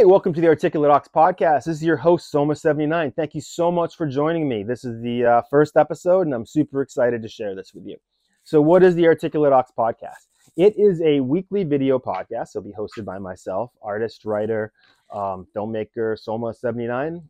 Hey, welcome to the Articulate Ox podcast. This is your host, Soma79. Thank you so much for joining me. This is the uh, first episode, and I'm super excited to share this with you. So, what is the Articulate Ox podcast? It is a weekly video podcast. It'll be hosted by myself, artist, writer, um, filmmaker, Soma79.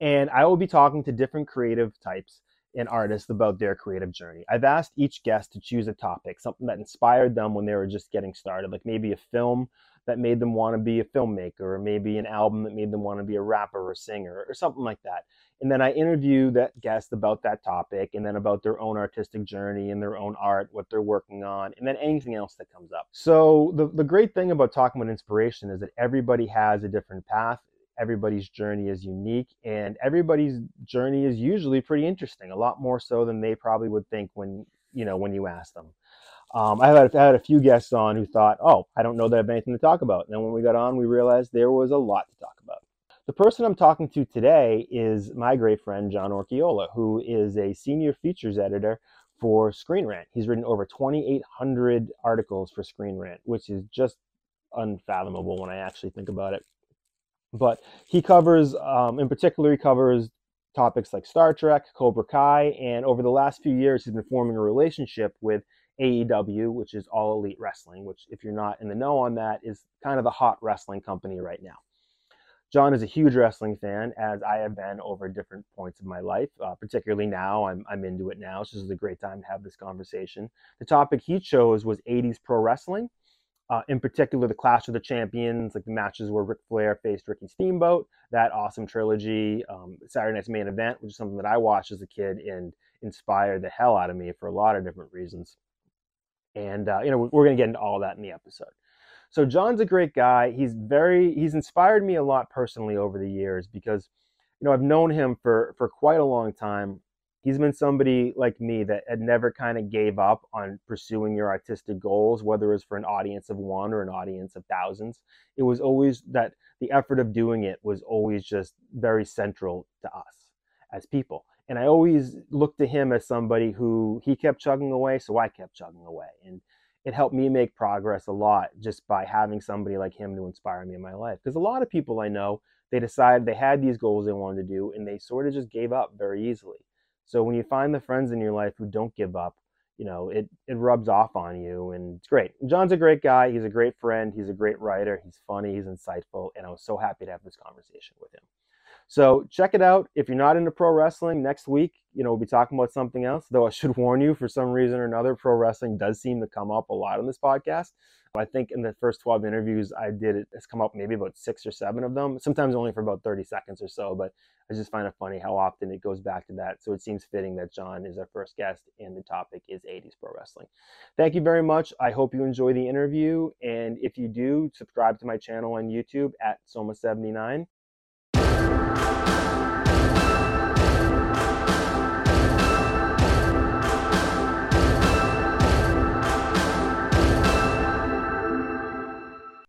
And I will be talking to different creative types and artists about their creative journey. I've asked each guest to choose a topic, something that inspired them when they were just getting started, like maybe a film that made them want to be a filmmaker, or maybe an album that made them want to be a rapper or singer, or something like that. And then I interview that guest about that topic and then about their own artistic journey and their own art, what they're working on, and then anything else that comes up. So, the, the great thing about talking about inspiration is that everybody has a different path. Everybody's journey is unique, and everybody's journey is usually pretty interesting, a lot more so than they probably would think when you know when you ask them. Um, I've had, had a few guests on who thought, oh, I don't know that I have anything to talk about. And then when we got on, we realized there was a lot to talk about. The person I'm talking to today is my great friend, John Orquiola, who is a senior features editor for Screen Rant. He's written over 2,800 articles for Screen Rant, which is just unfathomable when I actually think about it. But he covers, um, in particular, he covers topics like Star Trek, Cobra Kai, and over the last few years, he's been forming a relationship with AEW, which is All Elite Wrestling, which, if you're not in the know on that, is kind of the hot wrestling company right now. John is a huge wrestling fan, as I have been over different points of my life. Uh, particularly now, I'm, I'm into it now. So this is a great time to have this conversation. The topic he chose was 80s pro wrestling, uh, in particular the Clash of the Champions, like the matches where Ric Flair faced Ricky Steamboat, that awesome trilogy, um, Saturday Night's Main Event, which is something that I watched as a kid and inspired the hell out of me for a lot of different reasons. And uh, you know, we're going to get into all that in the episode. So John's a great guy. He's very he's inspired me a lot personally over the years because you know I've known him for for quite a long time. He's been somebody like me that had never kind of gave up on pursuing your artistic goals, whether it was for an audience of one or an audience of thousands. It was always that the effort of doing it was always just very central to us as people and I always looked to him as somebody who he kept chugging away, so I kept chugging away. And it helped me make progress a lot just by having somebody like him to inspire me in my life. Because a lot of people I know, they decided they had these goals they wanted to do and they sort of just gave up very easily. So when you find the friends in your life who don't give up, you know, it, it rubs off on you and it's great. John's a great guy. He's a great friend. He's a great writer. He's funny. He's insightful. And I was so happy to have this conversation with him. So check it out. If you're not into pro wrestling, next week, you know, we'll be talking about something else. Though I should warn you, for some reason or another, pro wrestling does seem to come up a lot on this podcast. I think in the first 12 interviews I did, it has come up maybe about six or seven of them, sometimes only for about 30 seconds or so. But I just find it funny how often it goes back to that. So it seems fitting that John is our first guest and the topic is 80s pro wrestling. Thank you very much. I hope you enjoy the interview. And if you do, subscribe to my channel on YouTube at Soma79.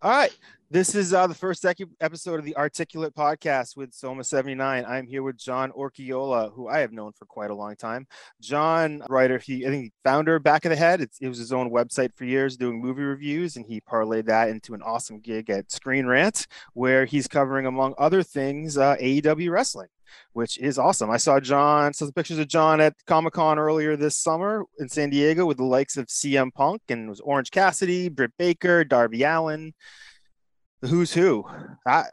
All right. This is uh, the first episode of the Articulate podcast with Soma79. I'm here with John Orquiola, who I have known for quite a long time. John, writer, he I think founder Back of the Head. It's, it was his own website for years doing movie reviews, and he parlayed that into an awesome gig at Screen Rant, where he's covering, among other things, uh, AEW wrestling which is awesome. I saw John, saw some pictures of John at Comic Con earlier this summer in San Diego with the likes of CM Punk and was Orange Cassidy, Britt Baker, Darby Allin, the who's who. I,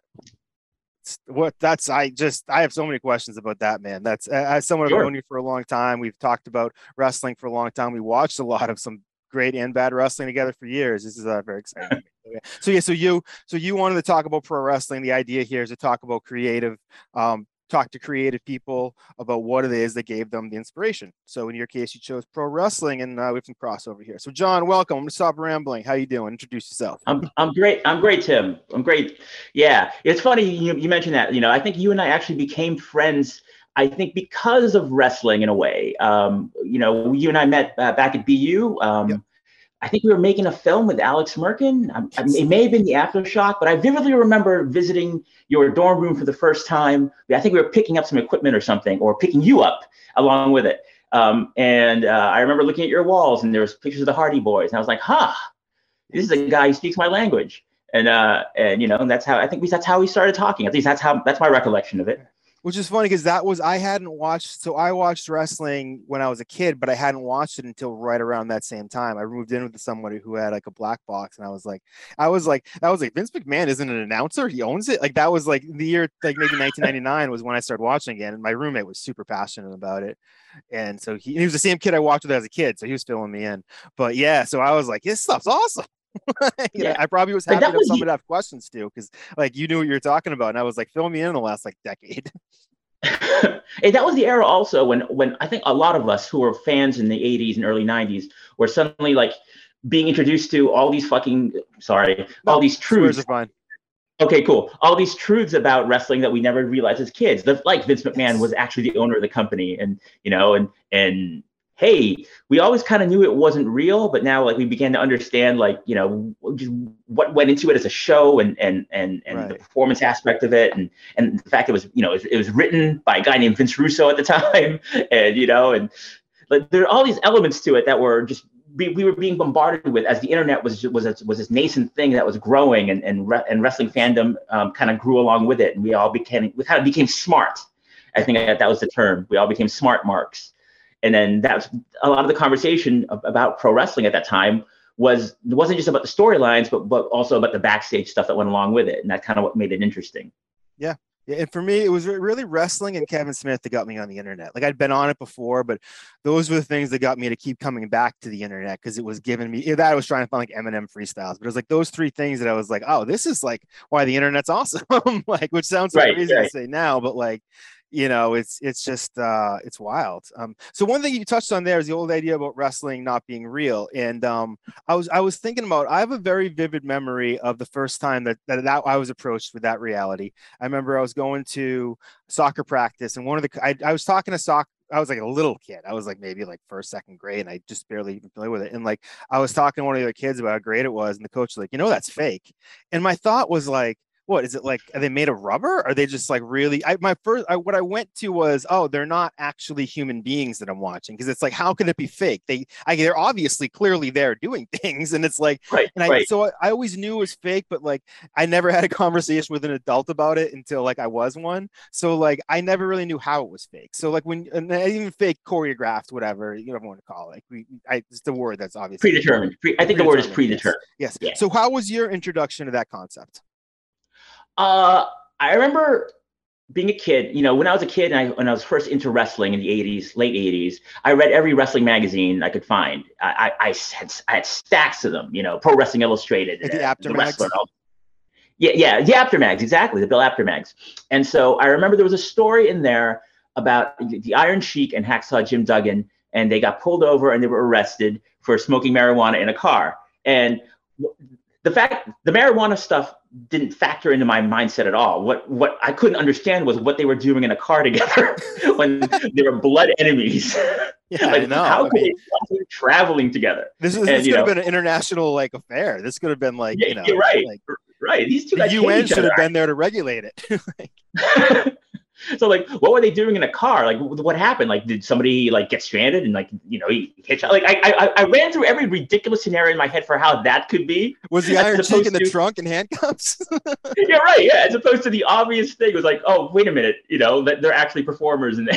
what that's I just I have so many questions about that man. That's as someone sure. who've known you for a long time. We've talked about wrestling for a long time. We watched a lot of some great and bad wrestling together for years. This is uh, very exciting. so yeah, so you so you wanted to talk about pro wrestling. The idea here is to talk about creative um, talk to creative people about what it is that gave them the inspiration. So in your case, you chose pro wrestling, and uh, we have some crossover here. So John, welcome. I'm gonna stop rambling. How you doing? Introduce yourself. I'm I'm great. I'm great, Tim. I'm great. Yeah, it's funny you, you mentioned that. You know, I think you and I actually became friends. I think because of wrestling in a way. Um, you know, you and I met uh, back at BU. Um, yep. I think we were making a film with Alex Merkin. Um, it may have been the aftershock, but I vividly remember visiting your dorm room for the first time. I think we were picking up some equipment or something, or picking you up along with it. Um, and uh, I remember looking at your walls, and there was pictures of the Hardy Boys, and I was like, "Huh, this is a guy who speaks my language." and uh, and you know, and that's how I think we, that's how we started talking. At least that's how that's my recollection of it which is funny because that was I hadn't watched. So I watched wrestling when I was a kid, but I hadn't watched it until right around that same time. I moved in with somebody who had like a black box, and I was like, I was like, that was like Vince McMahon isn't an announcer; he owns it. Like that was like the year, like maybe 1999 was when I started watching again, and my roommate was super passionate about it. And so he, he was the same kid I watched with as a kid, so he was filling me in. But yeah, so I was like, this stuff's awesome. yeah, I probably was happy to somebody have questions too, because like you knew what you were talking about, and I was like, fill me in the last like decade. and that was the era also when when I think a lot of us who were fans in the 80s and early 90s were suddenly like being introduced to all these fucking sorry, no, all these truths. Okay, cool. All these truths about wrestling that we never realized as kids. The, like Vince McMahon was actually the owner of the company, and you know, and and hey, we always kind of knew it wasn't real, but now like we began to understand like you know what went into it as a show and and and and right. the performance aspect of it, and and the fact it was you know it was, it was written by a guy named Vince Russo at the time, and you know and like there are all these elements to it that were just we, we were being bombarded with as the internet was was a, was this nascent thing that was growing and and, re- and wrestling fandom um, kind of grew along with it and we all became we kind of became smart i think that, that was the term we all became smart marks and then that's a lot of the conversation about pro wrestling at that time was it wasn't just about the storylines, but but also about the backstage stuff that went along with it, and that's kind of what made it interesting. Yeah. Yeah, and for me, it was really wrestling and Kevin Smith that got me on the internet. Like I'd been on it before, but those were the things that got me to keep coming back to the internet because it was giving me that I was trying to find like Eminem freestyles, but it was like those three things that I was like, oh, this is like why the internet's awesome. like, which sounds right, crazy right. to say now, but like you know it's it's just uh it's wild um so one thing you touched on there is the old idea about wrestling not being real and um i was i was thinking about i have a very vivid memory of the first time that that, that i was approached with that reality i remember i was going to soccer practice and one of the i, I was talking to soccer I was like a little kid. I was like maybe like first, second grade, and I just barely even familiar with it. And like I was talking to one of the other kids about how great it was, and the coach was like, you know, that's fake. And my thought was like, what is it like are they made of rubber? Are they just like really i my first I, what i went to was oh they're not actually human beings that i'm watching because it's like how can it be fake? They I, they're obviously clearly there doing things and it's like right, and I, right. so I, I always knew it was fake but like i never had a conversation with an adult about it until like i was one so like i never really knew how it was fake so like when and even fake choreographed whatever you don't want to call it like we i it's the word that's obviously predetermined. Pre, i think the word is predetermined yes, yes. so how was your introduction to that concept uh, I remember being a kid, you know, when I was a kid and I, when I was first into wrestling in the 80s, late 80s, I read every wrestling magazine I could find. I, I, I, had, I had stacks of them, you know, Pro Wrestling Illustrated, the, uh, the Wrestler. Yeah, yeah, the Apter mags, exactly, the Bill Apter mags. And so I remember there was a story in there about the Iron Sheik and Hacksaw Jim Duggan, and they got pulled over and they were arrested for smoking marijuana in a car. And the fact the marijuana stuff didn't factor into my mindset at all. What what I couldn't understand was what they were doing in a car together when they were blood enemies. Yeah, like, I know. How could mean, they traveling together? This is this could have been an international like affair. This could have been like yeah, you know, right, like, right. These two the UN should have been there to regulate it. so like what were they doing in a car? Like what happened? Like did somebody like get stranded and like you know he like I, I i ran through every ridiculous scenario in my head for how that could be. Was the iron sheik in the to, trunk and handcuffs? Yeah right yeah as opposed to the obvious thing was like oh wait a minute you know that they're actually performers and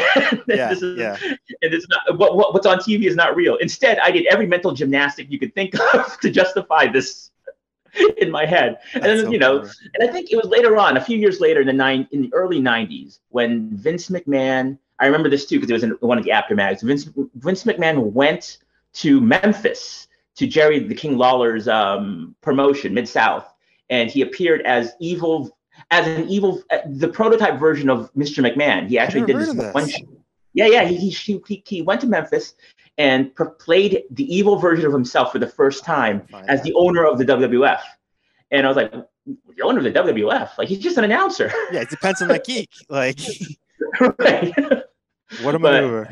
yeah, this is, yeah. and it's not what, what what's on tv is not real. Instead i did every mental gymnastic you could think of to justify this in my head. That's and then, so you know, funny. and I think it was later on, a few years later in the nine in the early 90s, when Vince McMahon, I remember this too, because it was in one of the Apter mags. Vince Vince McMahon went to Memphis to Jerry the King Lawler's um, promotion, Mid South, and he appeared as evil as an evil uh, the prototype version of Mr. McMahon. He actually did this, this one. Yeah, yeah. He, he he he went to Memphis and played the evil version of himself for the first time as the owner of the WWF. And I was like, the owner of the WWF? Like he's just an announcer. Yeah, it depends on the geek. Like, right. what a maneuver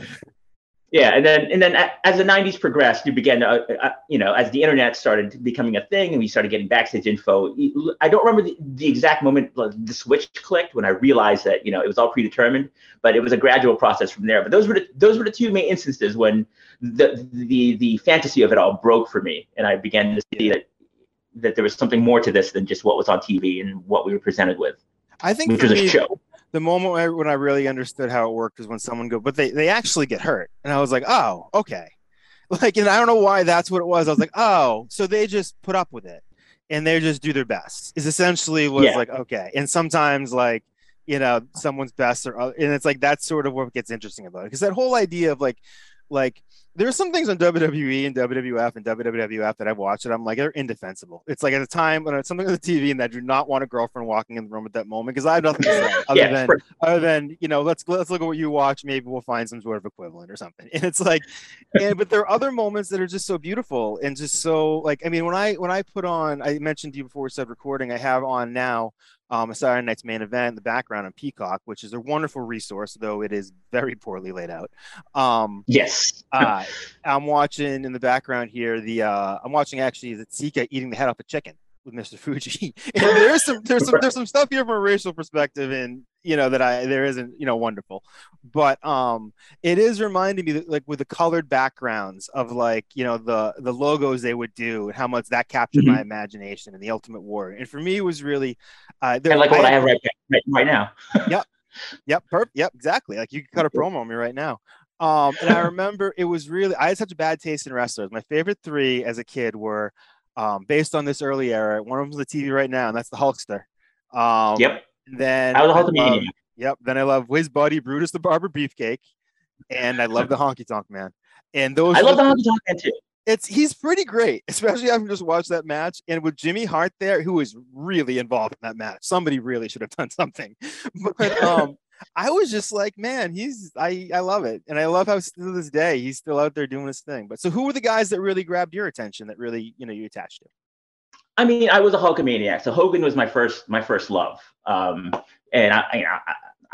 yeah and then and then as the 90s progressed you began to uh, uh, you know as the internet started becoming a thing and we started getting backstage info i don't remember the, the exact moment the switch clicked when i realized that you know it was all predetermined but it was a gradual process from there but those were the, those were the two main instances when the the the fantasy of it all broke for me and i began to see that that there was something more to this than just what was on TV and what we were presented with. I think which was me, a show. The moment when I really understood how it worked is when someone go, but they they actually get hurt, and I was like, oh, okay. Like, and I don't know why that's what it was. I was like, oh, so they just put up with it, and they just do their best. Is essentially was yeah. like okay, and sometimes like you know someone's best or other, and it's like that's sort of what gets interesting about it because that whole idea of like like there's some things on WWE and WWF and WWF that I've watched that I'm like they're indefensible. It's like at a time when it's something on the TV and I do not want a girlfriend walking in the room at that moment because I have nothing to say other yeah, than other than you know let's let's look at what you watch. Maybe we'll find some sort of equivalent or something. And it's like, and but there are other moments that are just so beautiful and just so like I mean when I when I put on I mentioned to you before we started recording I have on now um, a Saturday Night's main event the background on Peacock, which is a wonderful resource, though it is very poorly laid out. Um, yes. uh, I'm watching in the background here. The uh, I'm watching actually the Sika eating the head off a chicken with Mr. Fuji. and there's some there's some there's some stuff here from a racial perspective, and you know that I there isn't you know wonderful, but um it is reminding me that like with the colored backgrounds of like you know the the logos they would do and how much that captured mm-hmm. my imagination and the Ultimate war and for me it was really uh, there, like what I, I have right, right, right now. yep, yep, perfect, yep, exactly. Like you could cut a promo on me right now. Um, and I remember it was really I had such a bad taste in wrestlers. My favorite three as a kid were um, based on this early era. One of them's the TV right now, and that's the Hulkster. Um, yep. Then I a Yep. Then I love Whiz Buddy, Brutus the Barber Beefcake, and I love the Honky Tonk Man. And those I love the Honky Tonk Man too. It's he's pretty great, especially having just watched that match. And with Jimmy Hart there, who was really involved in that match. Somebody really should have done something. But um I was just like, man, he's I I love it, and I love how to this day he's still out there doing his thing. But so, who were the guys that really grabbed your attention that really you know you attached to? I mean, I was a Hulkamaniac, so Hogan was my first my first love, um, and I, you know,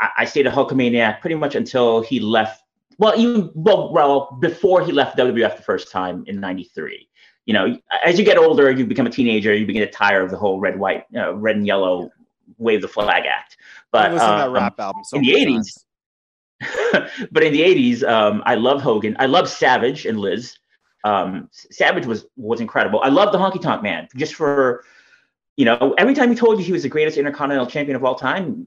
I, I stayed a Hulkamaniac pretty much until he left. Well, even well, well before he left WWF the first time in '93. You know, as you get older, you become a teenager, you begin to tire of the whole red, white, uh, red and yellow wave the flag act. But um, that rap album so in the '80s, but in the '80s, um, I love Hogan. I love Savage and Liz. Um, Savage was was incredible. I love the Honky Tonk Man just for you know every time he told you he was the greatest intercontinental champion of all time.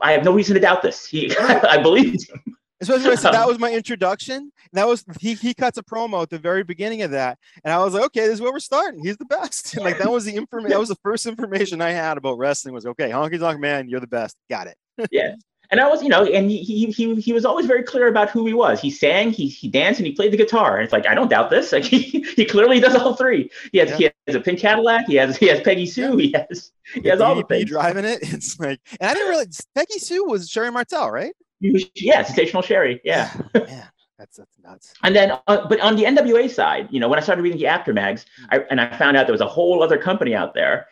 I have no reason to doubt this. He, I believed him. Especially said, that was my introduction. That was he he cuts a promo at the very beginning of that, and I was like, okay, this is where we're starting. He's the best. And like that was the information. That was the first information I had about wrestling. Was okay, Honky Tonk Man, you're the best. Got it. yeah, and I was, you know, and he he he he was always very clear about who he was. He sang, he he danced, and he played the guitar. And it's like I don't doubt this. Like he, he clearly does all three. He has yeah. he has a pink Cadillac. He has he has Peggy Sue. He has he has all the things. driving it. It's like, and I didn't really. Peggy Sue was Sherri Martel, right? yeah, sensational Sherri. Yeah. yeah. That's, that's nuts. And then, uh, but on the NWA side, you know, when I started reading the Apter mags, I, and I found out there was a whole other company out there,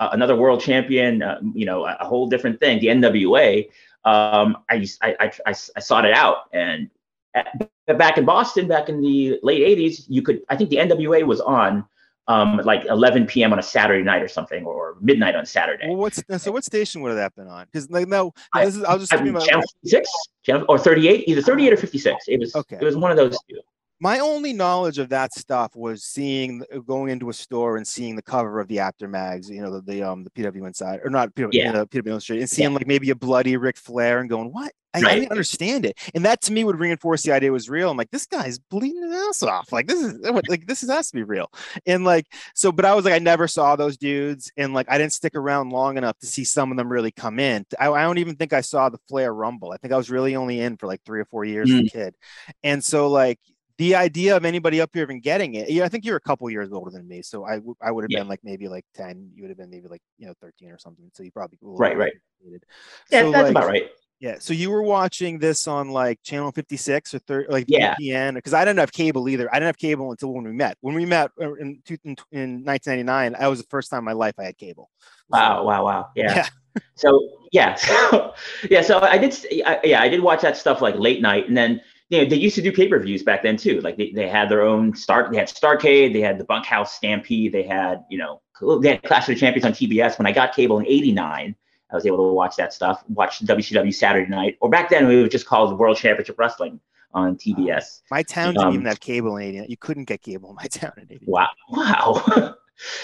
another world champion, uh, you know, a, a, whole different thing, the NWA. Um, I, I, I, I, sought it out, and at, back in Boston, back in the late '80s, you could, I think the NWA was on um, like 11 p.m. on a Saturday night or something, or midnight on Saturday. Well, what's so? What station would have that been on? Because like no, this is I'll just I, I, channel 56, channel or 38, either 38 or 56. It was okay. It was one of those two. My only knowledge of that stuff was seeing going into a store and seeing the cover of the Apter mags, you know, the, the um the PW Inside or not PW, yeah. the PW Illustrated, and seeing yeah. like maybe a bloody Ric Flair and going, what? I, right. I, didn't understand it, and that to me would reinforce the idea it was real. I'm like, this guy's bleeding his ass off. Like this is like this is has to be real. And like so, but I was like, I never saw those dudes, and like I didn't stick around long enough to see some of them really come in. I, I don't even think I saw the Flair Rumble. I think I was really only in for like three or four years mm. as a mm. kid, and so like the idea of anybody up here even getting it. Yeah, I think you're a couple years older than me, so I, w- I would have yeah. been like maybe like ten. You would have been maybe like you know thirteen or something. So you probably right, right. Yeah, so that's like, about right. Yeah. So you were watching this on like channel 56 or 30, like yeah. VPN because I didn't have cable either. I didn't have cable until when we met. When we met uh, in, in, in 1999, that was the first time in my life I had cable. Wow. So, wow. Wow. Yeah. yeah. so yeah. So, yeah. So I did. I, yeah. I did watch that stuff like late night and then, you know, they used to do pay-per-views back then too. Like they, they had their own start, they had Starcade, they had the Bunkhouse Stampede, they had, you know, they had Clash of the Champions on TBS. When I got cable in 89, I was able to watch that stuff, watch WCW Saturday night, or back then we would just call it World Championship Wrestling on TBS. My town didn't um, even have cable in 89. You couldn't get cable in my town in 89. Wow. Wow.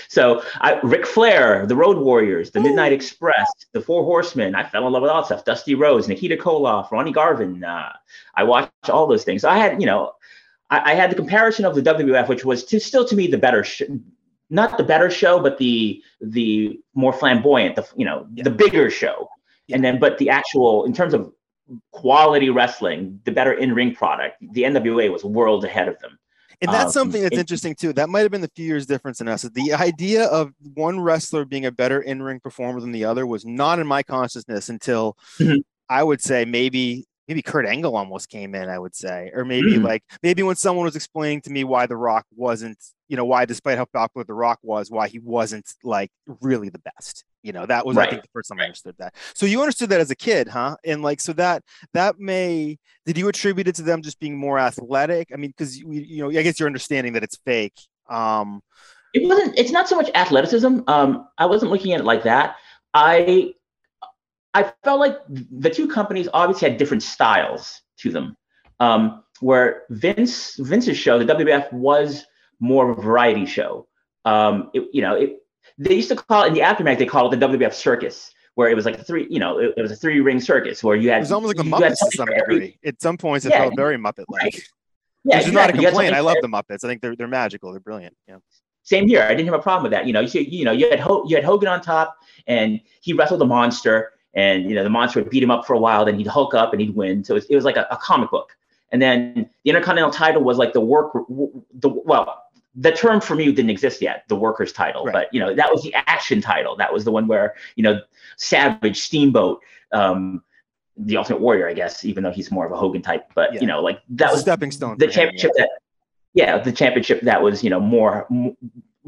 So I, Ric Flair, the Road Warriors, the Midnight Express, the Four Horsemen. I fell in love with all that stuff. Dusty Rhodes, Nikita Koloff, Ronnie Garvin. Uh, I watched all those things. I had, you know, I, I, had the comparison of the WWF, which was to, still to me the better, sh- not the better show, but the the more flamboyant, the you know, yeah. the bigger show. Yeah. And then, but the actual in terms of quality wrestling, the better in ring product, the NWA was worlds ahead of them. And that's um, something that's it, interesting too. That might have been the few years difference in us. The idea of one wrestler being a better in ring performer than the other was not in my consciousness until mm-hmm. I would say maybe maybe Kurt Angle almost came in, I would say, or maybe mm-hmm. like maybe when someone was explaining to me why The Rock wasn't, you know, why despite how popular The Rock was, why he wasn't like really the best. You know, that was right. I think the first time I understood that. So you understood that as a kid, huh? And like so that that may did you attribute it to them just being more athletic? I mean, because you, you know, I guess you're understanding that it's fake. Um it wasn't it's not so much athleticism. Um, I wasn't looking at it like that. I I felt like the two companies obviously had different styles to them. Um, where Vince Vince's show, the WWF, was more of a variety show. Um, it, you know, it, they used to call it in the aftermath. They called it the WWF circus, where it was like a three, you know, it, it was a three ring circus where you had. It was almost like the Muppets to some degree. At some points, it yeah, felt very Muppet like. Right. Yeah, which exactly. is not a complaint. I love the Muppets. I think they're they're magical. They're brilliant. Yeah. Same here. I didn't have a problem with that. You know, you you know, you had Ho- you had Hogan on top, and he wrestled a monster, and you know the monster would beat him up for a while, then he'd hulk up and he'd win. So it was, it was like a, a, comic book. And then the Intercontinental title was like the work, the well, the term for me didn't exist yet, the workers title, right. but you know that was the action title. That was the one where you know Savage, Steamboat, um, the Ultimate Warrior, I guess, even though he's more of a Hogan type. But yeah. you know, like that was stepping stone. The championship him, yeah. that, yeah, the championship that was you know more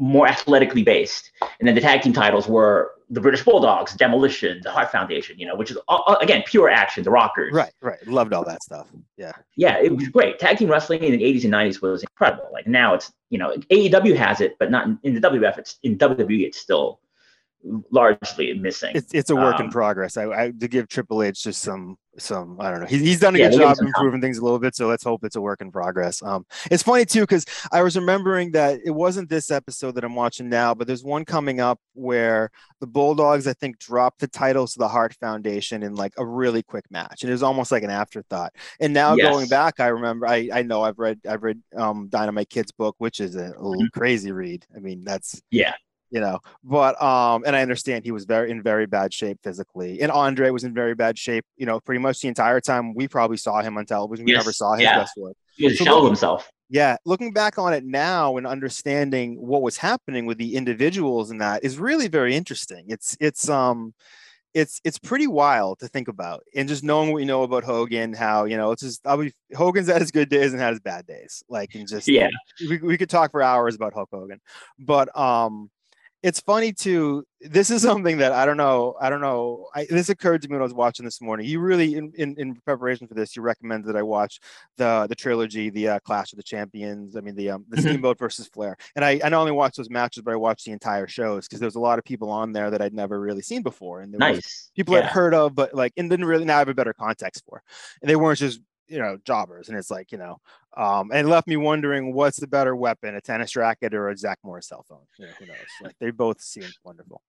more athletically based. And then the tag team titles were the British Bulldogs, Demolition, the Hart Foundation, you know, which is uh, uh, again pure action, the Rockers. Right, right. Loved all that stuff. Yeah. Yeah, it was great. Tag team wrestling in the 80s and 90s was incredible. Like now it's, you know, AEW has it, but not in, in the WF. It's in WWE, it's still largely missing. It's, it's a work um, in progress. I, I to give Triple H just some some I don't know. He's, he's done a yeah, good job improving things a little bit, so let's hope it's a work in progress. Um, it's funny too because I was remembering that it wasn't this episode that I'm watching now, but there's one coming up where the Bulldogs I think dropped the titles to the Hart Foundation in like a really quick match, and it was almost like an afterthought. And now yes. going back, I remember I I know I've read I've read um Dynamite Kid's book, which is a, a mm-hmm. crazy read. I mean that's yeah you know but um and i understand he was very in very bad shape physically and andre was in very bad shape you know pretty much the entire time we probably saw him on television we yes. never saw his yeah. best work he was so shell himself yeah looking back on it now and understanding what was happening with the individuals in that is really very interesting it's it's um it's it's pretty wild to think about and just knowing what you know about Hogan, how you know it's just I'll be Hogan's had his good days and had his bad days. Like and just yeah, we, we could talk for hours about Hulk Hogan, but um it's funny too. This is something that I don't know. I don't know. I, this occurred to me when I was watching this morning. You really, in, in, in preparation for this, you recommended that I watch the the trilogy, the uh, Clash of the Champions. I mean, the um, the mm-hmm. Steamboat versus Flair. And I, I not only watched those matches, but I watched the entire shows because there was a lot of people on there that I'd never really seen before, and there nice. people yeah. I'd heard of, but like, and didn't really now have a better context for. And they weren't just you know jobbers and it's like you know um and left me wondering what's the better weapon a tennis racket or a Zack Morris cell phone? You know, who knows? Like they both seem wonderful.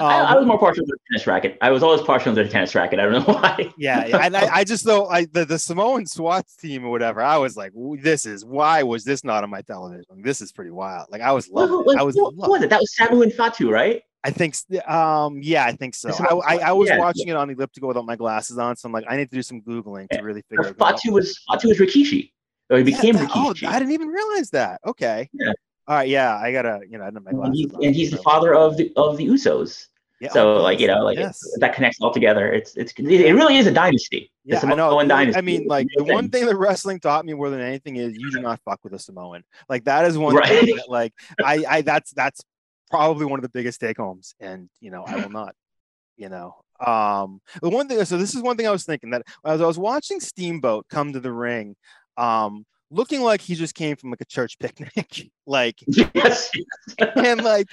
Um, I, I, was more partial to the tennis racket. I was always partial to the tennis racket. I don't know why. Yeah, yeah. and I, I, just though i the, the samoan SWAT team or whatever i was like this is why was this not on my television? This is pretty wild. Like i was loving it. i was what, was it? That was samu and fatu right I think, um, yeah, I think so. I, I, I, was yeah, watching yeah. it on elliptical without my glasses on, so I'm like, I need to do some googling to really figure out. Fatu was Fatu was Rikishi, or he became that, oh, Rikishi. Oh, I didn't even realize that. Okay. Yeah. All right. Yeah, I gotta, you know, I didn't my glasses. And, he, and he's the father of the of the Usos. Yeah, so like you know like yes. that connects all together. It's it's it really is a dynasty. Yeah, I know. Dynasty. I mean, like the one thing that wrestling taught me more than anything is you do not fuck with a Samoan. Like that is one right. thing that like I I that's that's probably one of the biggest take homes and you know i will not you know um the one thing so this is one thing i was thinking that as i was watching steamboat come to the ring um looking like he just came from like a church picnic like yes and like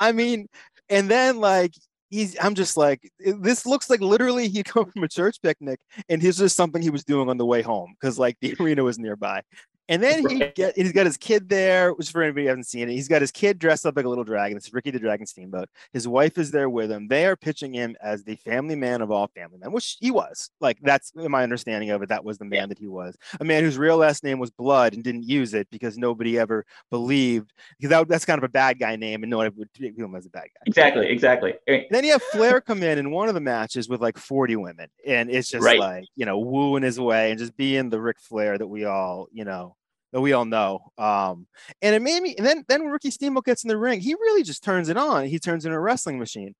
i mean and then like he's i'm just like this looks like literally he come from a church picnic and here's just something he was doing on the way home because like the arena was nearby And then he get he's got his kid there, which for anybody who hasn't seen it, he's got his kid dressed up like a little dragon. It's Ricky the Dragon Steamboat. His wife is there with him. They are pitching him as the family man of all family men, which he was. Like that's my understanding of it. That was the man yeah. that he was. A man whose real last name was Blood and didn't use it because nobody ever believed because that, that's kind of a bad guy name and no one would view him as a bad guy. Exactly, exactly. And then you have Flair come in in one of the matches with like 40 women, and it's just right. like you know wooing his way and just being the Ric Flair that we all you know that we all know. Um, and it made me, and then then Ricky Steamboat gets in the ring, he really just turns it on. He turns into a wrestling machine.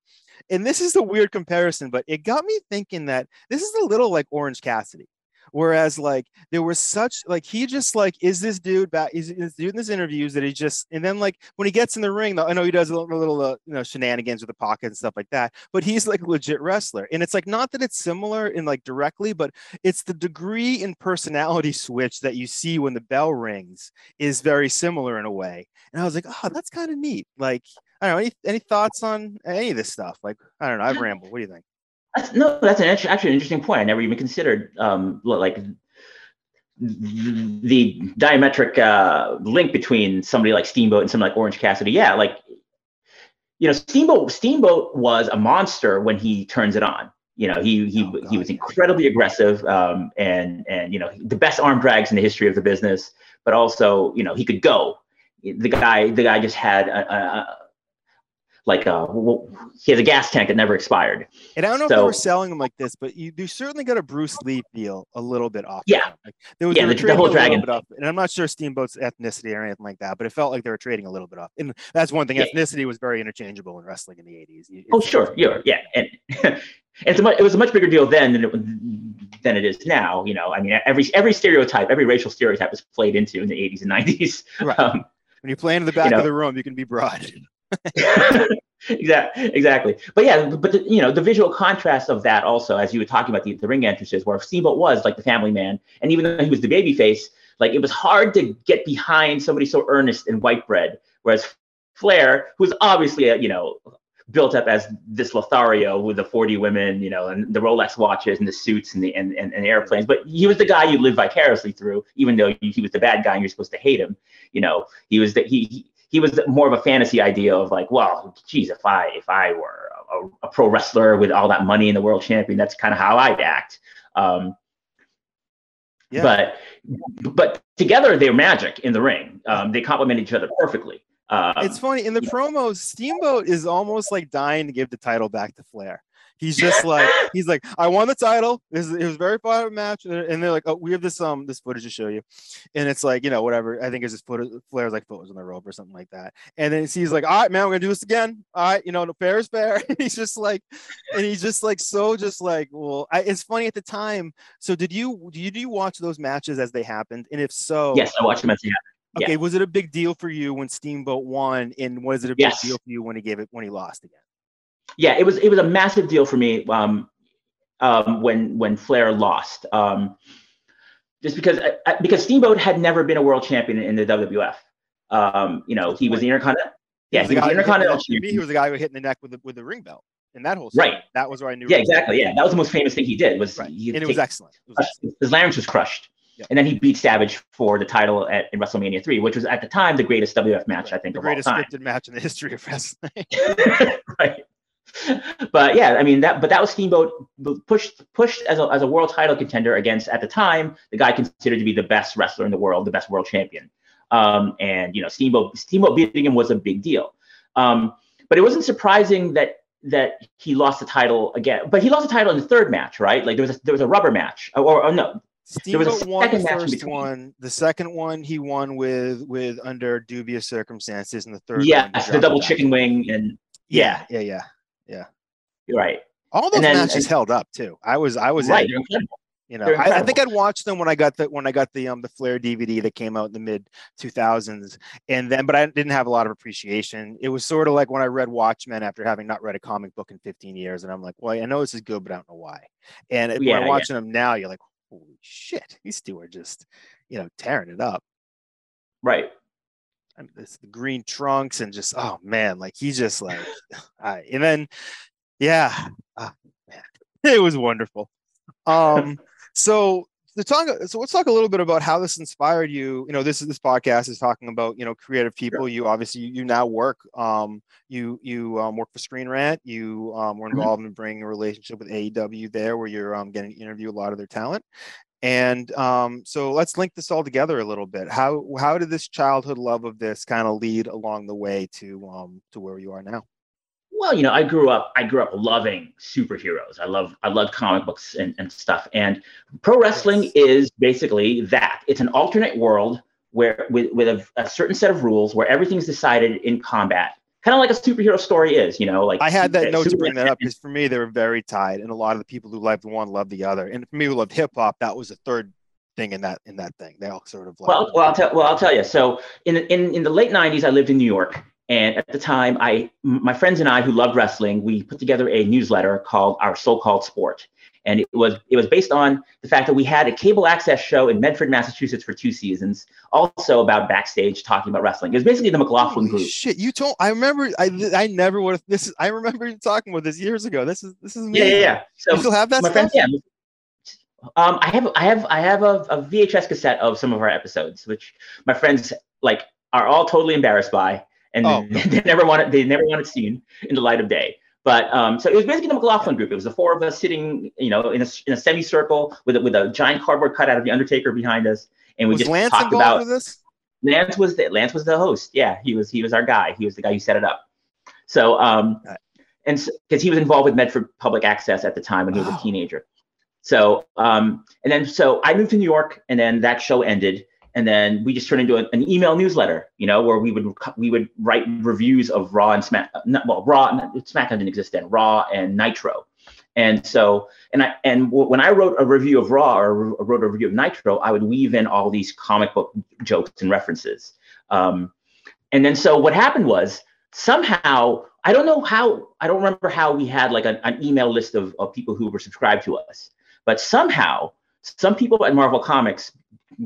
And this is a weird comparison, but it got me thinking that this is a little like Orange Cassidy. Whereas like there was such like he just like is this dude back? He's, he's doing these interviews that he just and then like when he gets in the ring, though I know he does a little, little uh, you know shenanigans with the pocket and stuff like that, but he's like a legit wrestler. And it's like not that it's similar in like directly, but it's the degree in personality switch that you see when the bell rings is very similar in a way. And I was like, oh, that's kind of neat. Like I don't know. Any, any thoughts on any of this stuff? Like, I don't know. I've rambled. What do you think? That's, no, that's an actually an interesting point. I never even considered um, like the diametric uh, link between somebody like Steamboat and somebody like Orange Cassidy. Yeah, like you know, Steamboat Steamboat was a monster when he turns it on. You know, he he oh, he was incredibly aggressive um, and and you know the best arm drags in the history of the business. But also, you know, he could go. The guy the guy just had a, a like a uh, he has a gas tank that never expired. And I don't know so, if they were selling them like this, but you, you certainly got a Bruce Lee feel a little bit off. Yeah, like, there was yeah, the, the whole dragon. Off, and I'm not sure Steamboat's ethnicity or anything like that, but it felt like they were trading a little bit off. And that's one thing. Yeah. Ethnicity was very interchangeable in wrestling in the 80s. It's oh sure, yeah, yeah, and. it's a much, it was a much bigger deal then than it, than it is now. You know, I mean, every every stereotype, every racial stereotype was played into in the 80s and 90s. Right. Um, when you play in the back you know, of the room, you can be broad. exactly exactly. But yeah but the, you know the visual contrast of that also as you were talking about the, the ring entrances where steamboat was like the family man and even though he was the baby face like it was hard to get behind somebody so earnest and white bread whereas flair who's obviously a, you know built up as this lothario with the 40 women you know and the rolex watches and the suits and the and, and, and airplanes but he was the guy you lived vicariously through even though he was the bad guy and you're supposed to hate him you know. He was that he, he he was more of a fantasy idea of like, well, geez, if I if I were a, a pro wrestler with all that money and the world champion, that's kind of how I'd act. Um, yeah. But but together they're magic in the ring. Um, they complement each other perfectly. Um, it's funny in the promos. Steamboat is almost like dying to give the title back to Flair. He's just like he's like I won the title. This it was a very fun match, and they're like, oh, we have this um this footage to show you, and it's like you know whatever. I think it's just footage. Flair's like photos on the rope or something like that, and then he's like, all right, man, we're gonna do this again. All right, you know, fair is fair. And he's just like, and he's just like so just like well, I, it's funny at the time. So did you do you do you watch those matches as they happened? And if so, yes, I watched them as they happened. Okay, yeah. was it a big deal for you when Steamboat won, and was it a big yes. deal for you when he gave it when he lost again? Yeah, it was it was a massive deal for me um, um, when when Flair lost. Um, just because uh, uh because Steamboat had never been a world champion in the WWF. Um, you know, he was the Intercontinental. Yeah, he was, the Intercontinental champion. He was the guy who hit in the neck with the with the ring belt. And that whole right, that was where I knew. Yeah, exactly. Yeah, that was the most famous thing he did. Was right. and it was excellent. It was excellent. His larynx was crushed. Yep. And then he beat Savage for the title at in WrestleMania three, which was at the time the greatest WF match right. I think the of greatest all time. scripted match in the history of wrestling. right but yeah, I mean that. But that was Steamboat pushed pushed as a as a world title contender against at the time the guy considered to be the best wrestler in the world, the best world champion. Um, and you know Steamboat Steamboat beating him was a big deal. Um, but it wasn't surprising that that he lost the title again. But he lost the title in the third match, right? Like there was a, there was a rubber match, or, or no. Steamboat won the first one. The second one he won with with under dubious circumstances, and the third. Yeah, the double chicken wing and yeah, yeah, yeah. Yeah, you're right. All those then, matches and, held up too. I was I was right. You know, I, I, think I'd watched them when I got the when I got the um the Flair DVD that came out in the mid 2000s, and then but I didn't have a lot of appreciation. It was sort of like when I read Watchmen after having not read a comic book in 15 years, and I'm like, well, I know this is good, but I don't know why. And yeah, when watching yeah. them now, you're like, holy shit, these two are just you know tearing it up. Right and it's the green trunks and just oh man, like he's just like, uh, and then yeah, oh, man, it was wonderful. Um, so the talk, so let's talk a little bit about how this inspired you. You know, this is this podcast is talking about you know creative people. Sure. You obviously you, you now work. Um, you you um, work for Screen Rant. You um, were mm-hmm. involved mm-hmm. in bringing a relationship with AEW there, where you're um, getting to interview a lot of their talent. And um, so let's link this all together a little bit. How how did this childhood love of this kind of lead along the way to um, to where you are now? Well, you know, I grew up. I grew up loving superheroes. I love. I love comic books and, and stuff. And pro wrestling yes. is basically that. It's an alternate world where with with a, a certain set of rules where everything's decided in combat kind of like a superhero story is, you know, like I had that note to bring that up because for me they were very tied, and a lot of the people who loved one loved the other, and for me who loved hip hop, that was the third thing in that in that thing. They all sort of like well, well, I'll tell well, I'll tell you. So in in in the late '90s, I lived in New York, and at the time, I my friends and I who loved wrestling, we put together a newsletter called Our So-Called Sport and it was it was based on the fact that we had a cable access show in Medford, Massachusetts for two seasons, also about backstage talking about wrestling. It was basically the McLaughlin Holy group. Shit, you told I remember I I never would have this is I remember you talking about this years ago. This is this is amazing. Yeah, yeah, yeah. So you still have that my stuff? Friends, yeah. Um, I have I have I have a, a VHS cassette of some of our episodes, which my friends like are all totally embarrassed by, and oh. they never want it. They never want it seen in the light of day. But um, so it was basically the McLaughlin group. It was the four of us sitting, you know, in a, in a semicircle with a, with a giant cardboard cutout of the Undertaker behind us, and we was just Lance talked about this. Lance was the Lance was the host. Yeah, he was he was our guy. He was the guy who set it up. So um, and because so, he was involved with Medford Public Access at the time when he was a teenager. So um, and then so I moved to New York, and then that show ended, and then we just turned into an, an, email newsletter, you know, where we would we would write reviews of Raw and Smack, not, well, Raw, and SmackDown didn't exist then, Raw and Nitro, and so and I and when I wrote a review of Raw or wrote a review of Nitro, I would weave in all these comic book jokes and references, um, and then so what happened was somehow I don't know how I don't remember how we had like an, an email list of, of people who were subscribed to us, but somehow some people at Marvel Comics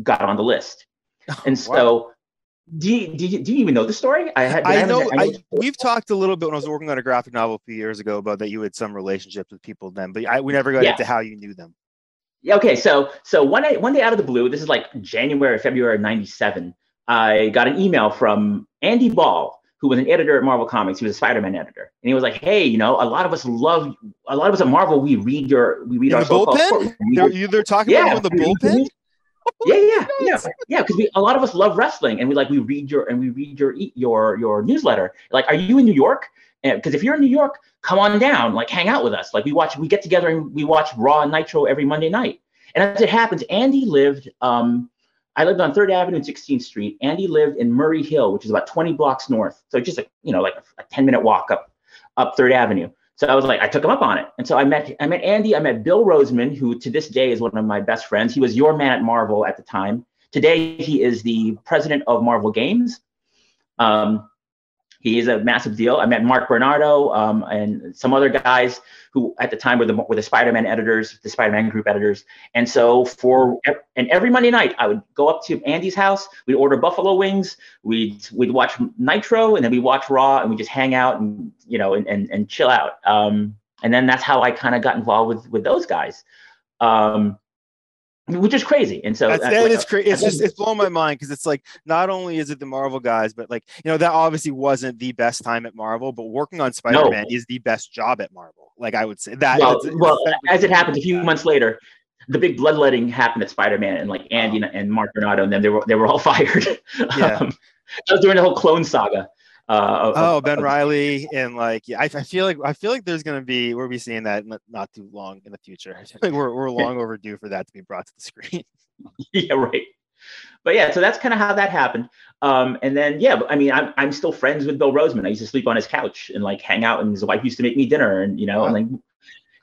got on the list. And so, wow. do, you, do, you, do you even know the story? I, had, I, know, I, we've talked a little bit when I was working on a graphic novel a few years ago about that you had some relationships with people then, but I, we never got yeah. into how you knew them. Yeah. Okay. So, so one day, one day out of the blue, this is like January, February 97. I got an email from Andy Ball, who was an editor at Marvel Comics. He was a Spider-Man editor, and he was like, "Hey, you know, a lot of us love, a lot of us at Marvel. We read your, we read in our the bullpen. They're, they're, talking yeah, about the bullpen yeah, yeah, yeah, yeah. Because we a lot of us love wrestling, and we like we read your and we read your your your newsletter. Like, are you in New York? Because if you're in New York, come on down, like hang out with us. Like we watch, we get together and we watch Raw and Nitro every Monday night. And as it happens, Andy lived. Um, I lived on Third Avenue and 16th Street. Andy lived in Murray Hill, which is about 20 blocks north. So just a you know like a, a 10 minute walk up up Third Avenue. So I was like, I took him up on it. And so I met I met Andy, I met Bill Rosemann, who to this day is one of my best friends. He was your man at Marvel at the time. Today he is the president of Marvel Games. Um, he is a massive deal. I met Mark Bernardo um, and some other guys who at the time were the were the Spider-Man editors, the Spider-Man group editors. And so for and every Monday night, I would go up to Andy's house. We'd order buffalo wings. We'd we'd watch Nitro, and then we watch Raw, and we just hang out and you know and and, and chill out. Um, and then that's how I kind of got involved with with those guys. Um, which is crazy. And so that's, that is crazy. It's just it's blowing my mind because it's like not only is it the Marvel guys, but like you know that obviously wasn't the best time at Marvel, but working on Spider Man no. is the best job at Marvel. Like I would say that. Well, it's, well it's, as it happens a few months later, the big bloodletting happened at Spider Man, and like Andy and Mark Bernardo and them, they were they were all fired. Yeah. um, that was during the whole clone saga. Uh, oh, of, Ben of, Riley and like yeah, I, I, feel like I feel like there's gonna be we'll be seeing that not too long in the future. I feel like we're we're long overdue for that to be brought to the screen. yeah, right. But yeah, so that's kind of how that happened. Um, and then yeah, I mean, I'm I'm still friends with Bill Rosemann. I used to sleep on his couch and like hang out, and his wife used to make me dinner, and you know, wow. and like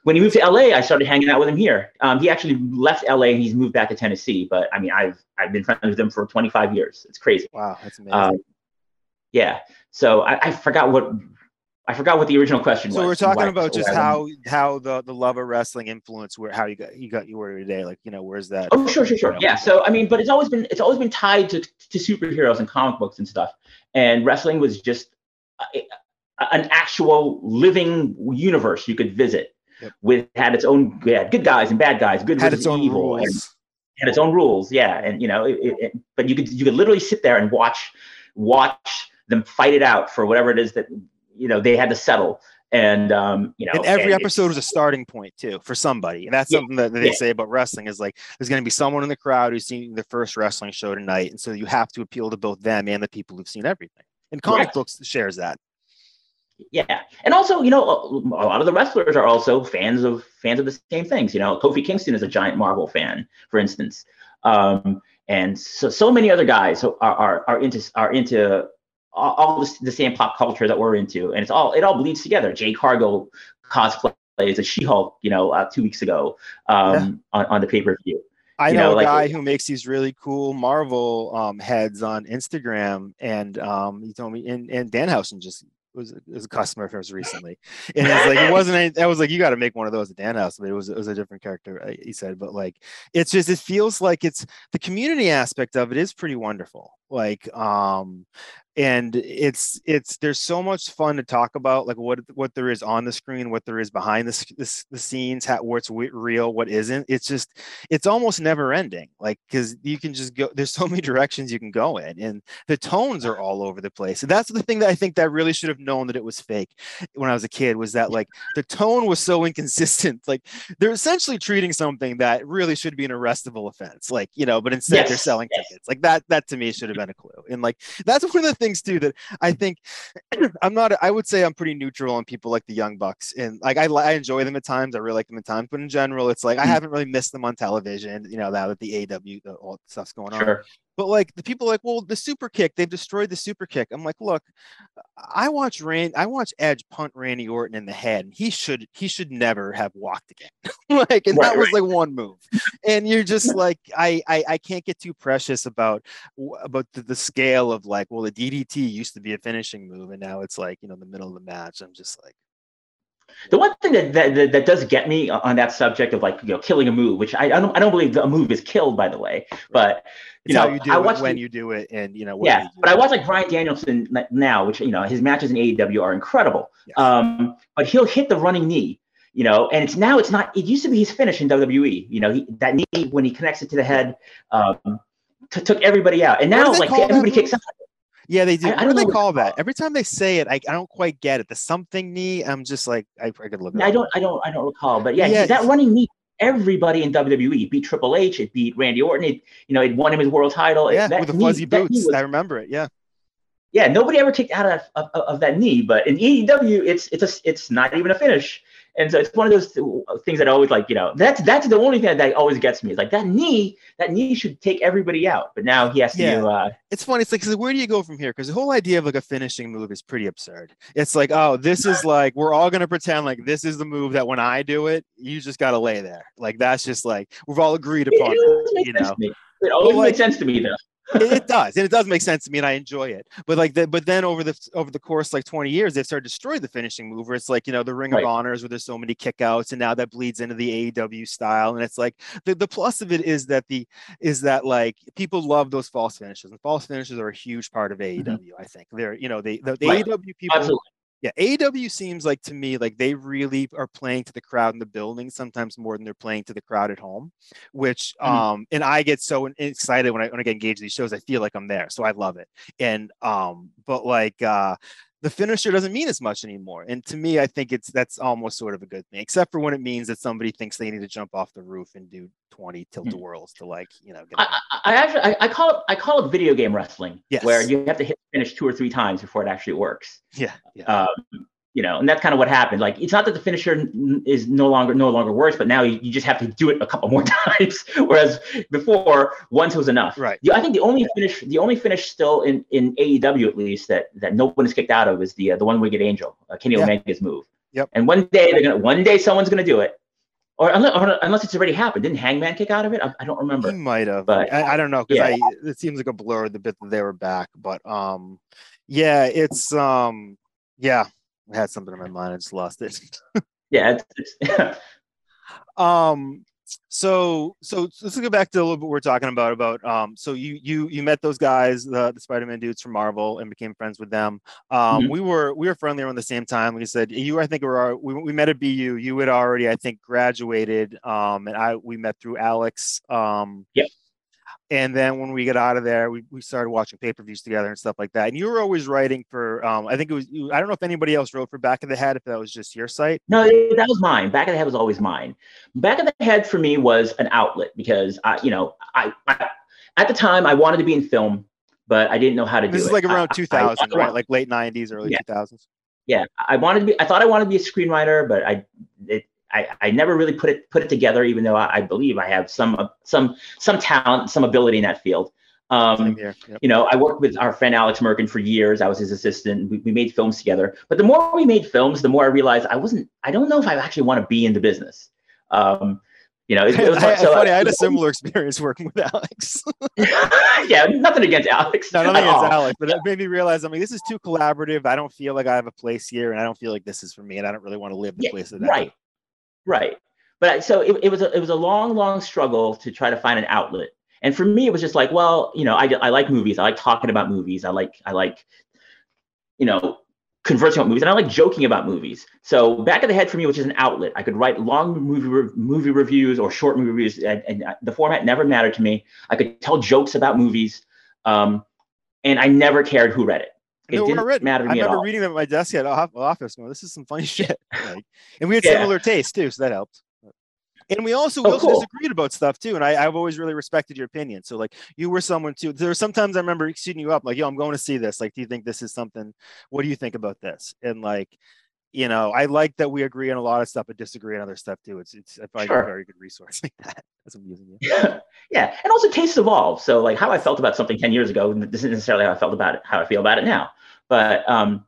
when he moved to LA, I started hanging out with him here. Um, he actually left LA and he's moved back to Tennessee. But I mean, I've I've been friends with him for 25 years. It's crazy. Wow, that's amazing. Um, yeah. So I, I, forgot what I forgot what the original question so was. So we're talking about just how how the, the love of wrestling influenced where how you got you got you were today. Like you know where's that? Oh sure sure sure yeah. So I mean, but it's always been it's always been tied to to superheroes and comic books and stuff. And wrestling was just a, an actual living universe you could visit. Yep. With had its own yeah good guys and bad guys, good had its own evil. rules. had its own rules, yeah, and you know, it, it, but you could you could literally sit there and watch watch them fight it out for whatever it is that you know they had to settle and um, you know, and every and episode was a starting point too for somebody, and that's yeah, something that they yeah. say about wrestling is like there's going to be someone in the crowd who's seen the first wrestling show tonight, and so you have to appeal to both them and the people who've seen everything. And comic books shares that. Yeah, and also you know a lot of the wrestlers are also fans of fans of the same things. You know, Kofi Kingston is a giant Marvel fan, for instance, um, and so so many other guys are are, are into are into all, all the, the, same pop culture that we're into, and it's all it all bleeds together. Jade Cargill cosplay as a She-Hulk, you know, uh, two weeks ago um, yeah. on, on the pay per view. I know, know, a like, guy who makes these really cool Marvel um, heads on Instagram, and um, he told me, and, and Danhausen just was, was a customer of ours recently, and it's like it wasn't. Any, I was like, you got to make one of those at Danhausen, but it was it was a different character. Uh, he said, but like, it's just it feels like it's the community aspect of it is pretty wonderful. Like, um, and it's it's there's so much fun to talk about like what what there is on the screen what there is behind the, the, the scenes how, what's real what isn't it's just it's almost never ending like because you can just go there's so many directions you can go in and the tones are all over the place and that's the thing that i think that really should have known that it was fake when i was a kid was that like the tone was so inconsistent like they're essentially treating something that really should be an arrestable offense like you know but instead yes. they're selling yes. tickets like that that to me should have been a clue and like that's one of the things things too that I think I'm not. I would say I'm pretty neutral on people like the Young Bucks, and like I, I enjoy them at times. I really like them at times, but in general, it's like I hmm. haven't really missed them on television. You know, now that the AEW, the, all stuff's going on. But like the people like, well, the super kick, they've destroyed the super kick. I'm like, look, I watch Rand, I watch Edge punt Randy Orton in the head, and he should he should never have walked again. like, and right, that was like one move. And you're just like, I, I I can't get too precious about about the, the scale of like, well, the DDT used to be a finishing move, and now it's like, you know, the middle of the match. I'm just like, the one thing that, that, that does get me on that subject of like you know killing a move, which I, I don't I don't believe a move is killed by the way, but you it's know you I watch when the, you do it and you know yeah, but I watch like Bryan Danielson now, which you know his matches in AEW are incredible. Yes. Um, but he'll hit the running knee, you know, and it's now it's not. It used to be his finish in WWE. You know, he, that knee when he connects it to the head, um, t- took everybody out, and now like everybody kicks out. Yeah, they do. I, I what do they call that? Every time they say it, I, I don't quite get it. The something knee. I'm just like I, I could look. I don't. I don't. I don't recall. But yeah, yeah. that running knee. Everybody in WWE it beat Triple H. It beat Randy Orton. It you know it won him his world title. Yeah, with the fuzzy knee, boots. Was, I remember it. Yeah. Yeah, nobody ever kicked out of, of, of that knee, but in AEW, it's it's a it's not even a finish. And so it's one of those things that I always like, you know, that's that's the only thing that always gets me. Is like that knee, that knee should take everybody out. But now he has to. Yeah. Uh, it's funny. It's like, where do you go from here? Because the whole idea of like a finishing move is pretty absurd. It's like, oh, this is like we're all gonna pretend like this is the move that when I do it, you just gotta lay there. Like that's just like we've all agreed upon. It, it you know, it always makes sense to me though it does and it does make sense to me and i enjoy it but like the, but then over the over the course like 20 years they've started to destroy the finishing move where it's like you know the ring right. of honors where there's so many kickouts and now that bleeds into the aew style and it's like the, the plus of it is that the is that like people love those false finishes and false finishes are a huge part of aew mm-hmm. i think they're you know they the, the right. aew people Absolutely yeah, AEW seems like to me like they really are playing to the crowd in the building sometimes more than they're playing to the crowd at home, which mm-hmm. um and I get so excited when I when I get engaged in these shows. I feel like I'm there, so I love it. And um, but like uh the finisher doesn't mean as much anymore. And to me, I think it's that's almost sort of a good thing, except for when it means that somebody thinks they need to jump off the roof and do 20 tilt a hmm. whirls to like, you know. I, I, actually I, I, call it I call it video game wrestling, yes. where you have to hit finish two or three times before it actually works. Yeah. yeah. Um, you know, and that's kind of what happened. Like, it's not that the finisher is no longer no longer works, but now you, you just have to do it a couple more times. Whereas before, once was enough. Right. I think the only finish, the only finish still in in AEW at least that that no one is kicked out of is the uh, the One Winged Angel, uh, Kenny yeah. Omega's move. Yep. And one day they're gonna, one day someone's gonna do it, or unless, or unless it's already happened. Didn't Hangman kick out of it? I, I don't remember. He might have, but I, I don't know because yeah. it seems like a blur the bit that they were back. But um, yeah, it's um, yeah, had something in my mind. I just lost it. yeah. Um. so so let's go back to a little bit we're talking about about um so you you you met those guys the, the spider-man dudes from marvel and became friends with them um mm-hmm. we were we were friendly around the same time like you said you i think were we, we met at bu you had already i think graduated um and i we met through alex um yeah and then when we got out of there, we, we started watching pay per views together and stuff like that. And you were always writing for, um, I think it was, you, I don't know if anybody else wrote for Back of the Head, if that was just your site. No, that was mine. Back of the Head was always mine. Back of the Head for me was an outlet because I, you know, I, I at the time I wanted to be in film, but I didn't know how to this do it. This is like around I, 2000, I, right? Like late 90s, early yeah. 2000s. Yeah, I wanted to be. I thought I wanted to be a screenwriter, but I it I, I never really put it put it together, even though I, I, believe I have some some some talent, some ability in that field. Um, yep. You know, I worked with our friend Alex Merkin for years. I was his assistant. We, we, made films together. But the more we made films, the more I realized I wasn't. I don't know if I actually want to be in the business. Um, you know, it, it was I, so, funny. I had a similar experience working with Alex. yeah, nothing against Alex. No, nothing against Alex, but it made me realize. I mean, this is too collaborative. I don't feel like I have a place here, and I don't feel like this is for me, and I don't really want to live the yeah, place that. Right, right. But so it, it was a, it was a long, long struggle to try to find an outlet and for me, it was just like, well, you know, I, I like movies. I like talking about movies. I like, I like, you know, conversing about movies and I like joking about movies. So back of the head for me was just an outlet. I could write long movie re- movie reviews or short movie reviews, and, and, the format never mattered to me. I could tell jokes about movies, um, and I never cared who read it. It no, didn't matter to me I remember reading them at my desk at office. Going, this is some funny shit. Like, and we had yeah. similar tastes too, so that helped and we also, oh, also cool. disagreed about stuff too. And I, have always really respected your opinion. So like you were someone too. There were sometimes I remember shooting you up like, yo, I'm going to see this. Like, do you think this is something? What do you think about this? And like, you know, I like that we agree on a lot of stuff, but disagree on other stuff too. It's it's I find sure. a very good resource like that. That's amusing. Yeah, yeah, and also tastes evolve. So like how I felt about something ten years ago isn't necessarily how I felt about it, how I feel about it now. But um,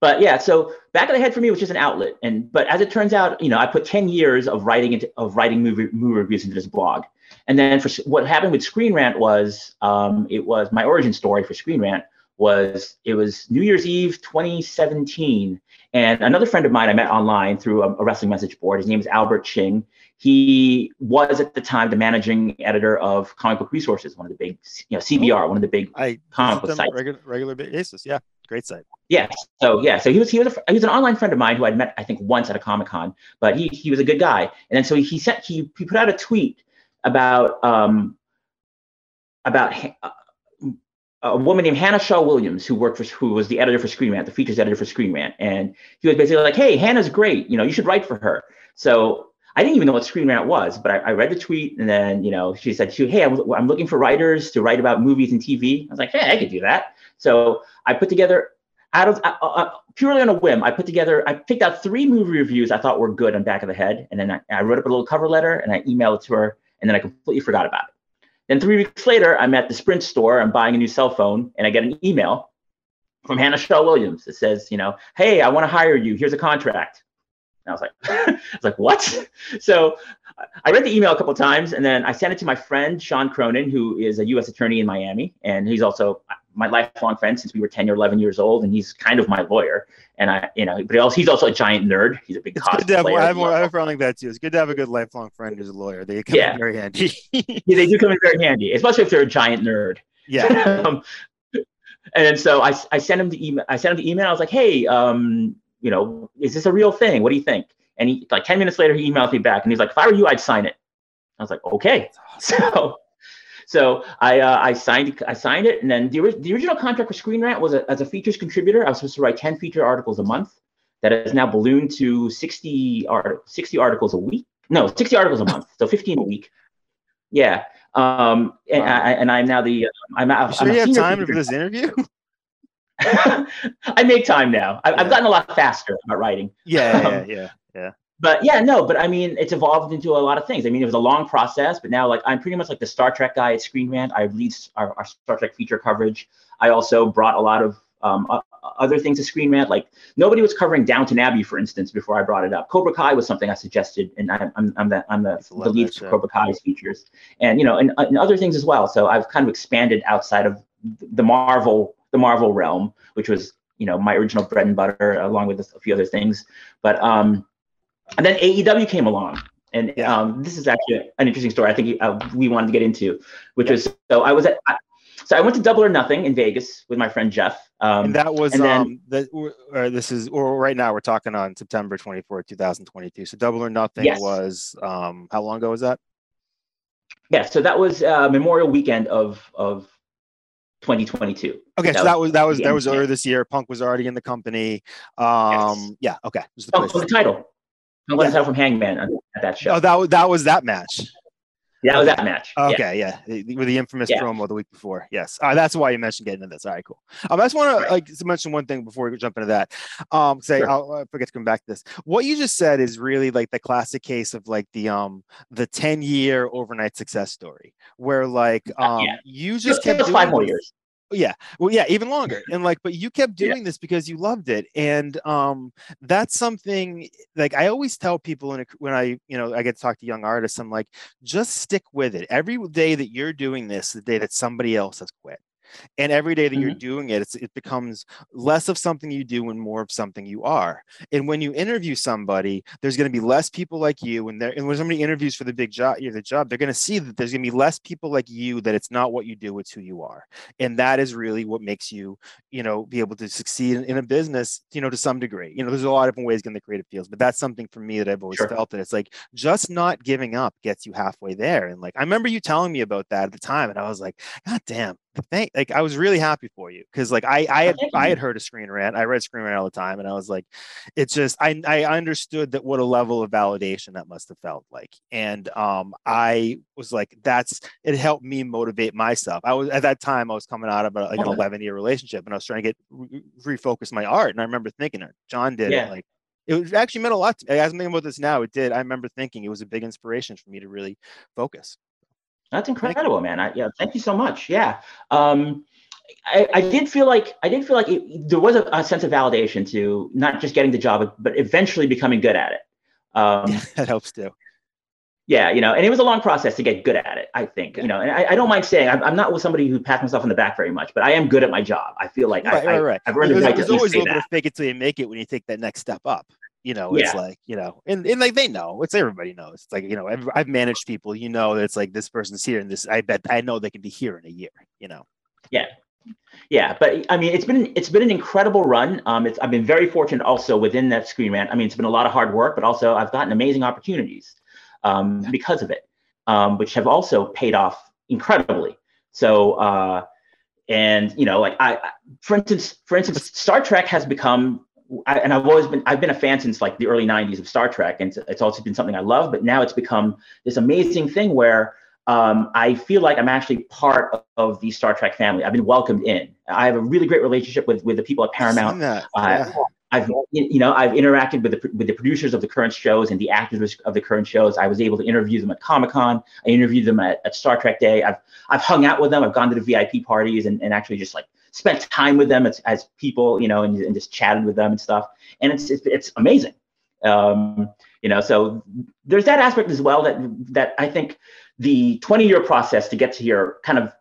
but yeah, so back of the head for me was just an outlet. And but as it turns out, you know, I put 10 years of writing into of writing movie movie reviews into this blog. And then for what happened with Screen Rant was um, it was my origin story for Screen Rant was it was New Year's Eve 2017. And another friend of mine I met online through a, a wrestling message board. His name is Albert Ching. He was at the time the managing editor of Comic Book Resources, one of the big, you know, CBR, one of the big I comic book sites. Regular, regular basis, yeah. Great site. Yeah. So yeah. So he was he was a, he was an online friend of mine who I'd met I think once at a comic con, but he he was a good guy. And then so he, he sent he he put out a tweet about um about a woman named Hannah Shaw Williams who worked for who was the editor for Screen Rant, the features editor for Screen Rant, and he was basically like, "Hey, Hannah's great. You know, you should write for her." So I didn't even know what Screen Rant was, but I, I read the tweet, and then you know she said, "Hey, I'm, I'm looking for writers to write about movies and TV." I was like, "Hey, I could do that." So I put together out of uh, uh, purely on a whim, I put together, I picked out three movie reviews I thought were good on back of the head, and then I, I, wrote up a little cover letter and I emailed it to her, and then I completely forgot about it. Then three weeks later, I'm at the Sprint store, I'm buying a new cell phone, and I get an email from Hannah Shaw Williams that says, you know, hey, I want to hire you. Here's a contract. And I was like, I was like, what? So I read the email a couple times, and then I sent it to my friend Sean Cronin, who is a U.S. attorney in Miami, and he's also my lifelong friend since we were 10 or 11 years old, and he's kind of my lawyer. And I, you know, but he also, he's also a giant nerd. He's a big it's good to have, I have, I have like that too. It's good to have a good lifelong friend who's a lawyer. They come yeah. in very handy. yeah, they do come in very handy, especially if they're a giant nerd. Yeah. um, and so I, I sent him the email. I sent him the email. I was like, hey, um, you know, is this a real thing? What do you think? And he like 10 minutes later, he emails me back and he's like, if I were you, I'd sign it. I was like, okay. So so I uh, I signed I signed it, and then the, the original contract for Screen Rant was a, as a features contributor. I was supposed to write 10 feature articles a month. That has now ballooned to 60 art 60 articles a week. No, 60 articles a month, so 15 a week. Yeah. Um, and, wow. I, and I'm now the uh, I'm, I'm sure you have time for this interview. I make time now. I, have gotten a lot faster at writing. Yeah, yeah, um, yeah, yeah but yeah, no, but I mean, it's evolved into a lot of things. I mean, it was a long process, but now like I'm pretty much like the Star Trek guy at Screen Rant. I lead our, our Star Trek feature coverage. I also brought a lot of um, uh, other things to Screen Rant. Like nobody was covering Downton Abbey, for instance, before I brought it up. Cobra Kai was something I suggested, and I, I'm I'm the I'm the, the lead for Cobra Kai's features, and you know, and, and other things as well. So I've kind of expanded outside of the Marvel the Marvel realm, which was you know my original bread and butter, along with a few other things. But um, and then AEW came along. and yeah. um, this is actually an interesting story. I think uh, we wanted to get into, which yeah. was so I was at. I, so I went to Double or Nothing in Vegas with my friend Jeff. Um, and that was and then, um, the, or this is or right now we're talking on September 24, 2022. So Double or Nothing yes. was um, how long ago was that? Yeah, so that was uh, Memorial Weekend of of 2022. Okay, that so that was that was that was earlier this year. Punk was already in the company. Um, yes. yeah, okay. The, oh, the title. I won the title from Hangman at that show. Oh, that was that was that match. Yeah, that was that match. Okay, yeah, yeah. with the infamous yeah. promo the week before. Yes, uh, that's why you mentioned getting into this. All right, cool. Um, I just want to like to mention one thing before we jump into that. Um, say sure. I'll I forget to come back to this. What you just said is really like the classic case of like the um the ten year overnight success story, where like um yeah. you just, just kept doing five more years yeah well yeah even longer and like but you kept doing yeah. this because you loved it and um that's something like i always tell people in a, when i you know i get to talk to young artists i'm like just stick with it every day that you're doing this the day that somebody else has quit and every day that mm-hmm. you're doing it it becomes less of something you do and more of something you are. And when you interview somebody there's going to be less people like you and there and when somebody interviews for the big job the job they're going to see that there's going to be less people like you that it's not what you do it's who you are. And that is really what makes you you know be able to succeed in, in a business you know to some degree. You know there's a lot of different ways in the creative fields but that's something for me that i've always sure. felt that it's like just not giving up gets you halfway there. And like i remember you telling me about that at the time and i was like god damn thank like I was really happy for you because like I I had I had heard a screen rant. I read screen rant all the time, and I was like, it's just I I understood that what a level of validation that must have felt like, and um I was like that's it helped me motivate myself. I was at that time I was coming out of a, like an eleven year relationship, and I was trying to get re- refocus my art, and I remember thinking, John did yeah. it like it was actually meant a lot to me. As I'm thinking about this now, it did. I remember thinking it was a big inspiration for me to really focus. That's incredible, man. I, yeah, thank you so much. Yeah. Um, I, I, did feel like I did feel like it, there was a, a, sense of validation to not just getting the job, but eventually becoming good at it. Um, yeah, that helps too. Yeah, you know, and it was a long process to get good at it. I think, yeah. you know, and I, I don't mind saying I'm, I'm, not with somebody who pats myself on the back very much, but I am good at my job. I feel like right, I, right, right. I, have earned the right to always a little bit of fake it till you make it when you take that next step up you know it's yeah. like you know and, and like they know it's everybody knows. It's like you know I've, I've managed people you know it's like this person's here and this i bet i know they can be here in a year you know? Yeah. Yeah but i mean it's been it's been an incredible run. Um it's i've been very fortunate also within that screen rant. I mean it's been a lot of hard work but also i've gotten amazing opportunities um because of it um which have also paid off incredibly. So uh and you know like i for instance for instance star trek has become I, and I've always been I've been a fan since like the early '90s of Star Trek, and it's, it's also been something I love. But now it's become this amazing thing where um, I feel like I'm actually part of, of, the Star Trek family. I've been welcomed in. I have a really great relationship with with the people at Paramount. Uh, yeah. I've you know I've interacted with the with the producers of the current shows and the actors of the current shows. I was able to interview them at Comic Con. I interviewed them at, at Star Trek Day. I've I've hung out with them. I've gone to the VIP parties and, and actually just like spent time with them as, as people, you know, and, and just chatted with them and stuff. And it's it's, it's amazing. Um, you know, so there's that aspect as well that that I think the 20 year process to get to here kind of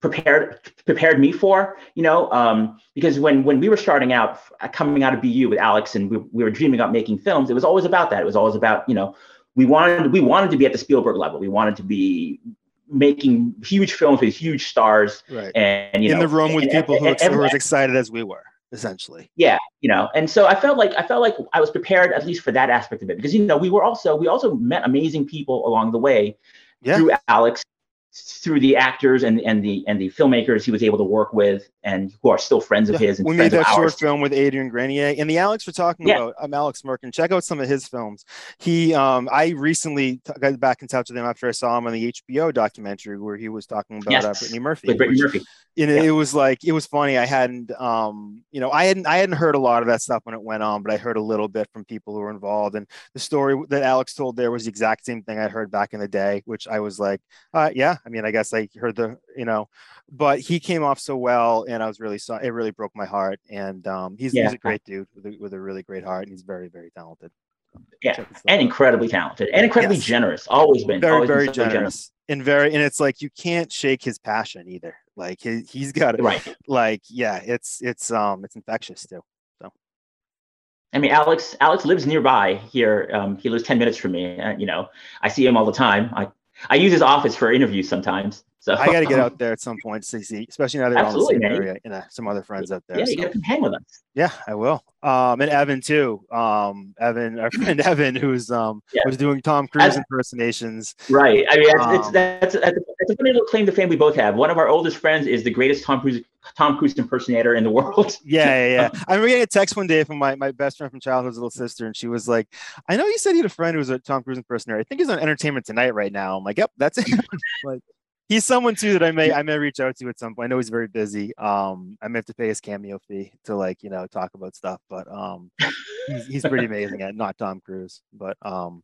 prepared prepared me for you know um, because when when we were starting out coming out of bu with alex and we, we were dreaming about making films it was always about that it was always about you know we wanted we wanted to be at the spielberg level we wanted to be making huge films with huge stars right. and you in know, the room with and, people and, who, and, were as excited as we were essentially yeah you know and so i felt like i felt like i was prepared at least for that aspect of it because you know we were also we also met amazing people along the way yeah. through alex through the actors and, and the and the filmmakers he was able to work with and who are still friends of yeah. his. we made that short film with Adrian Grenier and the Alex we're talking yeah. about. I'm Alex Merkin. Check out some of his films. He um I recently t- got back in touch with him after I saw him on the HBO documentary where he was talking about yes. uh, Brittany Murphy. Brittany Murphy. You know, yeah. it was like it was funny. I hadn't um you know I hadn't I hadn't heard a lot of that stuff when it went on, but I heard a little bit from people who were involved. And the story that Alex told there was the exact same thing I heard back in the day, which I was like, uh, yeah. I mean, I guess I heard the you know but he came off so well and i was really sorry it really broke my heart and um, he's, yeah. he's a great dude with a, with a really great heart and he's very very talented yeah and incredibly talented and incredibly yes. generous always been very always very been generous. generous. and very and it's like you can't shake his passion either like he, he's got it right like yeah it's it's um it's infectious too So, I mean, Alex Alex lives nearby here. Um, he lives ten minutes from me. Uh, you know, I see him all the time. I I use his office for interviews sometimes. So I got to get out there at some point see, especially now they're on the same area. and know, some other friends up there. Yeah, so. you got to come hang with us. Yeah, I will. Um, and Evan too. Um, Evan, our friend Evan, who's um yeah. was doing Tom Cruise impersonations. Right. I mean, it's, um, it's that's, that's, that's a funny little claim to fame we both have. One of our oldest friends is the greatest Tom Cruise Tom Cruise impersonator in the world. Yeah, yeah, yeah. I remember getting a text one day from my, my best friend from childhood's little sister, and she was like, "I know you said you had a friend who was a Tom Cruise impersonator. I think he's on Entertainment Tonight right now." I'm like, "Yep, that's it." like, he's someone too that I may I may reach out to at some point. I know he's very busy. Um, I may have to pay his cameo fee to like you know talk about stuff, but um, he's, he's pretty amazing at not Tom Cruise, but um,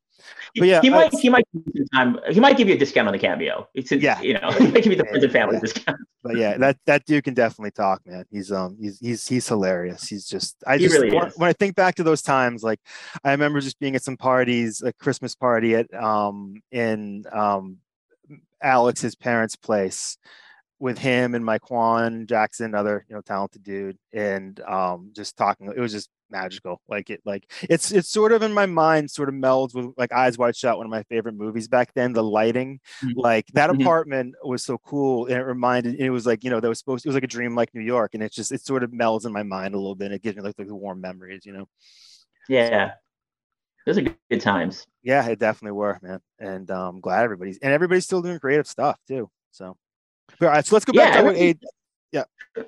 but yeah, he might he might time he might give you a discount on the cameo. It's yeah, you know, he might give you the friends and family yeah. discount. But yeah, that that dude can definitely talk, man. He's um he's he's he's hilarious. He's just I just really when, when I think back to those times, like I remember just being at some parties, a Christmas party at um in um Alex's parents' place with him and Mike Kwan Jackson, other you know talented dude, and um, just talking. It was just magical. Like it, like it's it's sort of in my mind, sort of melds with like Eyes Wide Shut, one of my favorite movies back then. The lighting, mm-hmm. like that mm-hmm. apartment was so cool, and it reminded. it was like you know that was supposed. It was like a dream, like New York, and it's just it sort of melds in my mind a little bit. And It gives me like, like the warm memories, you know. Yeah, those are good times. Yeah, it definitely were, man. And um glad everybody's and everybody's still doing creative stuff too. So all right, so let's go back yeah, to what yeah.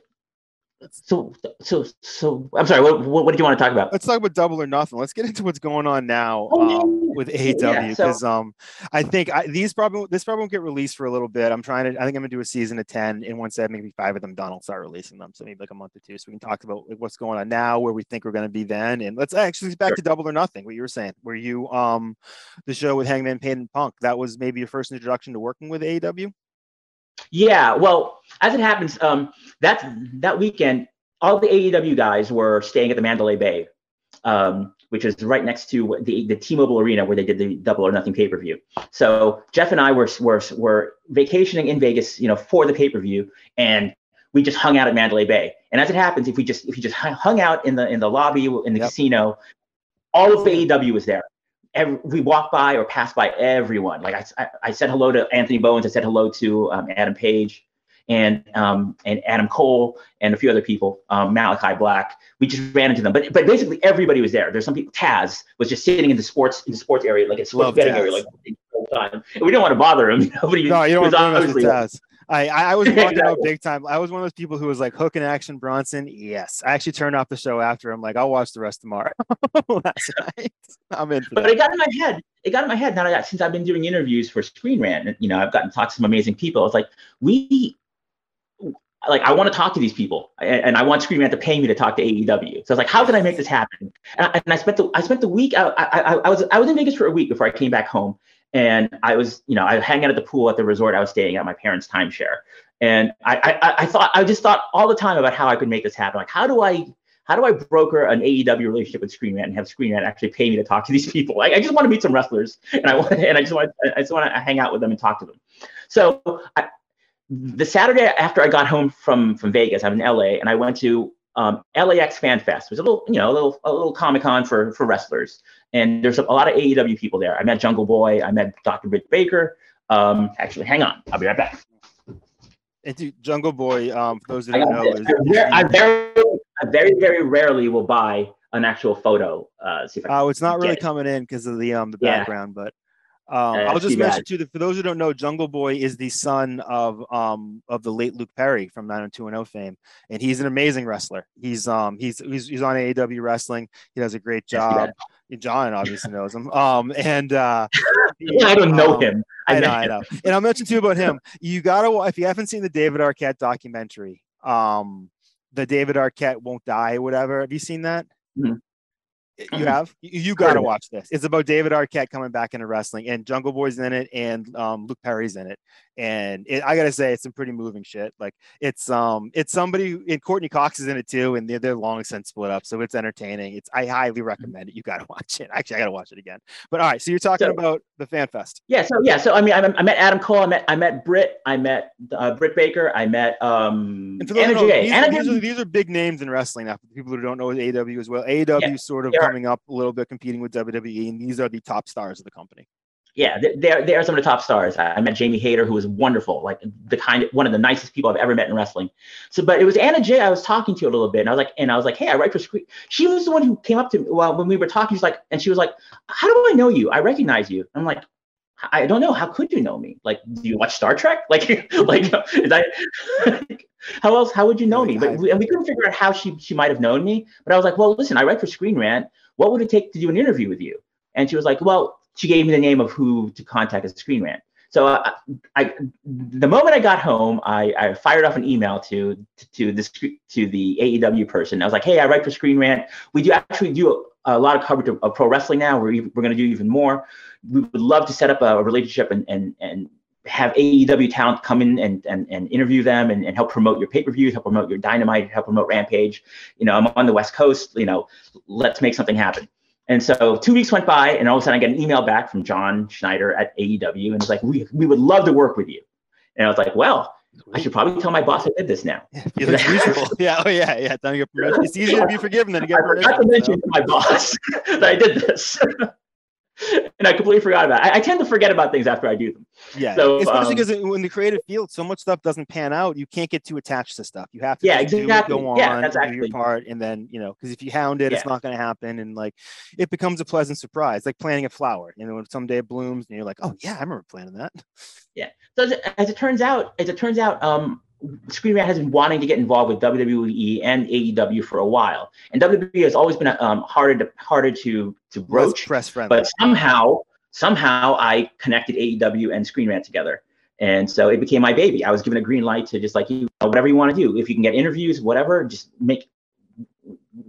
So, so, so, I'm sorry. What, what, what, did you want to talk about? Let's talk about double or nothing. Let's get into what's going on now oh, um, with aew because yeah, so, um, I think I, these probably this probably won't get released for a little bit. I'm trying to. I think I'm gonna do a season of ten, and once that maybe five of them done, I'll start releasing them. So maybe like a month or two, so we can talk about like what's going on now, where we think we're gonna be then, and let's actually back sure. to double or nothing. What you were saying, where you um, the show with Hangman Page and Punk, that was maybe your first introduction to working with AEW. Yeah, well, as it happens, um, that that weekend all the AEW guys were staying at the Mandalay Bay, um, which is right next to the, the T-Mobile Arena where they did the Double or Nothing pay-per-view. So Jeff and I were, were, were vacationing in Vegas, you know, for the pay-per-view, and we just hung out at Mandalay Bay. And as it happens, if we just if you just hung out in the in the lobby in the yep. casino, all of AEW was there. Every, we walked by or passed by everyone. Like I, I, I said hello to Anthony Bowens. I said hello to um, Adam Page and um, and Adam Cole and a few other people, um, Malachi Black. We just ran into them, but but basically everybody was there. There's some people. Taz was just sitting in the sports in the sports area, like a sports betting area, like the whole time. And we didn't want to bother him. Nobody. No, you don't want to Taz. I, I was walking exactly. out big time. I was one of those people who was like Hook and Action Bronson. Yes, I actually turned off the show after. I'm like, I'll watch the rest tomorrow. That's right. I'm in. but that. it got in my head. It got in my head now that since I've been doing interviews for Screen Rant, you know, I've gotten to talk to some amazing people. It's like we like I want to talk to these people, and, and I want Screen Rant to pay me to talk to AEW. So I was like, how can I make this happen? And I, and I spent the I spent the week. I, I, I was I was in Vegas for a week before I came back home, and I was you know I hang out at the pool at the resort I was staying at my parents' timeshare, and I, I I thought I just thought all the time about how I could make this happen. Like how do I how do I broker an AEW relationship with Screen Rant and have Screen Rant actually pay me to talk to these people? Like, I just want to meet some wrestlers, and I want and I just want I just want to hang out with them and talk to them. So I, the Saturday after I got home from from Vegas, I'm in LA, and I went to um, LAX Fan Fest. It was a little, you know, a little a little Comic Con for for wrestlers, and there's a, a, lot of AEW people there. I met Jungle Boy, I met Dr. Britt Baker. Um, actually, hang on, I'll be right back. And Jungle Boy, um, for those that don't know, is, I, very, I very, very rarely will buy an actual photo. Uh, see if I oh, it's not really it. coming in because of the um the background, but um, uh, I'll just mention too that for those who don't know, Jungle Boy is the son of um of the late Luke Perry from 90210 fame, and he's an amazing wrestler. He's um he's he's, he's on AEW wrestling. He does a great job. John obviously knows him. Um and uh I don't know um, him. I, I know, I know. And I'll mention too about him. You gotta if you haven't seen the David Arquette documentary, um, the David Arquette won't die, whatever. Have you seen that? Mm-hmm. You mm-hmm. have you, you got to watch this. It's about David Arquette coming back into wrestling, and Jungle Boy's in it, and um, Luke Perry's in it, and it, I gotta say, it's some pretty moving shit. Like it's um, it's somebody and Courteney Cox is in it too, and they're, they're long since split up, so it's entertaining. It's I highly recommend it. You gotta watch it. Actually, I gotta watch it again. But all right, so you're talking so, about the Fan Fest. Yeah. So yeah. So I mean, I, I met Adam Cole. I met I met Britt. I met uh, Britt Baker. I met um And Anna know, These, Anna these, are, these are big names in wrestling now. For people who don't know AEW as well. AEW yeah, sort of coming up a little bit, competing with WWE, and these are the top stars of the company yeah, they're they're some of the top stars. I met Jamie Hayter, who was wonderful, like the kind of one of the nicest people I've ever met in wrestling. So, but it was Anna Jay I was talking to a little bit, and I was like, and I was like, hey, I write for Screen. She was the one who came up to me well when we were talking. She's like, and she was like, how do I know you? I recognize you. I'm like, I don't know. How could you know me? Like, do you watch Star Trek? Like, like, is I, how else? How would you know me? But and we couldn't figure out how she she might have known me. But I was like, well, listen, I write for Screen Rant. What would it take to do an interview with you? And she was like, well, she gave me the name of who to contact as Screen Rant. So I, I, the moment I got home, I, I fired off an email to to the to the AEW person. I was like, "Hey, I write for Screen Rant. We do actually do a, a lot of coverage of, of, pro wrestling now. We're we're going to do even more. We would love to set up a, relationship and and and have AEW talent come in and and, and interview them and, and help promote your pay per views, help promote your Dynamite, help promote Rampage. You know, I'm on the West Coast. You know, let's make something happen." And so two weeks went by, and all of a sudden I get an email back from John Schneider at AEW, and it's like, we, we would love to work with you. And I was like, well, I should probably tell my boss I did this now. Yeah, yeah, oh yeah, yeah. Don't get permission. It's easier to be forgiven than to get permission. I forgot to mention so. to my boss that I did this. and I completely forgot about it. I, I, tend to forget about things after I do them. Yeah, so, especially because um, in the creative field, so much stuff doesn't pan out. You can't get too attached to stuff. You have to yeah, exactly. go on, yeah, that's do your part, and then you know, because if you hound it, yeah. it's not going to happen, and like it becomes a pleasant surprise, like planting a flower. You know, when someday it blooms, and you're like, oh yeah, I remember planting that. Yeah. So as it, as it turns out, as it turns out, um, Screen Rant has been wanting to get involved with WWE and AEW for a while, and WWE has always been um, harder to harder to to broach. Press friendly. But somehow, somehow, I connected AEW and Screen Rant together, and so it became my baby. I was given a green light to just like you, whatever you want to do. If you can get interviews, whatever, just make.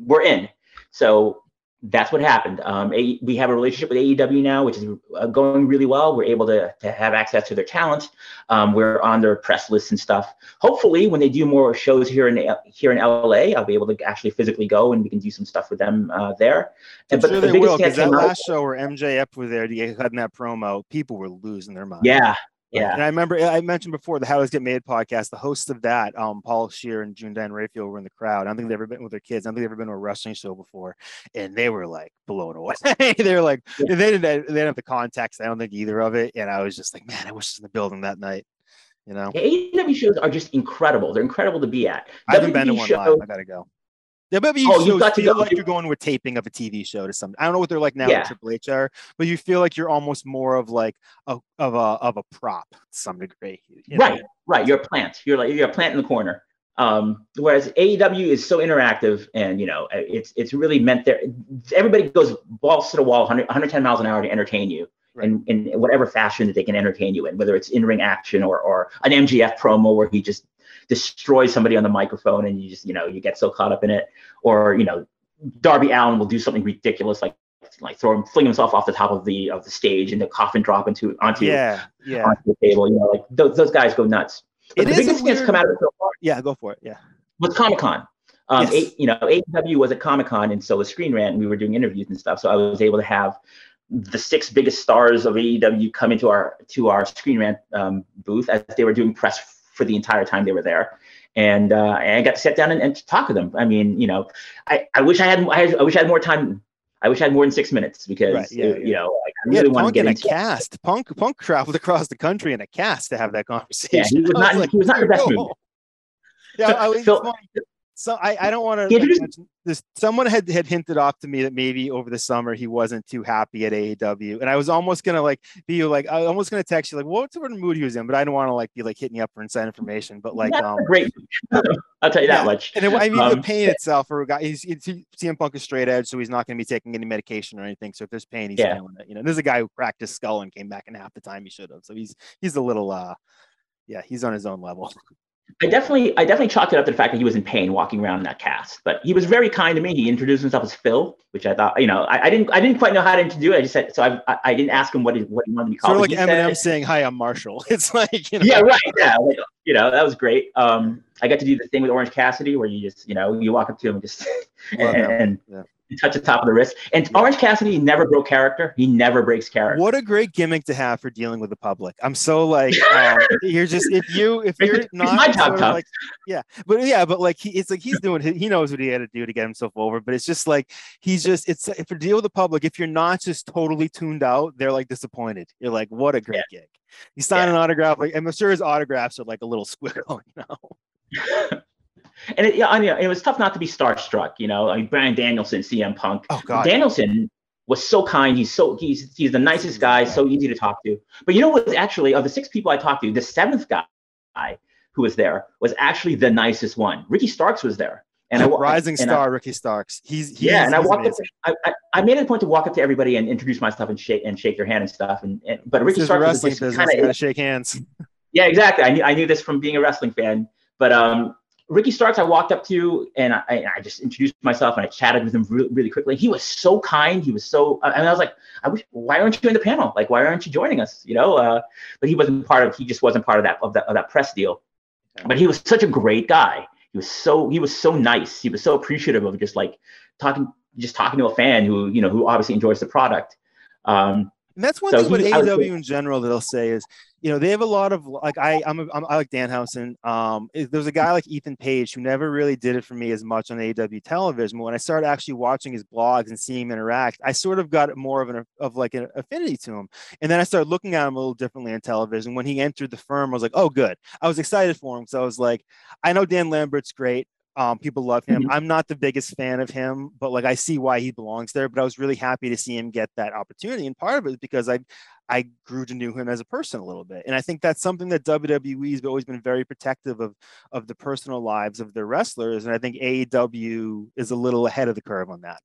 We're in. So that's what happened. Um, a, we have a relationship with AEW now, which is uh, going really well. We're able to, to have access to their talent. Um, we're on their press lists and stuff. Hopefully, when they do more shows here in here in LA, I'll be able to actually physically go and we can do some stuff with them uh, there. I'm but sure the they will because that last show where MJF was there, you had that promo, people were losing their mind. Yeah, yeah. And I remember I mentioned before the How Does Get Made podcast, the hosts of that, um, Paul Scheer and June Diane Raphael were in the crowd. I don't think they've ever been with their kids. I don't think they've ever been to a wrestling show before. And they were like blown away. they were like, yeah. they didn't they didn't have the context, I don't think either of it. And I was just like, man, I wish I was in the building that night. You know, AEW shows are just incredible. They're incredible to be at. I haven't been to one live. I gotta go. You oh, got feel like you're going with taping of a TV show to some. I don't know what they're like now yeah. at Triple H are, but you feel like you're almost more of like a of a of a prop to some degree. You know? Right, right. You're a plant. You're like you're a plant in the corner. Um, whereas AEW is so interactive and you know it's it's really meant there. Everybody goes balls to the wall, 100, 110 miles an hour to entertain you. Right. In, in whatever fashion that they can entertain you in, whether it's in-ring action or or an MJF promo where he just destroy somebody on the microphone and you just you know you get so caught up in it. Or you know darby allin will do something ridiculous like like throw him fling himself off the top of the of the stage and the coffin drop into onto yeah yeah. onto the table you know like those, those guys go nuts. But it the biggest thing that's come out of it so far yeah go for it yeah. was comic-con. Um, yes. a, you know, AEW was at Comic Con, and so was Screen Rant, and we were doing interviews and stuff. So I was able to have the six biggest stars of AEW come into our to our Screen Rant um, booth as they were doing press for the entire time they were there. And, uh, and I got to sit down and, and talk to them. I mean, you know, I, I wish I had, I, had, I wish I had more time I wish I had more than six minutes because right, yeah, it, yeah. you know like, I really yeah, want to get in a cast. Punk Punk traveled across the country in a cast to have that conversation. Yeah, he was not. Like, he was not the best movie. Yeah, I was, so, so I, I don't want to this. Someone had, had hinted off to me that maybe over the summer he wasn't too happy at AEW, and I was almost gonna like be like I was almost gonna text you like what sort of mood he was in, but I don't want to like be like hitting you up for inside information. But like, um, great, I'll tell you yeah. that much. And it, I mean, um, the pain itself for a guy, he's, he's CM Punk is straight edge, so he's not gonna be taking any medication or anything. So if there's pain, he's yeah. feeling it. You know, there's a guy who cracked his skull and came back in half the time he should have. So he's he's a little uh, yeah, he's on his own level. I definitely, I definitely chalked it up to the fact that he was in pain walking around in that cast. But he was very kind to me. He introduced himself as Phil, which I thought, you know, I, I didn't, I didn't quite know how to do it. I just said, so I, I, I didn't ask him what he, what he wanted to be called. Sort of like Eminem said, saying, "Hi, I'm Marshall." It's like, you know. yeah, right, yeah, like, you know, that was great. Um, I got to do the thing with Orange Cassidy where you just, you know, you walk up to him and just, and, and yeah touch the top of the wrist. And yeah. Orange Cassidy never broke character. He never breaks character. What a great gimmick to have for dealing with the public. I'm so like, um, you're just if you if you're not my top. like, yeah, but yeah, but like he, it's like he's doing he knows what he had to do to get himself over. But it's just like he's just it's if you deal with the public, if you're not just totally tuned out, they're like disappointed. You're like, what a great yeah. gig. He signed yeah. an autograph. Like I'm sure his autographs are like a little squiggle, you know. and it, yeah, it was tough not to be starstruck. You know, I mean, Bryan Danielson, CM Punk. Oh God, Danielson was so kind. He's so he's he's the nicest guy, so easy to talk to. But you know what? Actually, of the six people I talked to, the seventh guy who was there was actually the nicest one. Ricky Starks was there. And I, rising and star I, Ricky Starks. He's, he's yeah, and I walked. Up I, I, I, made it a point to walk up to everybody and introduce myself and shake and shake their hand and stuff. And, and but Ricky Starks wrestling was business. Kind of shake hands. Yeah, exactly. I knew I knew this from being a wrestling fan. But um, Ricky Starks, I walked up to and I, I, just introduced myself and I chatted with him really, really quickly. He was so kind. He was so, and I was like, I wish, why aren't you in the panel? Like, why aren't you joining us? You know, uh, but he wasn't part of, he just wasn't part of that, of that, of that press deal. But he was such a great guy. He was so, he was so nice. He was so appreciative of just like talking, just talking to a fan who, you know, who obviously enjoys the product. Um, and that's one so thing with AEW in general that they'll say is, you know, they have a lot of like I I'm, a, I'm I like Danhausen. Um, there's a guy like Ethan Page who never really did it for me as much on AEW television. But when I started actually watching his blogs and seeing him interact, I sort of got more of an of like an affinity to him. And then I started looking at him a little differently on television. When he entered the firm, I was like, oh, good. I was excited for him. So I was like, I know Dan Lambert's great. Um, people love him. Mm-hmm. I'm not the biggest fan of him, but like I see why he belongs there. But I was really happy to see him get that opportunity, and part of it is because I I grew to know him as a person a little bit. And I think that's something that WWE has always been very protective of, of the personal lives of their wrestlers. And I think AEW is a little ahead of the curve on that.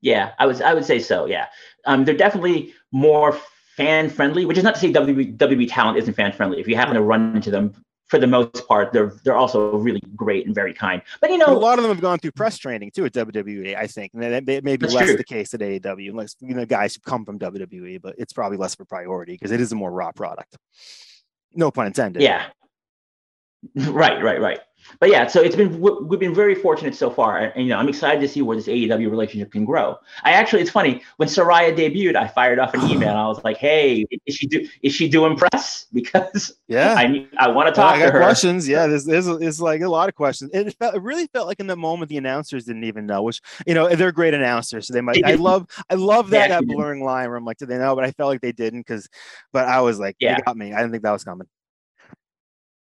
Yeah, I was I would say so. Yeah, um, they're definitely more fan friendly, which is not to say WWE, WWE talent isn't fan friendly. If you happen to run into them for the most part, they're they're also really great and very kind. But you know, a lot of them have gone through press training too at WWE. I think, and that may, be less true. the case at AEW, unless you know guys who come from WWE. But it's probably less of a priority because it is a more raw product. No pun intended. Yeah. Right, right, right but yeah, so it's been we've been very fortunate so far, and you know I'm excited to see where this AEW relationship can grow. I actually, it's funny when Saraya debuted, I fired off an email. I was like, "Hey, is she do is she doing press? Because yeah, I I want to talk I got to her." Questions, yeah, there's, there's there's like a lot of questions. It felt it really felt like in the moment the announcers didn't even know, which you know they're great announcers, so they might. I love I love that that blurring line where I'm like, "Do they know?" But I felt like they didn't because, but I was like, "Yeah, got me." I didn't think that was coming.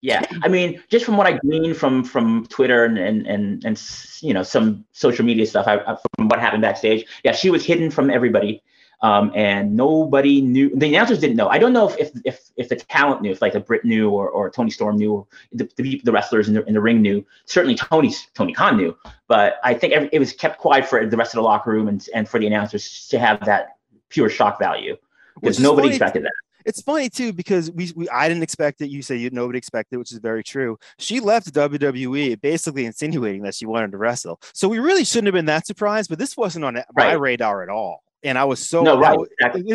Yeah, I mean, just from what I gleaned from from Twitter and and and, and you know some social media stuff, I, from what happened backstage, yeah, she was hidden from everybody, um, and nobody knew. The announcers didn't know. I don't know if if if, if the talent knew, if like the Brit knew or, or Toni Storm knew, the, the, the wrestlers in the in the ring knew. Certainly, Tony Tony Khan knew, but I think every, it was kept quiet for the rest of the locker room and and for the announcers to have that pure shock value because nobody expected that it's funny too because we, we I didn't expect it. You say you nobody expected, which is very true. She left WWE basically insinuating that she wanted to wrestle. So we really shouldn't have been that surprised, but this wasn't on right. my radar at all and I was so no right.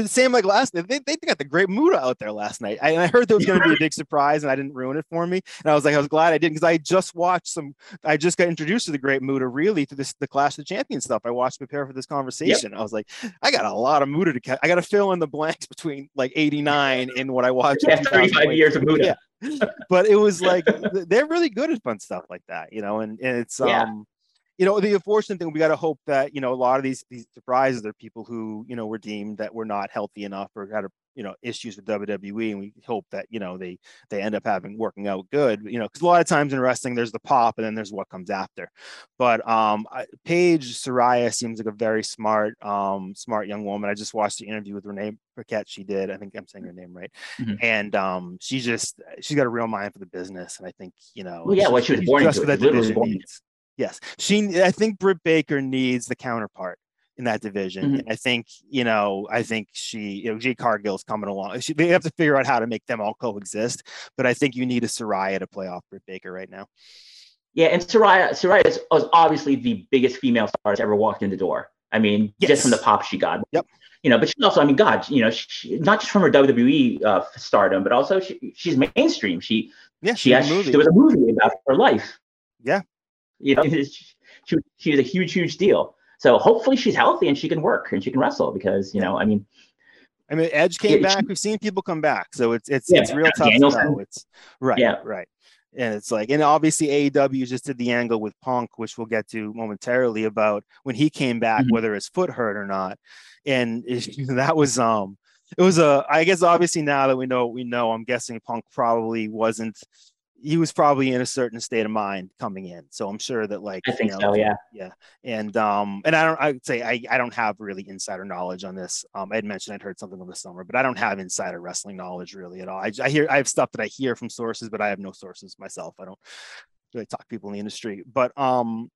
same like last night. They, they got the great Muta out there last night. I, and I heard there was going to be a big surprise, and I didn't ruin it for me. And I was like, I was glad I didn't because I just watched some. I just got introduced to the great Muta really through this the Clash of Champions stuff. I watched prepare for this conversation. Yep. I was like, I got a lot of Muta to catch. I got to fill in the blanks between like '89 and what I watched. Yeah, 35 years of Muta. Yeah. but it was like they're really good at fun stuff like that, you know. And, and it's yeah. um you know, the unfortunate thing, we got to hope that, you know, a lot of these, these surprises are people who, you know, were deemed that were not healthy enough or had, a, you know, issues with WWE. And we hope that, you know, they, they end up having working out good, you know, because a lot of times in wrestling, there's the pop and then there's what comes after. But um, Paige Saraya seems like a very smart, um, smart young woman. I just watched the interview with Renee Paquette. She did. I think I'm saying her name right. Mm-hmm. And um, she just, she's got a real mind for the business. And I think, you know, well, yeah, what she was born into. That division needs. Yes, she. I think Britt Baker needs the counterpart. in that division. Mhm. And I think, you know, I think she, you know, Jade Cargill's coming along. She, they have to figure out how to make them all coexist. But I think you need a Saraya to play off Britt Baker right now. Yeah, and Saraya, Saraya is, was obviously the biggest female star that's ever walked in the door. I mean, just from the pop she got. Yep. You know, but she also, I mean, God, you know, she, not just from her WWE uh, stardom, but also she, she's mainstream. She Yeah, she a actually there was a movie about her life. Yeah. You know, she, she, she was a huge, huge deal. So hopefully she's healthy and she can work and she can wrestle because you know, I mean, I mean, Edge came Yeah, back. We've seen people come back, so it's it's Yeah, it's real tough. to Danielson. know. It's right, Yeah. right, and it's like, and obviously AEW just did the angle with Punk, which we'll get to momentarily about when he came back, Mhm. whether his foot hurt or not, and it- that was um, it was a. I guess obviously now that we know we know, I'm guessing Punk probably wasn't. He was probably in a certain state of mind coming in, so I'm sure that like I you think know, so. Yeah. yeah and um and i don't i'd say i i don't have really insider knowledge on this um i had mentioned i'd heard something over the summer but i don't have insider wrestling knowledge really at all I, I hear i have stuff that i hear from sources but i have no sources myself i don't really talk to people in the industry but um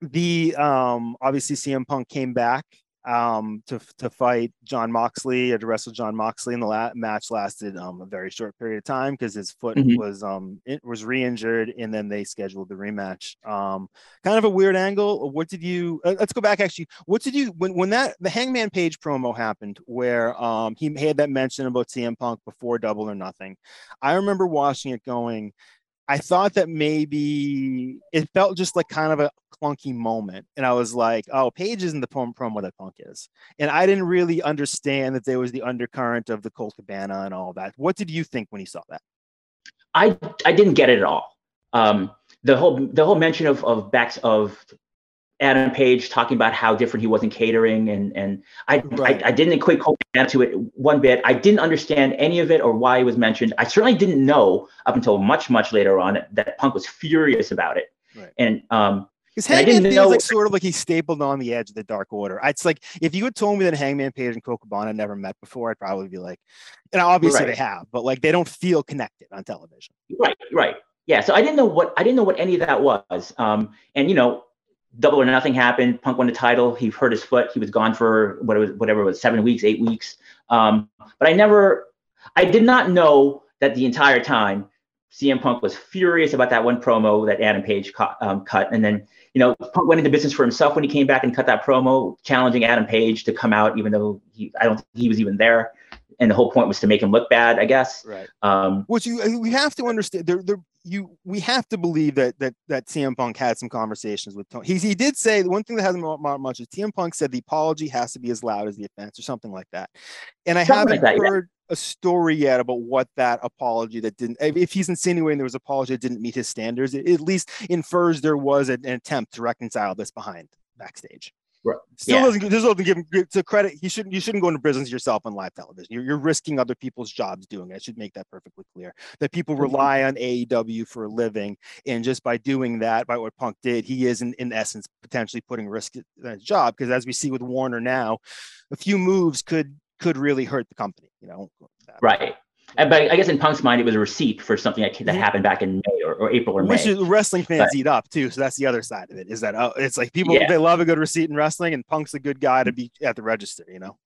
the um obviously cm punk came back um to to fight Jon Moxley or to wrestle Jon Moxley and the la- match lasted um a very short period of time because his foot Mhm. was um it was re-injured and then they scheduled the rematch um kind of a weird angle. What did you? Uh, let's go back. Actually, what did you when when that the Hangman Page promo happened, where um he had that mention about CM Punk before Double or Nothing? I remember watching it, going, I thought that maybe it felt just like kind of a clunky moment, and I was like, oh, Page isn't the prom- promo that Punk is, and I didn't really understand that there was the undercurrent of the Colt Cabana and all that. What did you think when you saw that? I I didn't get it at all. Um, the whole the whole mention of of backs of Adam Page talking about how different he was in catering and and I Right. I, I didn't equate Colt Cabana to it one bit. I didn't understand any of it or why it was mentioned. I certainly didn't know up until much much later on that Punk was furious about it. Right. And um, Because Hangman feels know- like sort of like he's stapled on the edge of the Dark Order. It's like if you had told me that Hangman Page and Colt Cabana never met before, I'd probably be like, and obviously Right. they have, but like they don't feel connected on television. Right, right. Yeah. So I didn't know what I didn't know what any of that was. Um, and you know, double or nothing happened. Punk won the title. He hurt his foot. He was gone for whatever whatever it was seven weeks, eight weeks. Um, but I never, I did not know that the entire time CM Punk was furious about that one promo that Adam Page cut, um, cut. And then you know, Punk went into business for himself when he came back and cut that promo, challenging Adam Page to come out, even though he I don't think he was even there. And the whole point was to make him look bad, I guess. Right. Um, Which you we have to understand. There, there, you we have to believe that that that CM Punk had some conversations with Tony. He he did say the one thing that hasn't come out much is CM Punk said the apology has to be as loud as the offense or something like that. And I Something haven't like that, yeah. heard a story yet about what that apology that didn't. If if he's insinuating there was an apology that didn't meet his standards, it at least infers there was an, an attempt to reconcile this behind backstage. Right. Still Yeah. doesn't this doesn't give him to credit. You shouldn't you shouldn't go into business yourself on live television. You're, you're risking other people's jobs doing it. I should make that perfectly clear. That people Mhm. rely on AEW for a living, and just by doing that, by what Punk did, he is in, in essence potentially putting risk at his job. Because as we see with Warner now, a few moves could could really hurt the company. You know, Right. And, but I guess in Punk's mind, it was a receipt for something that, that Mhm. happened back in May or, or April or Which May. is wrestling fans eat up too. So that's the other side of it. Is that oh, it's like people Yeah. they love a good receipt in wrestling, and Punk's a good guy to be at the register. You know.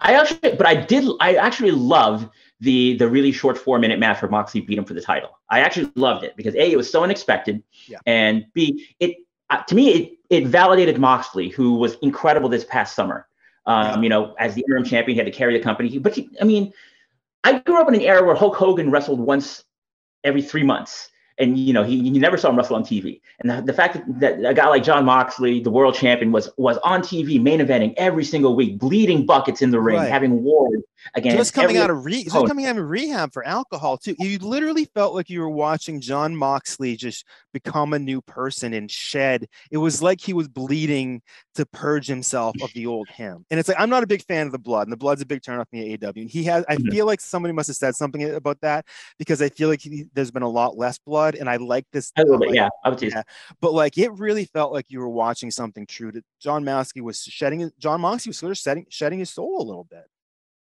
I actually, but I did, I actually loved the the really short four minute match where Moxley beat him for the title. I actually loved it because a it was so unexpected, Yeah. and b it uh, to me it it validated Moxley, who was incredible this past summer. Um, you know, as the interim champion, he had to carry the company. But he, I mean, I grew up in an era where Hulk Hogan wrestled once every three months. And you know he you never saw him wrestle on TV, and the, the fact that, that a guy like Jon Moxley, the world champion, was was on TV main eventing every single week, bleeding buckets in the ring, Right. having wars against just coming every- out of re- just coming out of rehab for alcohol too. You literally felt like you were watching Jon Moxley just become a new person and shed. It was like he was bleeding to purge himself of the old him. And it's like I'm not a big fan of the blood, and the blood's a big turn off me at AEW. And he has, I Mhm. feel like somebody must have said something about that because I feel like he, there's been a lot less blood, and I like this. a little bit, like, yeah. I would Yeah. but like it really felt like you were watching something true to Jon Moxley was shedding his- Jon Moxley was sort of shedding shedding his soul a little bit.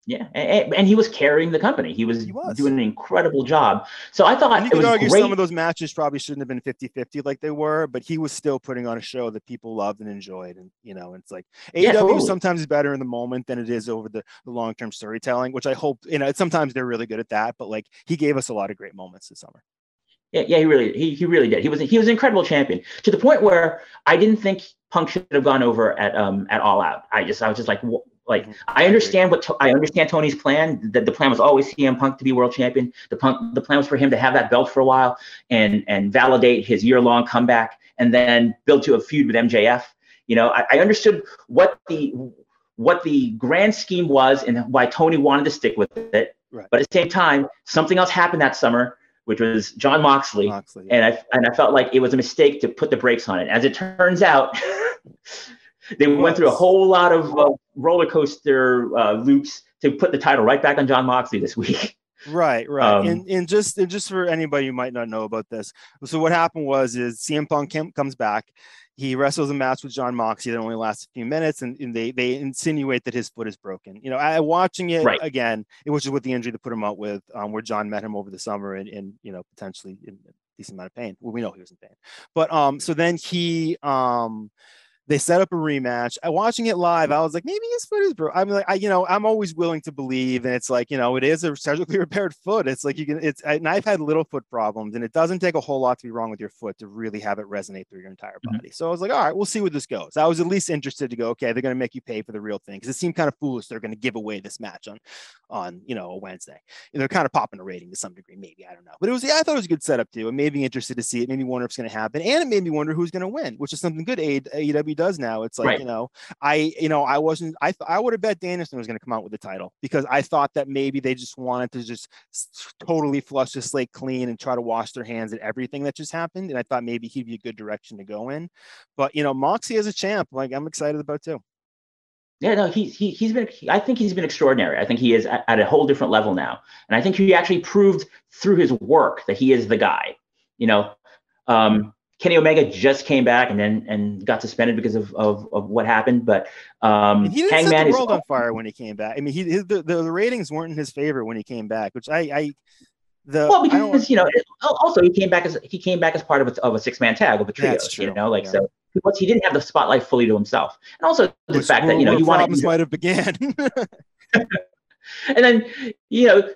Yeah, and, and, he was carrying the company. He was, he was, doing an incredible job. So I thought and you could argue great. some of those matches probably shouldn't have been 50-50 like they were, but he was still putting on a show that people loved and enjoyed. And you know, it's like yeah, totally. sometimes is better in the moment than it is over the, the long-term storytelling, which I hope, you know, sometimes they're really good at that, but like he gave us a lot of great moments this summer. Yeah, yeah, he really he, he really did. He was he was an incredible champion to the point where I didn't think Punk should have gone over at um at All Out. I just I was just like like mm-hmm. I understand what I understand Tony's plan. That the plan was always CM Punk to be world champion. The punk the plan was for him to have that belt for a while and and validate his year long comeback and then build to a feud with MJF. You know, I, I understood what the what the grand scheme was and why Tony wanted to stick with it. Right. But at the same time, something else happened that summer which was Jon Moxley, Moxley and I and I felt like it was a mistake to put the brakes on it. As it turns out, they went through a whole lot of uh, roller coaster uh, loops to put the title right back on Jon Moxley this week. Right, right, um, and, and just and just for anybody who might not know about this, so what happened was is CM Punk comes back, he wrestles a match with Jon Moxley that only lasts a few minutes, and, and, they they insinuate that his foot is broken. You know, I watching it right. again, it was just with the injury to put him out with, um, where John met him over the summer, and, and you know potentially in a decent amount of pain. Well, we know he was in pain, but um, so then he um they set up a rematch. I watching it live, I was like, maybe his foot is broken. I'm like, I, you know, I'm always willing to believe, and it's like, you know, it is a surgically repaired foot. It's like you can, it's, and I've had little foot problems, and it doesn't take a whole lot to be wrong with your foot to really have it resonate through your entire mm-hmm. body. Mm-hmm. So I was like, all right, we'll see where this goes. I was at least interested to go, okay, they're going to make you pay for the real thing because it seemed kind of foolish. They're going to give away this match on, on you know, a Wednesday. And they're kind of popping a rating to some degree, maybe I don't know, but it was, yeah, I thought it was a good setup too. It made me interested to see it. Made me wonder if it's going to happen, and it made me wonder who's going to win, which is something good AEW does now. It's like. Right you know, I, you know, I wasn't, I, I would have bet Danielson was going to come out with the title because I thought that maybe they just wanted to just totally flush the slate clean and try to wash their hands at everything that just happened. And I thought maybe he'd be a good direction to go in. But, you know, Moxie as a champ, like I'm excited about too. Yeah, no, he's he, he's been. I think he's been extraordinary. I think he is at, at a whole different level now, and I think he actually proved through his work that he is the guy. You know, um, Kenny Omega just came back and then and got suspended because of of, of what happened. But um, he didn't Hangman set the world is, on fire when he came back. I mean, he his, the, the ratings weren't in his favor when he came back, which I I the well because you know also he came back as he came back as part of a, of a six man tag of a trio. You know, like yeah. so because he didn't have the spotlight fully to himself, and also the which fact that you know he wanted might have began. and then you know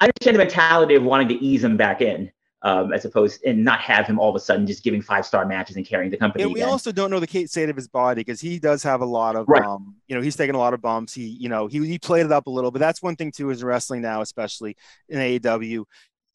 I understand the mentality of wanting to ease him back in um, as opposed and not have him all of a sudden just giving five star matches and carrying the company. And we again. also don't know the state of his body because he does have a lot of, right. um, you know, he's taking a lot of bumps. He, you know, he, he played it up a little, but that's one thing too is wrestling now, especially in AEW.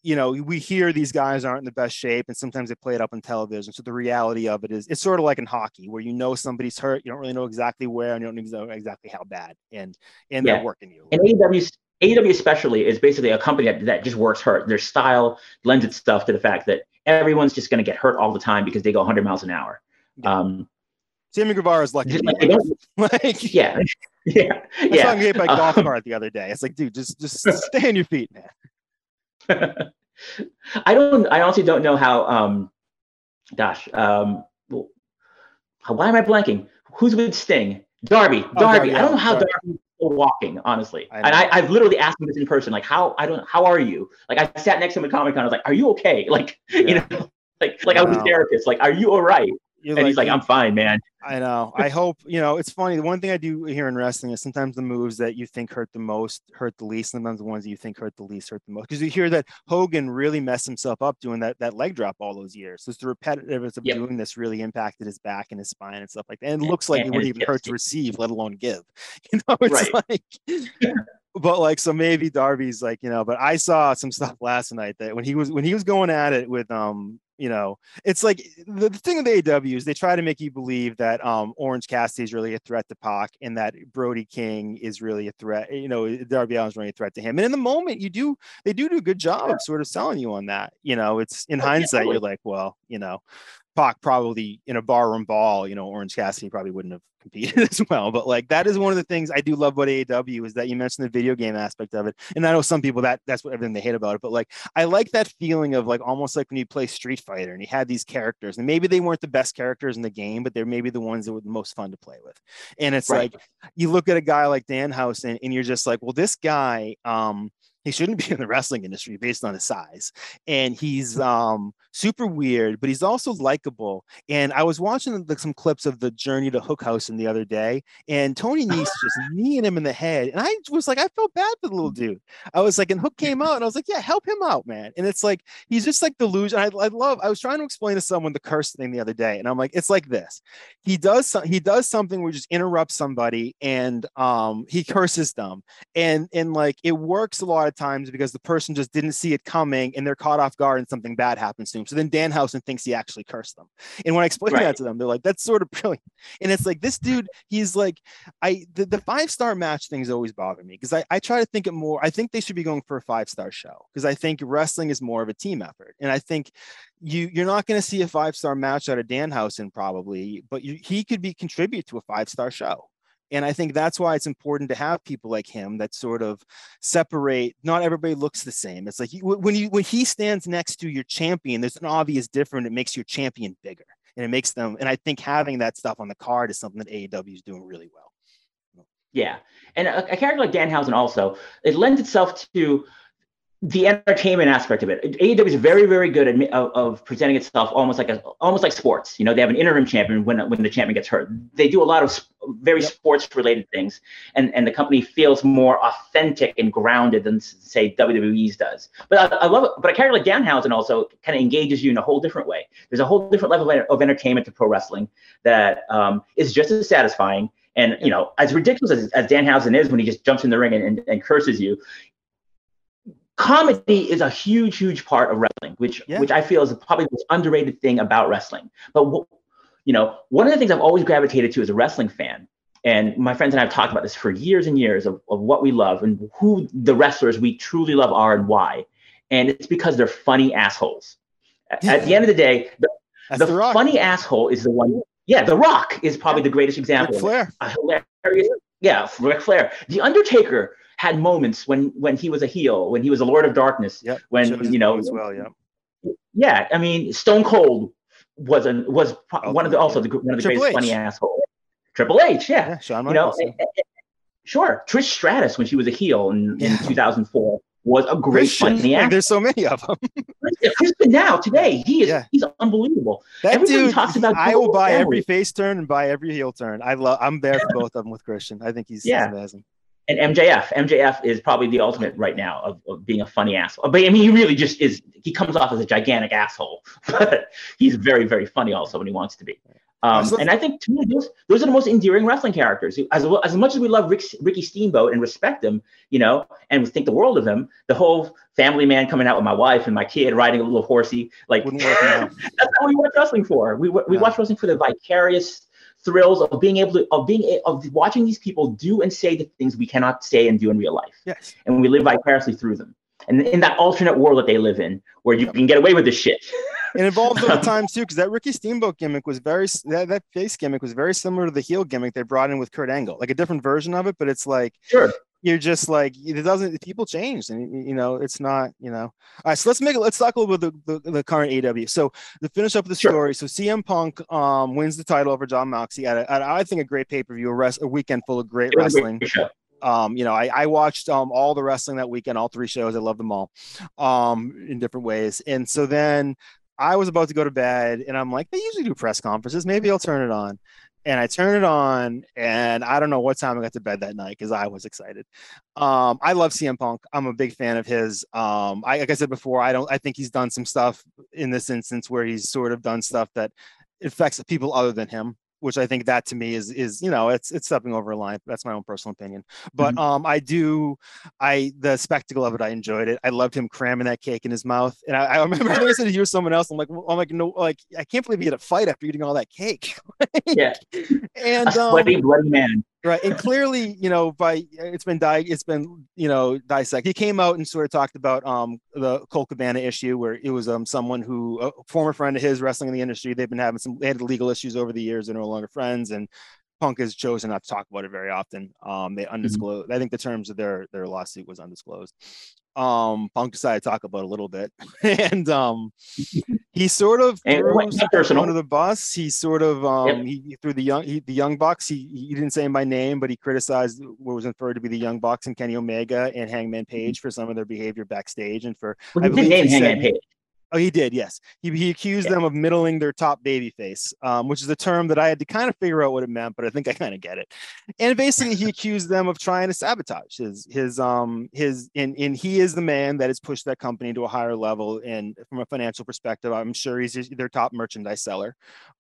You know, we hear these guys aren't in the best shape, and sometimes they play it up on television. So the reality of it is, it's sort of like in hockey, where you know somebody's hurt, you don't really know exactly where, and you don't know exactly how bad, and and yeah. they're working you. And AEW AEW especially is basically a company that, that just works hurt. Their style lends itself to the fact that everyone's just going to get hurt all the time because they go 100 miles an hour. Um, Sammy Guevara is lucky. like, yeah, yeah, I yeah. saw him hit by uh, golf cart the other day. It's like, dude, just just stay on your feet, man. I don't. I honestly don't know how. Um, gosh, um, why am I blanking? Who's with Sting? Darby. Oh, Darby. Darby I don't know how Darby, Darby walking, honestly. I and I, I've literally asked him this in person, like, how I don't how are you? Like I sat next to him at Comic Con, I was like, Are you okay? Like, yeah. you know, like like wow. I was a therapist, like, are you all right? And like, he's like, I'm fine, man. I know. I hope, you know, it's funny. The one thing I do here in wrestling is sometimes the moves that you think hurt the most hurt the least. Sometimes the ones that you think hurt the least hurt the most. Because you hear that Hogan really messed himself up doing that, that leg drop all those years. So it's the repetitiveness of yep. doing this really impacted his back and his spine and stuff like that. And it looks like and, it would even hurt to receive, let alone give. You know, it's right. like but like so maybe Darby's like, you know, but I saw some stuff last night that when he was when he was going at it with um you know, it's like the, the thing with the AEW is they try to make you believe that um, Orange Cassidy is really a threat to Pac and that Brody King is really a threat. You know, Darby Allin's really a threat to him. And in the moment, you do they do do a good job of sort of selling you on that. You know, it's in oh, hindsight, you're like, well, you know, Pac probably in a barroom ball, you know, Orange Cassidy probably wouldn't have competed as well. But like that is one of the things I do love about AEW is that you mentioned the video game aspect of it. And I know some people that that's what everything they hate about it. But like I like that feeling of like almost like when you play Street Fighter and you had these characters, and maybe they weren't the best characters in the game, but they're maybe the ones that were the most fun to play with. And it's right. like you look at a guy like Danhausen and you're just like, well, this guy, um, he shouldn't be in the wrestling industry based on his size. And he's um, super weird, but he's also likable. And I was watching like, some clips of the Journey to hook house in the other day, and Tony Nese just kneeing him in the head. And I was like, I felt bad for the little dude. I was like, and Hook came out, and I was like, yeah, help him out, man. And it's like he's just like delusion. I, I love. I was trying to explain to someone the curse thing the other day, and I'm like, it's like this. He does he does something where he just interrupts somebody, and um, he curses them, and and like it works a lot of times because the person just didn't see it coming and they're caught off guard and something bad happens to him. So then Danhausen thinks he actually cursed them. And when I explain right. that to them, they're like, that's sort of brilliant. And it's like, this dude, he's like, I, the, the five star match things always bother me because I, I try to think it more. I think they should be going for a five star show because I think wrestling is more of a team effort. And I think you you're not going to see a five star match out of Danhausen probably, but you, he could be contribute to a five star show. And I think that's why it's important to have people like him that sort of separate. Not everybody looks the same. It's like when you when he stands next to your champion, there's an obvious difference. It makes your champion bigger, and it makes them. And I think having that stuff on the card is something that AEW is doing really well. Yeah, and a, a character like Danhausen also it lends itself to the entertainment aspect of it. AEW is very, very good at of, of, presenting itself almost like a almost like sports. You know, they have an interim champion when when the champion gets hurt. They do a lot of very yep. sports related things, and and the company feels more authentic and grounded than say WWE's does. But I, I love it. But a character like Danhausen also kind of engages you in a whole different way. There's a whole different level of entertainment to pro wrestling that um, is just as satisfying. And you know, as ridiculous as, as Danhausen is when he just jumps in the ring and, and, and curses you, comedy is a huge, huge part of wrestling, which yeah. which I feel is probably the most underrated thing about wrestling. But you know, one of the things I've always gravitated to as a wrestling fan, and my friends and I have talked about this for years and years of, of what we love and who the wrestlers we truly love are and why. And it's because they're funny assholes. At the end of the day, the, the, the funny asshole is the one. Yeah, The Rock is probably the greatest example. Ric Flair. A hilarious. Yeah, Ric Flair. The Undertaker had moments when when he was a heel, when he was a Lord of Darkness, yep. when you know as well, yeah. Yeah, I mean, Stone Cold was an was oh, one of the also the, one of the Triple greatest H. funny assholes. Triple H, yeah, yeah Shawn you know, and, eh, and, eh, sure. Trish Stratus when she was a heel in, yeah. in 2004 was a great Christian. funny actor. There's so many of them. Christian now today he is yeah. he's unbelievable. That Everybody dude talks about. I will buy family. every face turn and buy every heel turn. I love. I'm there for both of them with Christian. I think he's, yeah. he's amazing and MJF. MJF is probably the ultimate right now of, of, being a funny asshole. But I mean, he really just is. He comes off as a gigantic asshole, but he's very, very funny also when he wants to be. Um, and I think to me, those those are the most endearing wrestling characters. As as much as we love Rick, Ricky Steamboat and respect him, you know, and think the world of him, the whole family man coming out with my wife and my kid riding a little horsey, like that's not what we watch wrestling for. We we watch wrestling for the vicarious thrills of being able to of being of watching these people do and say the things we cannot say and do in real life. Yes. And we live vicariously through them. And in that alternate world that they live in, where you can get away with this shit. it evolved over time too, because that Ricky Steamboat gimmick was very that, that face gimmick was very similar to the heel gimmick they brought in with Kurt Angle, like a different version of it, but it's like sure you're just like it doesn't people change and you know it's not you know all right so let's make it let's talk a little bit the, the, the current AEW so to finish up the sure. story so CM Punk um wins the title over Jon Moxley at, a, at I think a great pay-per-view a, rest, a weekend full of great wrestling great um, you know, I, I watched um, all the wrestling that weekend, all three shows. I love them all um, in different ways. And so then I was about to go to bed, and I'm like, they usually do press conferences. Maybe I'll turn it on and I turned it on, and I don't know what time I got to bed that night because I was excited. Um, I love CM Punk. I'm a big fan of his. Um, I, like I said before, I don't. I think he's done some stuff in this instance where he's sort of done stuff that affects people other than him which I think that to me is is you know it's it's stepping over a line. That's my own personal opinion. But mm-hmm. um, I do, I the spectacle of it, I enjoyed it. I loved him cramming that cake in his mouth. And I, I remember I said to hear someone else. I'm like, I'm like, no, like I can't believe he had a fight after eating all that cake. yeah. And a sweaty, um, bloody man. Right and clearly you know by it's been di- it's been you know dissect he came out and sort of talked about um the Colt Cabana issue where it was um someone who a former friend of his wrestling in the industry they've been having some they had legal issues over the years they're no longer friends and Punk has chosen not to talk about it very often. Um, they mm-hmm. undisclosed. Mm-hmm. I think the terms of their their lawsuit was undisclosed. Um, Punk decided to talk about a little bit, and um, he sort of threw one of the bus. He sort of um, yep. he, threw the young he, the young bucks. He he didn't say by name, but he criticized what was inferred to be the young bucks and Kenny Omega and Hangman Page for some of their behavior backstage and for well, I believe name Hangman Page. Oh, he did. Yes, he, he accused yeah. them of middling their top baby face, um, which is a term that I had to kind of figure out what it meant, but I think I kind of get it. And basically, he accused them of trying to sabotage his his um his and and he is the man that has pushed that company to a higher level. And from a financial perspective, I'm sure he's their top merchandise seller.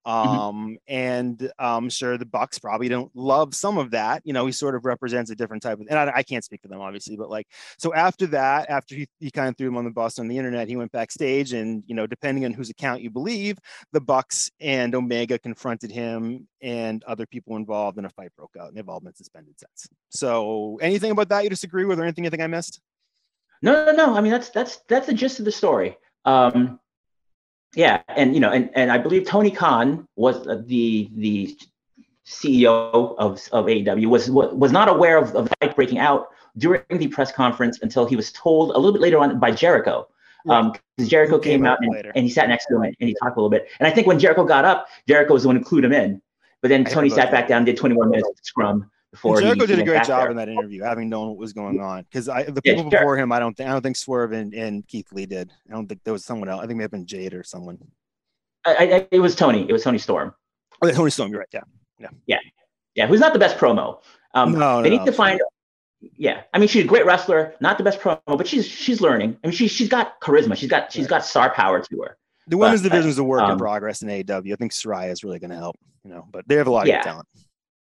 Mm-hmm. Um, mm-hmm. and I'm sure the Bucks probably don't love some of that. You know, he sort of represents a different type of, and I, I can't speak for them obviously, but like so after that, after he he kind of threw him on the bus on the internet, he went backstage and and you know depending on whose account you believe the bucks and omega confronted him and other people involved in a fight broke out and they've all been suspended since. So anything about that you disagree with or anything you think i missed? No no no. I mean that's that's that's the gist of the story. Um yeah and you know and and i believe tony khan was the the ceo of of aew was was not aware of, of the fight breaking out during the press conference until he was told a little bit later on by jericho um, because Jericho came, came out and, and, he sat next to him and he talked a little bit. And I think when Jericho got up, Jericho was the one who clued him in. But then Tony sat back down, did 21 minutes of scrum before. And Jericho he, did a great job there. in that interview, having known what was going on. Because I, the people yeah, before him, I don't think, I don't think Swerve and, and Keith Lee did. I don't think there was someone else. I think it may have been Jade or someone. I, I, it was Tony. It was Toni Storm. Oh, Toni Storm. You're right. Yeah. Yeah. Yeah. Yeah. Who's not the best promo. Um, no, they need no, to find yeah, I mean she's a great wrestler, not the best promo, but she's she's learning. I mean she's she's got charisma. She's got she's got star power to her. The women's division is a work um, in progress in AEW. I think Saraya is really going to help. You know, but they have a lot yeah. of talent.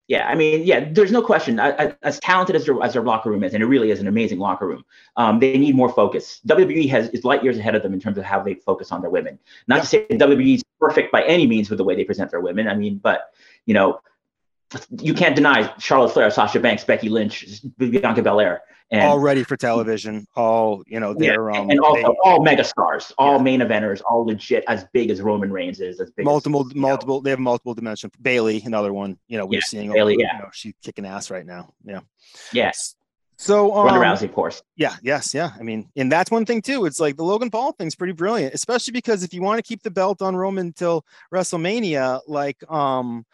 Yeah, I mean, yeah, there's no question. I, I, as talented as their as their locker room is, and it really is an amazing locker room. Um, they need more focus. WWE has is light years ahead of them in terms of how they focus on their women. Not yeah. to say WWE is perfect by any means with the way they present their women. I mean, but you know, you can't deny Charlotte Flair, Sasha Banks, Becky Lynch, Bianca Belair. And, all ready for television. All you know, they're yeah, um, and also they, all mega stars, all yeah. main eventers, all legit as big as Roman Reigns is, as big multiple, as, multiple. Know. They have multiple dimensions. Bayley, another one. You know, we're yeah, seeing Bayley. yeah, you know, she's kicking ass right now. Yeah. Yes. So um, Ronda Rousey, of course. Yeah, yes, yeah. I mean, and that's one thing too. It's like the Logan Paul thing's pretty brilliant, especially because if you want to keep the belt on Roman until WrestleMania, like um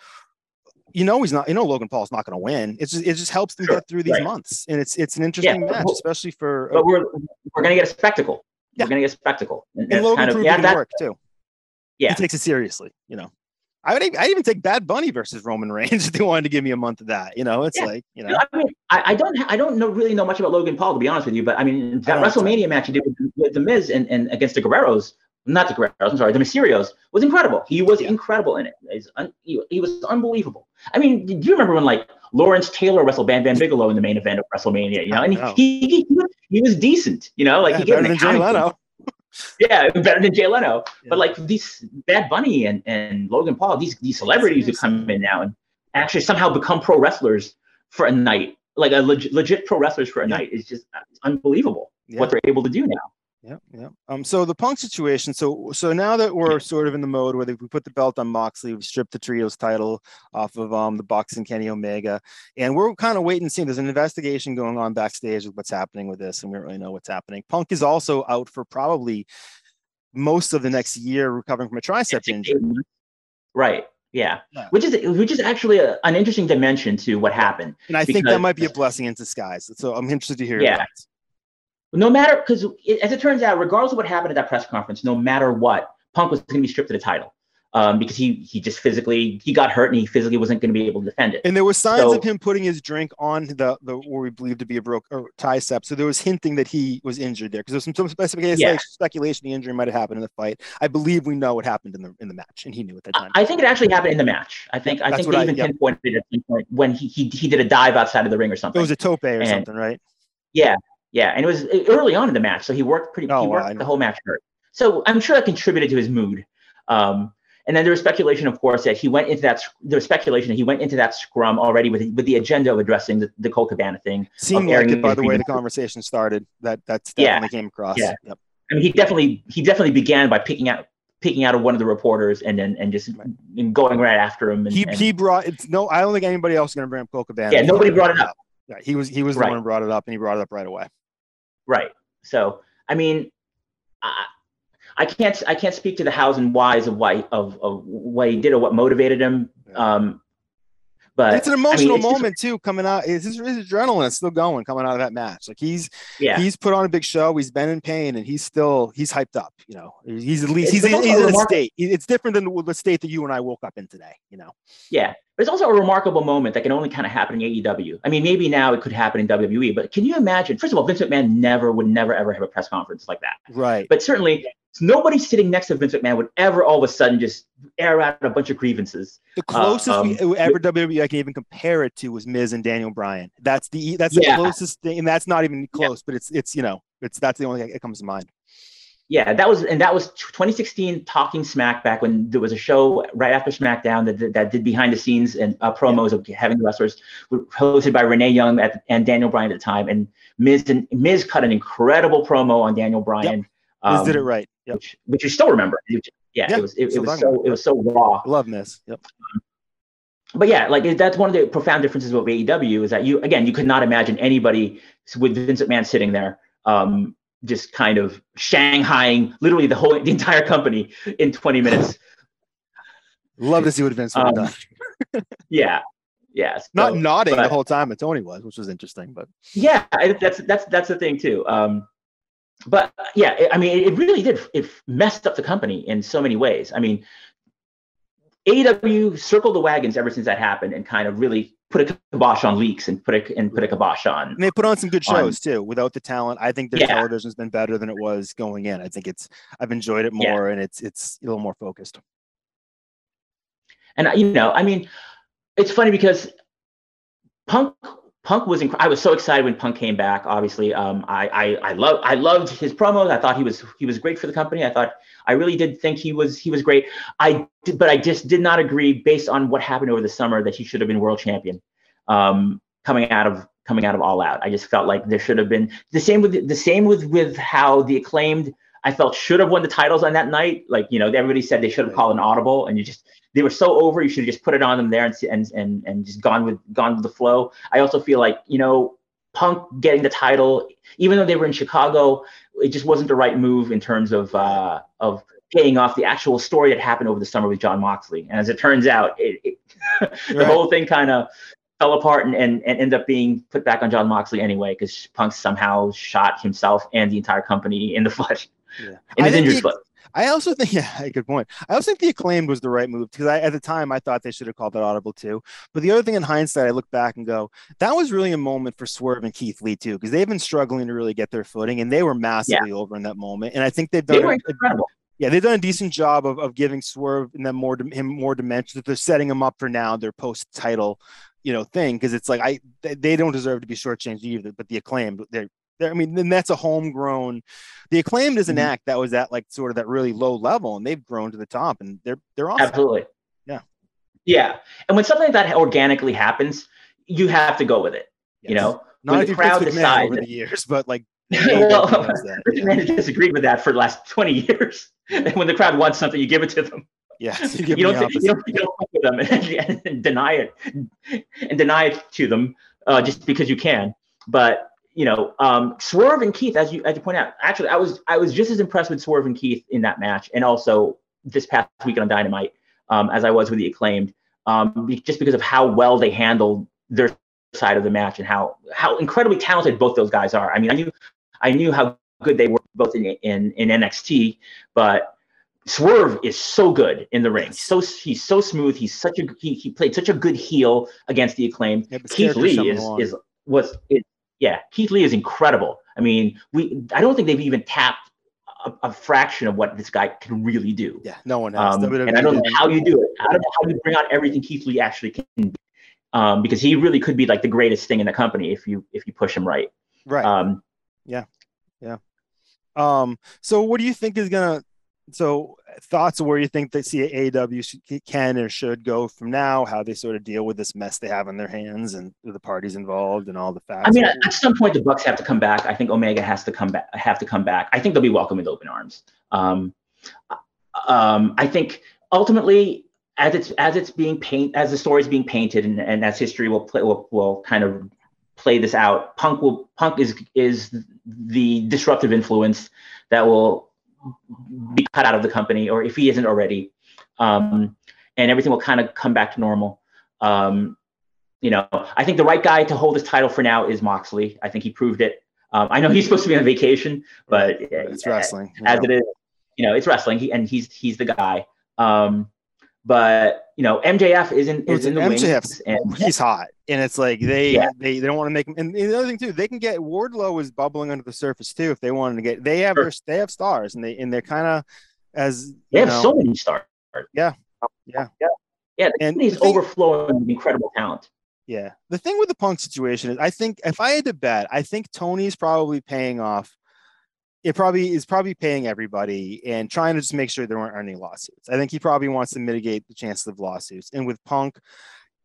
you know he's not. You know Logan Paul's not going to win. It's just it just helps them sure. get through these right. months, and it's it's an interesting yeah, match, especially for. But we're we're going to get a spectacle. Yeah. We're going to get a spectacle, and, and Logan kind of, yeah, that work too. Yeah, he takes it seriously. You know, I would I even take Bad Bunny versus Roman Reigns if they wanted to give me a month of that. You know, it's yeah. like you know. I mean, I, I don't I don't know really know much about Logan Paul to be honest with you, but I mean that WrestleMania uh, match he did with, with the Miz and, and against the Guerreros not the Guerreros, I'm sorry, the Mysterios was incredible. He was yeah. incredible in it. Un, he, he, was unbelievable. I mean, do you remember when like Lawrence Taylor wrestled Bam Bam Bigelow in the main event of WrestleMania? You know, and know. He, he, he, he, was decent. You know, like yeah, he better than Jay Leno. yeah, better than Jay Leno. Yeah. But like these Bad Bunny and, and Logan Paul, these these celebrities who come in now and actually somehow become pro wrestlers for a night, like a legit, legit pro wrestlers for a night, is just uh, unbelievable what they're able to do now. Yeah, yeah. Um, so the Punk situation. So, so now that we're sort of in the mode where we put the belt on Moxley, we've stripped the trios title off of um the Bucks and Kenny Omega, and we're kind of waiting and see. There's an investigation going on backstage with what's happening with this, and we don't really know what's happening. Punk is also out for probably most of the next year, recovering from a tricep injury. Right. Yeah. yeah. which is which is actually a, an interesting dimension to what happened. And I think that might be a blessing in disguise. So I'm interested to hear. Yeah, no matter because as it turns out, regardless of what happened at that press conference, no matter what, Punk was going to be stripped of the title um, because he he just physically he got hurt and he physically wasn't going to be able to defend it. And there was signs so, of him putting his drink on the the what we believe to be a broke or tricep. So there was hinting that he was injured there because there's some, some speculation, yeah. speculation the injury might have happened in the fight. I believe we know what happened in the in the match, and he knew at that time. I think it actually happened in the match. I think I think they I, even yeah. pinpointed it when he, he he did a dive outside of the ring or something. It was a tope or and, something, right? Yeah, yeah, and it was early on in the match, so he worked pretty. Oh, he worked the whole match hurt. So I'm sure that contributed to his mood. Um, And then there was speculation, of course, that he went into that. There was speculation that he went into that scrum already with with the agenda of addressing the, the Colt Cabana thing. Seemed like it by the way the conversation started. That that's definitely yeah. came across. Yeah. Yep. I mean, he definitely he definitely began by picking out picking out of one of the reporters and then and just and going right after him. And, he and, he brought it's no. I don't think anybody else is going to bring up Colt Cabana. Yeah, nobody brought it up. Yeah, he was he was the right. one who brought it up, and he brought it up right away. Right. So I mean, I, I can't I can't speak to the hows and whys of why of, of why he did or what motivated him. Um, but it's an emotional I mean, it's moment just, too, coming out. His, his adrenaline is still going coming out of that match. Like he's yeah. he's put on a big show. He's been in pain, and he's still he's hyped up. You know, he's at least it's he's, he's in a state. It's different than the state that you and I woke up in today. You know. Yeah, but it's also a remarkable moment that can only kind of happen in AEW. I mean, maybe now it could happen in WWE, but can you imagine? First of all, Vince McMahon never would never ever have a press conference like that. Right. But certainly nobody sitting next to Vince McMahon would ever all of a sudden just air out a bunch of grievances. The closest um, we ever WWE I can even compare it to was Miz and Daniel Bryan. That's the that's the yeah. closest thing, and that's not even close. Yeah. But it's it's you know it's that's the only thing that comes to mind. Yeah, that was and that was 2016 Talking Smack back when there was a show right after SmackDown that that did behind the scenes and uh, promos of having the wrestlers hosted by Renee Young at, and Daniel Bryan at the time. And Miz and Miz cut an incredible promo on Daniel Bryan. Yep. Um, Miz did it right yep. which, which you still remember. Yeah, it was it, it was so it was so raw. Love Miz. Yep. But yeah, like that's one of the profound differences with AEW is that you again you could not imagine anybody with Vince McMahon sitting there, um, just kind of shanghaiing literally the whole the entire company in 20 minutes. Love to see what Vince would have um, done. yeah, yeah. So, not nodding but, the whole time that Tony was, which was interesting. But yeah, that's that's that's the thing too. Um, but yeah, I mean, it really did. It messed up the company in so many ways. I mean, AEW circled the wagons ever since that happened, and kind of really put a kibosh on leaks and put a and put a kibosh on. And they put on some good shows on, too. Without the talent, I think their yeah. television's been better than it was going in. I think it's I've enjoyed it more, yeah. and it's it's a little more focused. And you know, I mean, it's funny because Punk Punk was inc- I was so excited when Punk came back. Obviously, um, I I I love I loved his promos. I thought he was he was great for the company. I thought I really did think he was he was great. I did, but I just did not agree based on what happened over the summer that he should have been world champion. Um, coming out of coming out of All Out, I just felt like there should have been the same with the same with with how the acclaimed I felt should have won the titles on that night. Like you know everybody said they should have called an audible, and you just they were so over. You should have just put it on them there and and and and just gone with gone with the flow. I also feel like you know Punk getting the title, even though they were in Chicago, it just wasn't the right move in terms of uh, of paying off the actual story that happened over the summer with Jon Moxley. And as it turns out, it, it the right. whole thing kind of fell apart and, and, and ended up being put back on Jon Moxley anyway, because Punk somehow shot himself and the entire company in the foot, yeah. in his injured foot. I also think, yeah, good point. I also think the acclaimed was the right move because I, at the time, I thought they should have called that audible too. But the other thing in hindsight, I look back and go, that was really a moment for Swerve and Keith Lee too, because they've been struggling to really get their footing and they were massively yeah. over in that moment. And I think they've done. They incredible. yeah, they've done a decent job of, of giving Swerve and then more him more dimensions. That they're setting him up for now their post title, you know, thing because it's like I they don't deserve to be shortchanged either. But the acclaimed, they're I mean, then that's a homegrown. The acclaimed is an mm-hmm. act that was at like sort of that really low level, and they've grown to the top, and they're they're awesome. Absolutely. Yeah. Yeah, and when something like that organically happens, you have to go with it. Yes. You know, not when the crowd decides over the years, but like. well, Man has disagreed with that for the last 20 years. And when the crowd wants something, you give it to them. Yes, you, you, don't, you, don't, you don't fuck with them and, and, deny it and deny it to them uh, just because you can. But you know, um, Swerve and Keith, as you as you point out, actually, I was I was just as impressed with Swerve and Keith in that match, and also this past weekend on Dynamite, um, as I was with the acclaimed, um, just because of how well they handled their side of the match and how how incredibly talented both those guys are. I mean, I knew I knew how good they were both in in, in NXT, but Swerve is so good in the ring. He's so he's so smooth. He's such a he, he played such a good heel against the acclaimed. Yeah, Keith Lee is is was is yeah, Keith Lee is incredible. I mean, we I don't think they've even tapped a, a fraction of what this guy can really do. Yeah, no one has. Um, and I don't know how you do it. I don't know how you bring out everything Keith Lee actually can do. Um, because he really could be like the greatest thing in the company if you if you push him right. Right. Um, yeah. Yeah. Um, so what do you think is gonna so thoughts of where you think that CAW can or should go from now, how they sort of deal with this mess they have on their hands and the parties involved and all the facts. I mean, at some point the Bucks have to come back. I think Omega has to come back. Have to come back. I think they'll be welcome with open arms. Um, um, I think ultimately, as it's as it's being paint as the story is being painted, and, and as history will play will, will kind of play this out. Punk will Punk is is the disruptive influence that will be cut out of the company, or if he isn't already, um, and everything will kind of come back to normal. Um, you know, I think the right guy to hold this title for now is Moxley. I think he proved it. Um, I know he's supposed to be on vacation, but it's wrestling. As, it is, you know, it's wrestling. He, and he's he's the guy. Um, but you know, MJF isn't is in the MJF, and he's hot, and it's like they yeah. they, they don't want to make him. And the other thing too, they can get Wardlow is bubbling under the surface too if they wanted to get. They have sure. their they have stars, and they and they're kind of as they have know, so many stars. Yeah, yeah, yeah, yeah. And he's overflowing with incredible talent. Yeah, the thing with the Punk situation is, I think if I had to bet, I think Tony's probably paying off it probably is probably paying everybody and trying to just make sure there aren't any lawsuits. I think he probably wants to mitigate the chances of lawsuits. And with Punk,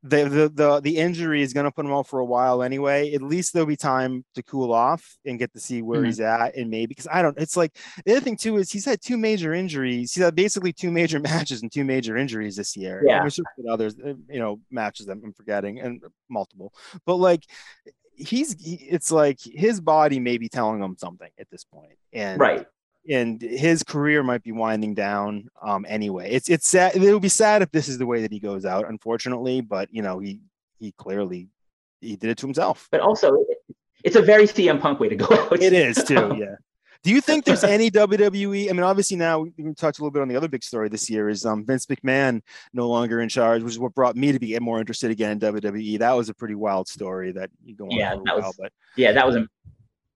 the the the, the injury is going to put him out for a while anyway. At least there'll be time to cool off and get to see where mm-hmm. he's at and maybe because I don't. It's like the other thing too is he's had two major injuries. He's had basically two major matches and two major injuries this year. Yeah, others, uh, you know, matches that I'm forgetting and multiple. But like he's he, it's like his body may be telling him something at this point and right and his career might be winding down um anyway it's it's sad it would be sad if this is the way that he goes out unfortunately but you know he he clearly he did it to himself but also it's a very CM Punk way to go out. It is too, yeah. Do you think there's any WWE? I mean, obviously now we can touch a little bit on the other big story this year is um, Vince McMahon no longer in charge, which is what brought me to be more interested again in WWE. That was a pretty wild story that you go on yeah, that was, while, but yeah, that was a,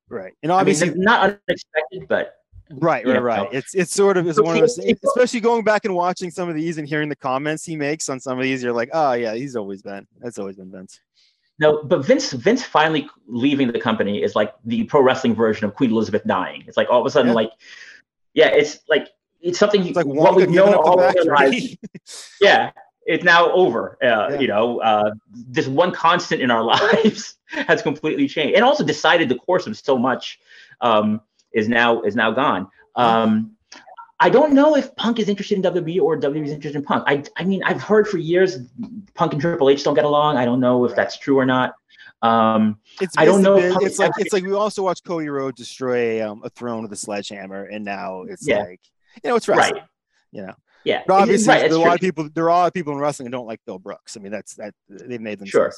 right. And obviously I mean, not unexpected, but Right, right, right. It's it's sort of is one of those, especially going back and watching some of these and hearing the comments he makes on some of these. You're like, oh yeah, he's always been. That's always been Vince. No, but Vince Vince finally leaving the company is like the pro wrestling version of Queen Elizabeth dying. It's like all of a sudden, yeah. like, yeah, it's like it's something it's like what we've known all our lives. yeah, it's now over. Uh, yeah. You know, uh, this one constant in our lives has completely changed, and also decided the course of so much um, is now is now gone. Um, I don't know if Punk is interested in WWE or WWE is interested in Punk. I, I mean, I've heard for years Punk and Triple H don't get along. I don't know if right. that's true or not. Um, it's I don't know. it's like it's like we also watched Cody Rhodes destroy um, a throne with a sledgehammer, and now it's yeah. like you know it's wrestling. Right. You know. Yeah. But obviously, right, there are a lot of people. There are a lot of people in wrestling who don't like Phil Brooks. I mean, that's that they've made them sure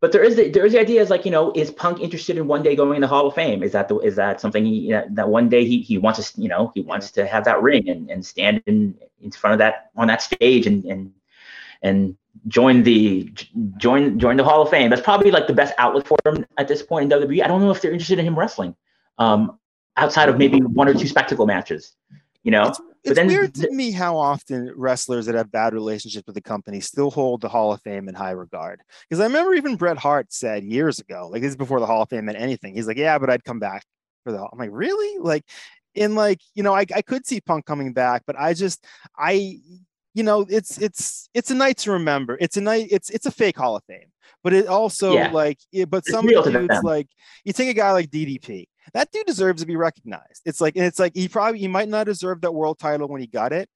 but there is the, there is the idea is like you know is Punk interested in one day going in the Hall of Fame? Is that the is that something he that one day he he wants to you know he wants to have that ring and, and stand in in front of that on that stage and and and join the join join the Hall of Fame. That's probably like the best outlet for him at this point in WWE. I don't know if they're interested in him wrestling um, outside of maybe one or two spectacle matches. You know, it's, it's then, weird to me how often wrestlers that have bad relationships with the company still hold the Hall of Fame in high regard. Because I remember even Bret Hart said years ago, like this is before the Hall of Fame meant anything. He's like, "Yeah, but I'd come back for the." Hall. I'm like, really? Like, in like you know, I I could see Punk coming back, but I just I you know, it's it's it's a night to remember. It's a night. It's it's a fake Hall of Fame, but it also yeah. like. It, but some dudes like you take a guy like DDP that dude deserves to be recognized. It's like, and it's like he probably he might not deserve that world title when he got it,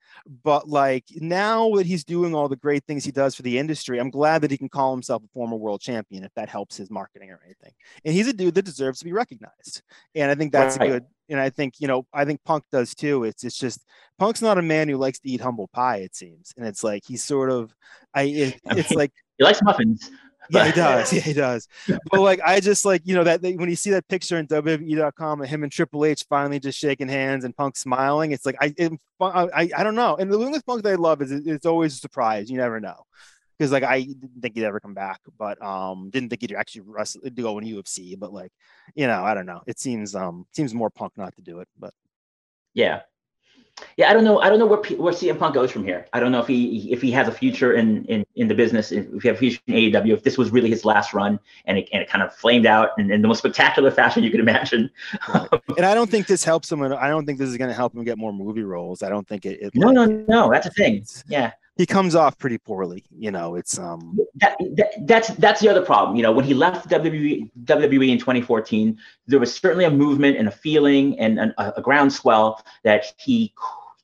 but like now that he's doing all the great things he does for the industry, I'm glad that he can call himself a former world champion if that helps his marketing or anything. And he's a dude that deserves to be recognized. And I think that's right. good. And I think you know, I think Punk does too. It's it's just Punk's not a man who likes to eat humble pie. It seems, and it's like he's sort of, I it, it's like he likes muffins yeah, he does. Yeah, he does. But like, I just like you know that when you see that picture in WWE.com of him and Triple H finally just shaking hands and Punk smiling, it's like I, it, I, I don't know. And the thing with Punk that I love is it's always a surprise. You never know because like I didn't think he'd ever come back, but um, didn't think he'd actually wrestle to go in UFC. But like, you know, I don't know. It seems um seems more Punk not to do it, but yeah. Yeah, I don't know. I don't know where where CM Punk goes from here. I don't know if he if he has a future in in, in the business. If he has a future in AEW. If this was really his last run, and it, and it kind of flamed out in, in the most spectacular fashion you could imagine. Right. and I don't think this helps him. I don't think this is going to help him get more movie roles. I don't think it. it no, like, no, no. That's a thing. Yeah. He comes off pretty poorly, you know. It's um. That, that, that's that's the other problem. You know, when he left WWE WWE in 2014, there was certainly a movement and a feeling and an, a, a groundswell that he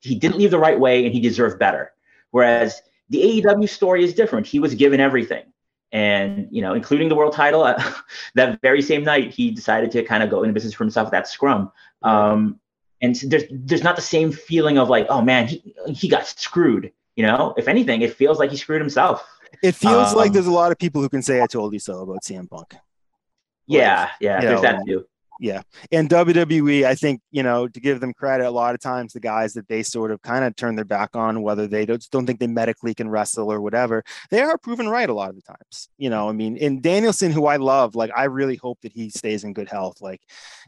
he didn't leave the right way and he deserved better. Whereas the AEW story is different. He was given everything. And, you know, including the world title, uh, that very same night, he decided to kind of go into business for himself that scrum. Um, and there's there's not the same feeling of like, oh man, he, he got screwed. You know, if anything, it feels like he screwed himself. It feels um, like there's a lot of people who can say I told you so about CM Punk. Yeah, yeah, there's know, that too yeah and wwe i think you know to give them credit a lot of times the guys that they sort of kind of turn their back on whether they don't, don't think they medically can wrestle or whatever they are proven right a lot of the times you know i mean in danielson who i love like i really hope that he stays in good health like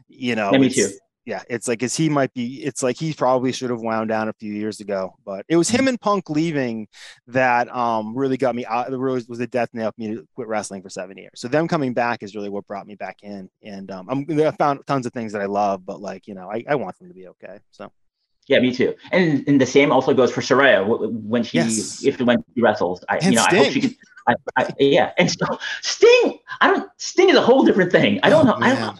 you know yeah, me too yeah, it's like as he might be. It's like he probably should have wound down a few years ago, but it was him and Punk leaving that um really got me out. The rose was the death nail for me to quit wrestling for seven years. So them coming back is really what brought me back in, and um I'm I found tons of things that I love, but like you know I, I want them to be okay. So. Yeah, me too. And and the same also goes for Saraya when she yes. if when she wrestles. I and you know Sting. I hope she can. I, I, yeah, and so Sting. I don't. Sting is a whole different thing. I don't oh, know. Man. I don't.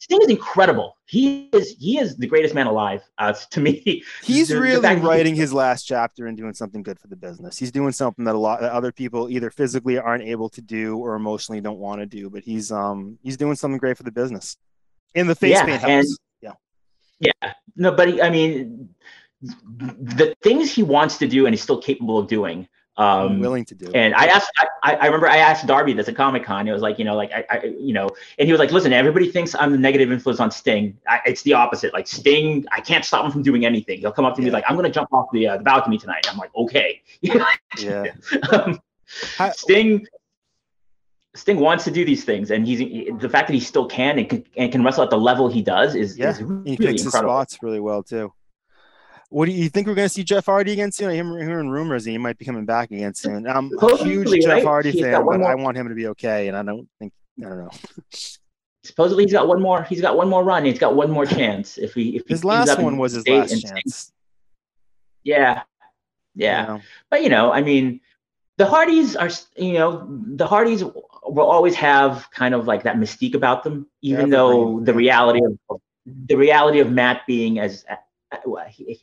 Sting is incredible. He is he is the greatest man alive uh, to me. He's the, really the writing his last chapter and doing something good for the business. He's doing something that a lot that other people either physically aren't able to do or emotionally don't want to do. But he's um he's doing something great for the business. In the face yeah, paint house. And, yeah. Yeah. No, but he, I mean the things he wants to do and he's still capable of doing um, I'm willing to do. It. And I asked, I, I remember I asked Darby this at Comic Con. It was like, you know, like I, I, you know, and he was like, listen, everybody thinks I'm the negative influence on Sting. I, it's the opposite. Like Sting, I can't stop him from doing anything. He'll come up to yeah. me like, I'm gonna jump off the uh, the balcony tonight. I'm like, okay. yeah. um, Sting. Sting wants to do these things, and he's the fact that he still can and can, and can wrestle at the level he does is, yeah. is really he picks incredible. his spots really well too. What do you think we're going to see Jeff Hardy again soon? I'm hearing rumors that he might be coming back again soon. I'm a huge right? Jeff Hardy he's fan, but more... I want him to be okay, and I don't think I don't know. Supposedly he's got one more. He's got one more run. He's got one more chance. If he if his last one was his last chance. Yeah, yeah, but you know, I mean, the Hardys are you know the Hardys will always have kind of like that mystique about them, even though the reality of the reality of Matt being as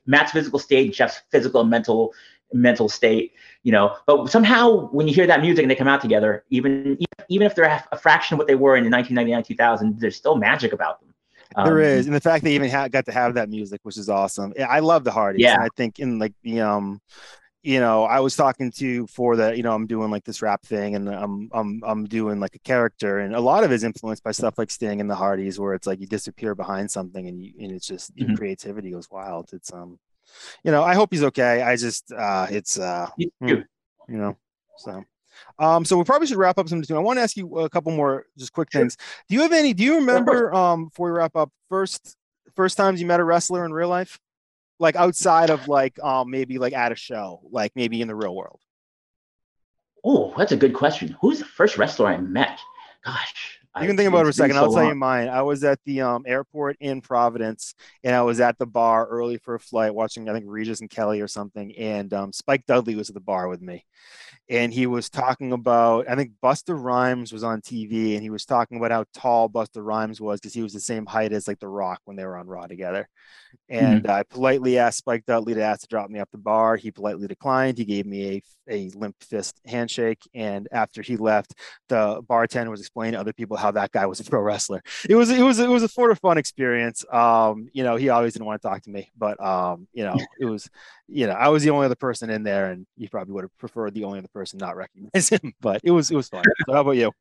Matt's physical state, Jeff's physical and mental mental state, you know. But somehow, when you hear that music and they come out together, even even if they're a fraction of what they were in the 1999, 2000, there's still magic about them. There um, is, and the fact they even ha- got to have that music, which is awesome. I love the Hardys. Yeah, I think in like the um you know, I was talking to for that, you know, I'm doing like this rap thing and I'm I'm I'm doing like a character and a lot of it is influenced by stuff like Sting and the Hardys where it's like you disappear behind something and you and it's just mm-hmm. your creativity goes wild. It's um you know, I hope he's okay. I just uh it's uh you, you know, so um, so we probably should wrap up some. I want to ask you a couple more just quick things. Do you have any? Do you remember um, before we wrap up first first times you met a wrestler in real life? Like outside of like um maybe like at a show, like maybe in the real world? Oh, that's a good question. Who's the first wrestler I met? Gosh. You can think about it for a second. I'll tell long. you mine. I was at the um, airport in Providence, and I was at the bar early for a flight, watching I think Regis and Kelly or something. And um, Spike Dudley was at the bar with me, and he was talking about I think Busta Rhymes was on TV, and he was talking about how tall Busta Rhymes was because he was the same height as like The Rock when they were on Raw together. And mm-hmm. I politely asked Spike Dudley to ask to drop me off the bar. He politely declined. He gave me a, a limp fist handshake. And after he left, the bartender was explaining to other people how that guy was a pro wrestler. It was it was it was a sort of fun experience. Um, you know, he always didn't want to talk to me, but um, you know, it was you know, I was the only other person in there, and he probably would have preferred the only other person not recognize him. But it was it was fun. So how about you?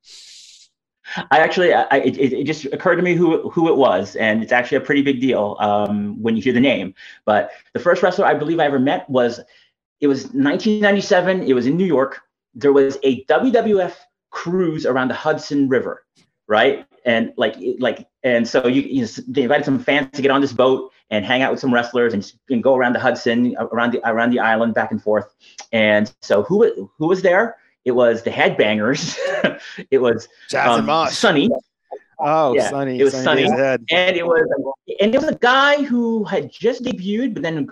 I actually, I, it, it just occurred to me who who it was, and it's actually a pretty big deal um, when you hear the name. But the first wrestler I believe I ever met was, it was 1997. It was in New York. There was a WWF cruise around the Hudson River, right? And like, like, and so you, you they invited some fans to get on this boat, and hang out with some wrestlers and, and go around the Hudson, around the around the island, back and forth. And so who who was there? It was the Headbangers. it was um, Sunny. Oh, yeah, Sunny. It was Sunny, Sunny. and it was and it was a guy who had just debuted, but then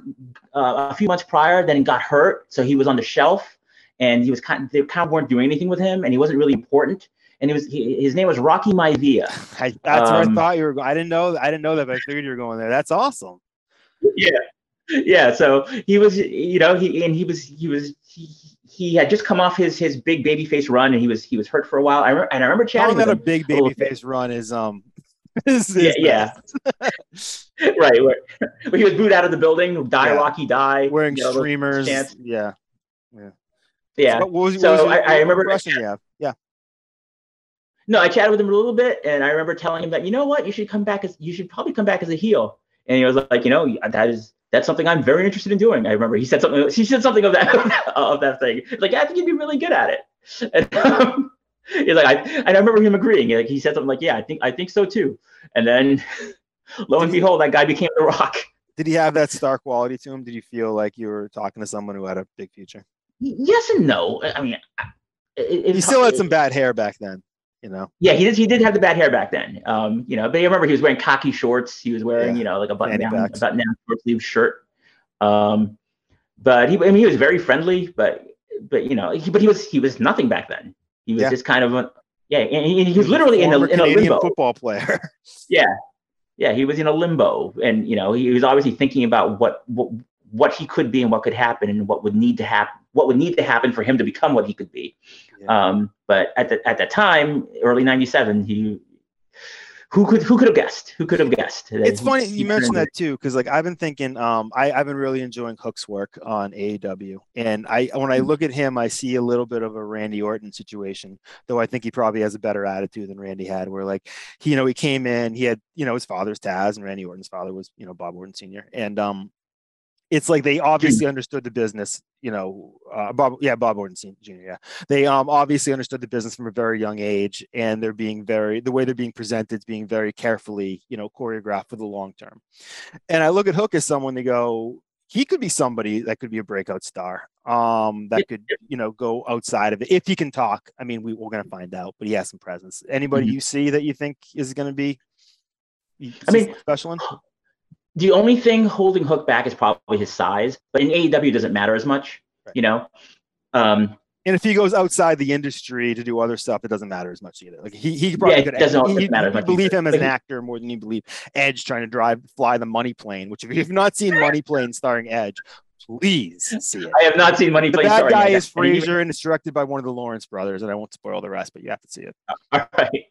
uh, a few months prior, then got hurt, so he was on the shelf, and he was kind of, they kind of weren't doing anything with him, and he wasn't really important. And it was he, his name was Rocky Maivia. I, that's um, where I um, thought you were. I didn't know. I didn't know that, but I figured you were going there. That's awesome. Yeah, yeah. So he was, you know, he and he was he was he, he had just come off his his big baby face run and he was he was hurt for a while. I re- and I remember chatting. Calling that a big baby face run is um. Is, is yeah, yeah. right. Where, where, he was booed out of the building. Die, yeah. Rocky, die. Wearing you know, streamers. Yeah. Yeah. Yeah. So, was, so was I, I, remember. Yeah. No, I chatted with him a little bit, and I remember telling him that you know what, you should come back as you should probably come back as a heel. And he was like, you know, that is that's something I'm very interested in doing. I remember he said something. He said something of that of that thing. like, yeah, I think you'd be really good at it. And um, he's like, I and I remember him agreeing. Like he said something like, yeah, I think I think so too. And then, lo and behold, that guy became the Rock. Did he have that star quality to him? Did you feel like you were talking to someone who had a big future? Yes and no. I mean, it, he still had some bad hair back then you know. Yeah, he did. He did have the bad hair back then. Um, you know, but I remember he was wearing khaki shorts. He was wearing, yeah. you know, like a button down, a button down short sleeve shirt. Um, but he, I mean, he was very friendly, but but you know, he, but he was he was nothing back then. He was yeah. just kind of a yeah, and he, he was literally in a, in a limbo. football player. yeah, yeah, he was in a limbo, and you know, he was obviously thinking about what what what he could be and what could happen and what would need to happen what would need to happen for him to become what he could be yeah. um, but at the at that time early 97 he who could who could have guessed? Who could have guessed it's he, funny you mentioned that too because like i've been thinking um I, i've been really enjoying hook's work on aew and i when i look at him i see a little bit of a randy orton situation though i think he probably has a better attitude than randy had where like he you know he came in he had you know his father's taz and randy orton's father was you know bob orton senior. And um it's like they obviously understood the business, you know, uh, Bob, yeah, Bob Orton Jr. Yeah, they um, obviously understood the business from a very young age, and they're being very the way they're being presented is being very carefully, you know, choreographed for the long term. And I look at Hook as someone to go, he could be somebody that could be a breakout star, um, that could you know go outside of it if he can talk. I mean, we, we're gonna find out, but he has some presence. Anybody mm-hmm. you see that you think is going to be? I mean, special one the only thing holding Hook back is probably his size, but in AEW doesn't matter as much, right. you know. Um, and if he goes outside the industry to do other stuff, it doesn't matter as much either. Like he, he probably yeah, could. Doesn't he, matter you believe either. him as an actor more than you believe Edge trying to drive, fly the money plane. Which if you've not seen Money Plane starring Edge, please see it. I have not seen Money Plane. That guy is Frasier, and it's directed by one of the Lawrence brothers. And I won't spoil the rest, but you have to see it. All right.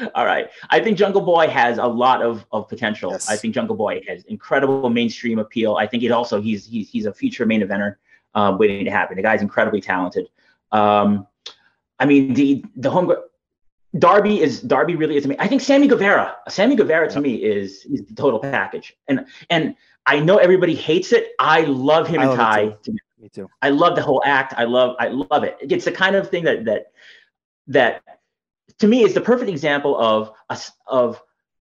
All right. I think Jungle Boy has a lot of, of potential. Yes. I think Jungle Boy has incredible mainstream appeal. I think it also he's he's he's a future main eventer uh, waiting to happen. The guy's incredibly talented. Um, I mean the the home Darby is Darby really is. I mean, I think Sammy Guevara. Sammy Guevara to me is is the total package. And and I know everybody hates it. I love him I and Tay. Too. Me too. I love the whole act. I love I love it. It's the kind of thing that that that to me is the perfect example of a, of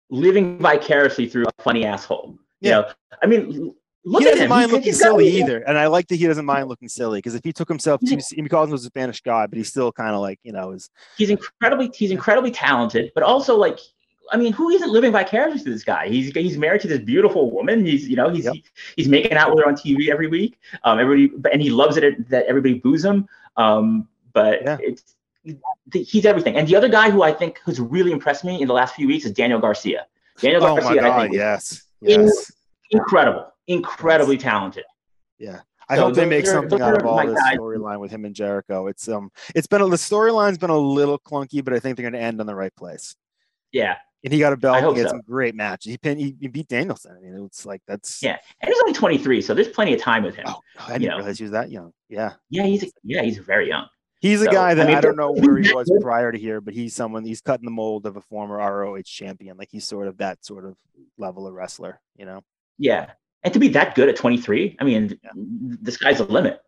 living vicariously through a funny asshole. Yeah. You know, I mean, look he doesn't him. mind he's, looking he's silly either, and I like that he doesn't mind looking silly because if he took himself too, he calls him a Spanish guy, but he's still kind of like you know is he's incredibly he's incredibly talented, but also like I mean, who isn't living vicariously through this guy? He's he's married to this beautiful woman. He's you know he's yep. he, he's making out with her on TV every week. Um, everybody and he loves it that everybody boos him. Um, but yeah. it's he's everything. And the other guy who I think has really impressed me in the last few weeks is Daniel Garcia. Daniel oh Garcia, my God, I think, yes, yes. incredible, incredibly yes. talented. Yeah. I so hope they make something out of all this storyline with him and Jericho. It's um, it's been a, the storyline's been a little clunky, but I think they're going to end on the right place. Yeah, and he got a belt. He had so. some great match. He, pinned, he, he beat Danielson. I mean, it's like that's yeah, and he's only 23, so there's plenty of time with him. Oh, I didn't you know? realize he was that young. Yeah, yeah, he's yeah, he's very young. He's a so, guy that I, mean, I don't know where he was prior to here, but he's someone he's cutting the mold of a former ROH champion. Like he's sort of that sort of level of wrestler, you know? Yeah. And to be that good at 23, I mean, yeah. the sky's the limit.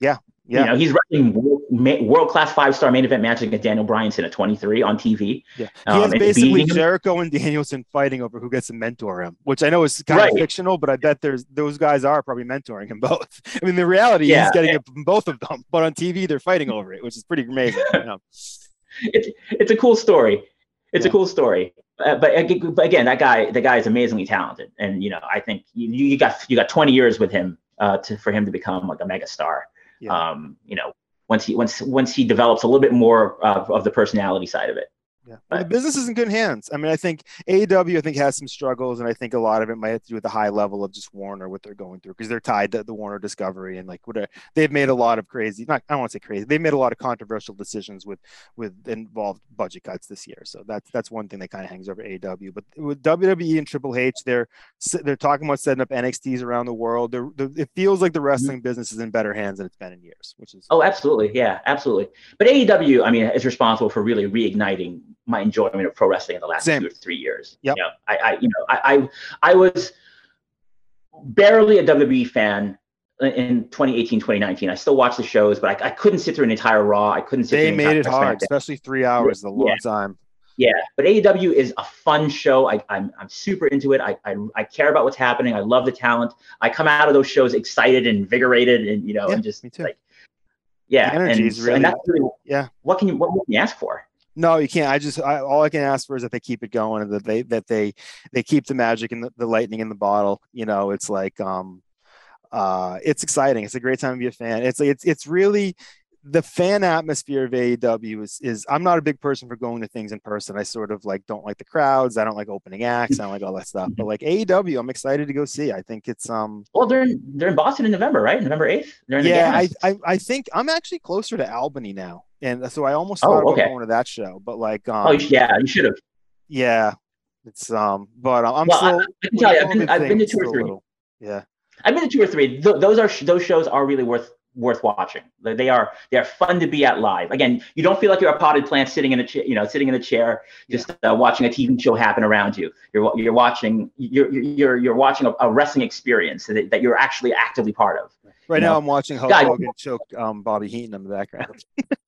Yeah. Yeah. You know, he's wrestling world class five star main event matches against Daniel Bryanson at 23 on TV. Yeah. He um, basically Jericho and Danielson fighting over who gets to mentor him, which I know is kind right. of fictional, but I bet there's those guys are probably mentoring him both. I mean, the reality yeah. he's getting it from both of them, but on TV they're fighting over it, which is pretty amazing. You know? it's, it's a cool story. It's yeah. a cool story. Uh, but, but again, that guy, the guy is amazingly talented. And, you know, I think you, you got, you got 20 years with him uh, to, for him to become like a mega star yeah. um, you know, once he once once he develops a little bit more of, of the personality side of it. Yeah, well, the business is in good hands. I mean, I think AEW, I think has some struggles, and I think a lot of it might have to do with the high level of just Warner, what they're going through, because they're tied to the Warner Discovery, and like what they've made a lot of crazy. Not I don't want to say crazy. They've made a lot of controversial decisions with with involved budget cuts this year. So that's that's one thing that kind of hangs over AEW. But with WWE and Triple H, they're they're talking about setting up NXTs around the world. They're, they're, it feels like the mm-hmm. wrestling business is in better hands than it's been in years, which is oh, absolutely, yeah, absolutely. But AEW, I mean, is responsible for really reigniting my enjoyment of pro wrestling in the last Same. two or three years. Yeah, you know, I, I, you know, I, I, I was barely a WWE fan in 2018, 2019. I still watch the shows, but I, I couldn't sit through an entire Raw. I couldn't sit. They made it hard, especially three hours, a long yeah. time. Yeah, but AEW is a fun show. I, I'm I'm super into it. I, I I care about what's happening. I love the talent. I come out of those shows excited and invigorated, and you know, yeah, and just like, yeah, the energy and, is really, and that's really, yeah. What can you what can you ask for? No, you can't. I just I, all I can ask for is that they keep it going and that they that they they keep the magic and the, the lightning in the bottle. You know, it's like um uh it's exciting. It's a great time to be a fan. It's like it's it's really the fan atmosphere of AEW is is I'm not a big person for going to things in person. I sort of like don't like the crowds. I don't like opening acts. I don't like all that stuff. But like AEW, I'm excited to go see. I think it's um. Well, they're in they're in Boston in November, right? November eighth. Yeah, I, I I think I'm actually closer to Albany now, and so I almost thought oh, okay. about going to that show. But like, um, oh yeah, you should have. Yeah, it's um, but I'm well, still. I, I can tell you, I've been, I've been to two or three. Little, yeah, I've been to two or three. Th- those are those shows are really worth worth watching. They are they are fun to be at live. Again, you don't feel like you're a potted plant sitting in a chair, you know, sitting in a chair just uh, watching a TV show happen around you. You're you're watching you're you're you're watching a, a wrestling experience that, that you're actually actively part of. Right now, know? I'm watching Hulk Hogan choke um, Bobby Heenan in the background.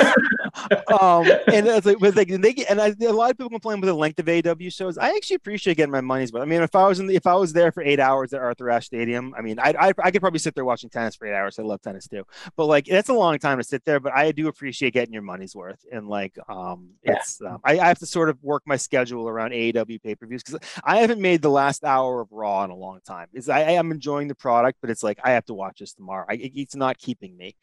um, and it's like, but like they get, and I, a lot of people complain with the length of AEW shows. I actually appreciate getting my money's worth. I mean, if I was in, the, if I was there for eight hours at Arthur Ashe Stadium, I mean, I, I, I could probably sit there watching tennis for eight hours. I love tennis too, but like that's a long time to sit there. But I do appreciate getting your money's worth, and like, um, it's um, I, I have to sort of work my schedule around AEW pay per views because I haven't made the last hour of Raw in a long time. Is I, I am enjoying the product, but it's like I have to watch this tomorrow. I, it's not keeping me.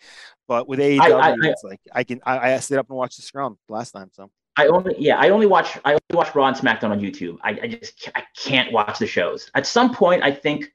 But with AEW, I, I, it's like I can I, I sit up and watch the scrum last time. So I only yeah I only watch I only watch Raw and SmackDown on YouTube. I, I just I can't watch the shows. At some point, I think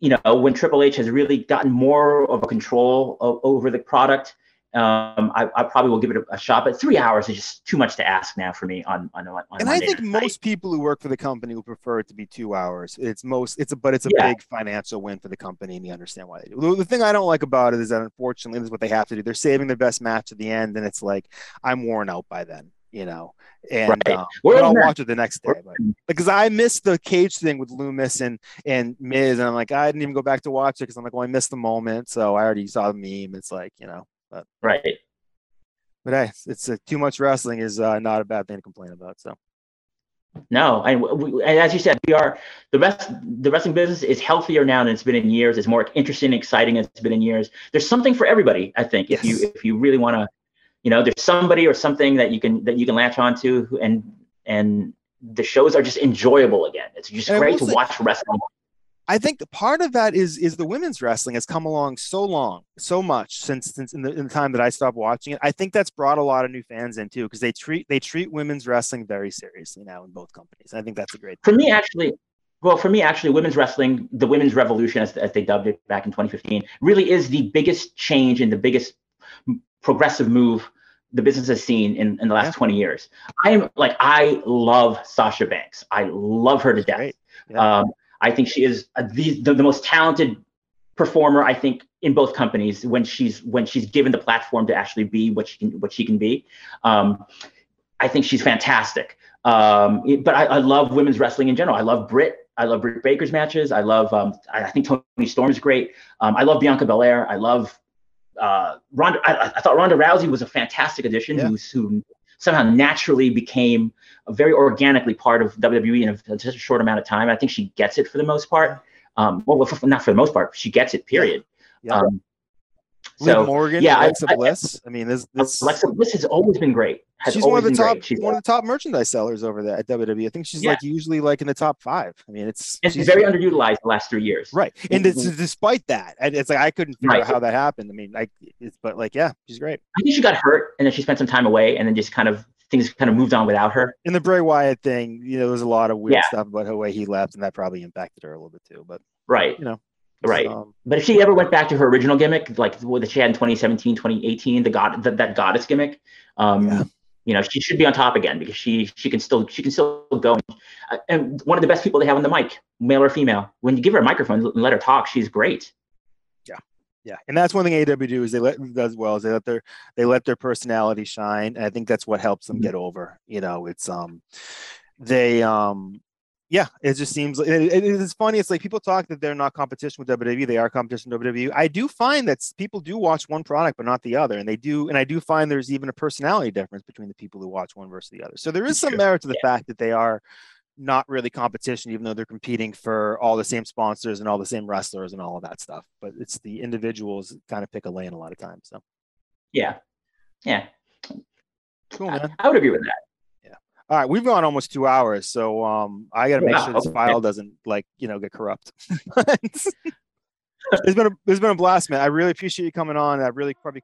you know when Triple H has really gotten more of a control of, over the product um, I, I, probably will give it a, a, shot, but three hours is just too much to ask now for me on on, on And Monday I think night. most people who work for the company will prefer it to be two hours. It's most it's a but it's a yeah. big financial win for the company, and you understand why they do. The, the thing I don't like about it is that unfortunately this is what they have to do. They're saving their best match at the end, and it's like I'm worn out by then, you know. And right. um, I'll watch it the next day, but because I missed the cage thing with Lumis and and Miz, and I'm like I didn't even go back to watch it because I'm like, well, I missed the moment, so I already saw the meme. It's like you know. But, right but hey, it's uh, too much wrestling is uh, not a bad thing to complain about. So. No, and, we, and, as you said, we are the rest. The wrestling business is healthier now than it's been in years. It's more interesting, and exciting as it's been in years. There's something for everybody, I think. Yes. If you if you really want to, you know, there's somebody or something that you can that you can latch onto, and and the shows are just enjoyable again. It's just and great to say, watch wrestling I think part of that is is the women's wrestling has come along so long, so much since since in the, in the time that I stopped watching it. I think that's brought a lot of new fans in too because they treat they treat women's wrestling very seriously now in both companies. I think that's a great. For me, actually, well, for me, actually, women's wrestling, the women's revolution, as, as they dubbed it back in 2015, really is the biggest change and the biggest progressive move the business has seen in, in the last yeah. 20 years. I am like, I love Sasha Banks. I love her to death. Yeah. Um, I think she is a, the, the, the most talented performer. I think in both companies when she's when she's given the platform to actually be what she can what she can be. Um, I think she's fantastic. Um, but I, I, love women's wrestling in general. I love Britt. I love Britt Baker's matches. I love. Um, I think Toni Storm is great. Um, I love Bianca Belair. I love uh, Ronda, I, I, thought Ronda Rousey was a fantastic addition yeah. who somehow naturally became a very organically part of WWE in such a short amount of time. I think she gets it for the most part. Um, well, not for the most part, she gets it. Period. Yeah. Um, so, Morgan, yeah, Alexa I, Bliss. I mean, this, this Alexa Bliss has always been great. she's one of the top, She's one of the top merchandise sellers over there at WWE. I think she's yeah. like usually like in the top five. I mean, it's and she's very underutilized the last three years. Right, and mm-hmm. despite that, and it's like I couldn't figure right. out how that happened. I mean, like, but like, yeah, she's great. I think she got hurt, and then she spent some time away, and then just kind of things kind of moved on without her. In the Bray Wyatt thing, you know, there was a lot of weird yeah. stuff about the way he left, and that probably impacted her a little bit too. But right, you know, Right. Um, but if she ever went back to her original gimmick, like what she had in 2017, 2018, the god, the, that goddess gimmick, um, yeah. you know, she should be on top again because she she can still she can still go. Uh, and one of the best people they have on the mic, male or female. When you give her a microphone and let her talk, she's great. Yeah, yeah, and that's one thing AEW do is they let does well is they let their they let their personality shine, and I think that's what helps them mm-hmm. get over. You know, it's um they um yeah, it just seems it, it, it's funny. It's like people talk that they're not competition with WWE. They are competition with WWE. I do find that people do watch one product but not the other, and they do. And I do find there's even a personality difference between the people who watch one versus the other. So there is some merit to the yeah. fact that they are not really competition, even though they're competing for all the same sponsors and all the same wrestlers and all of that stuff. But it's the individuals kind of pick a lane a lot of times. So yeah, yeah, cool man. I, I would agree with that. All right, we've gone almost two hours, so um, I got to make sure this file doesn't like you know get corrupt. it's been a it's been a blast, man. I really appreciate you coming on. I really probably.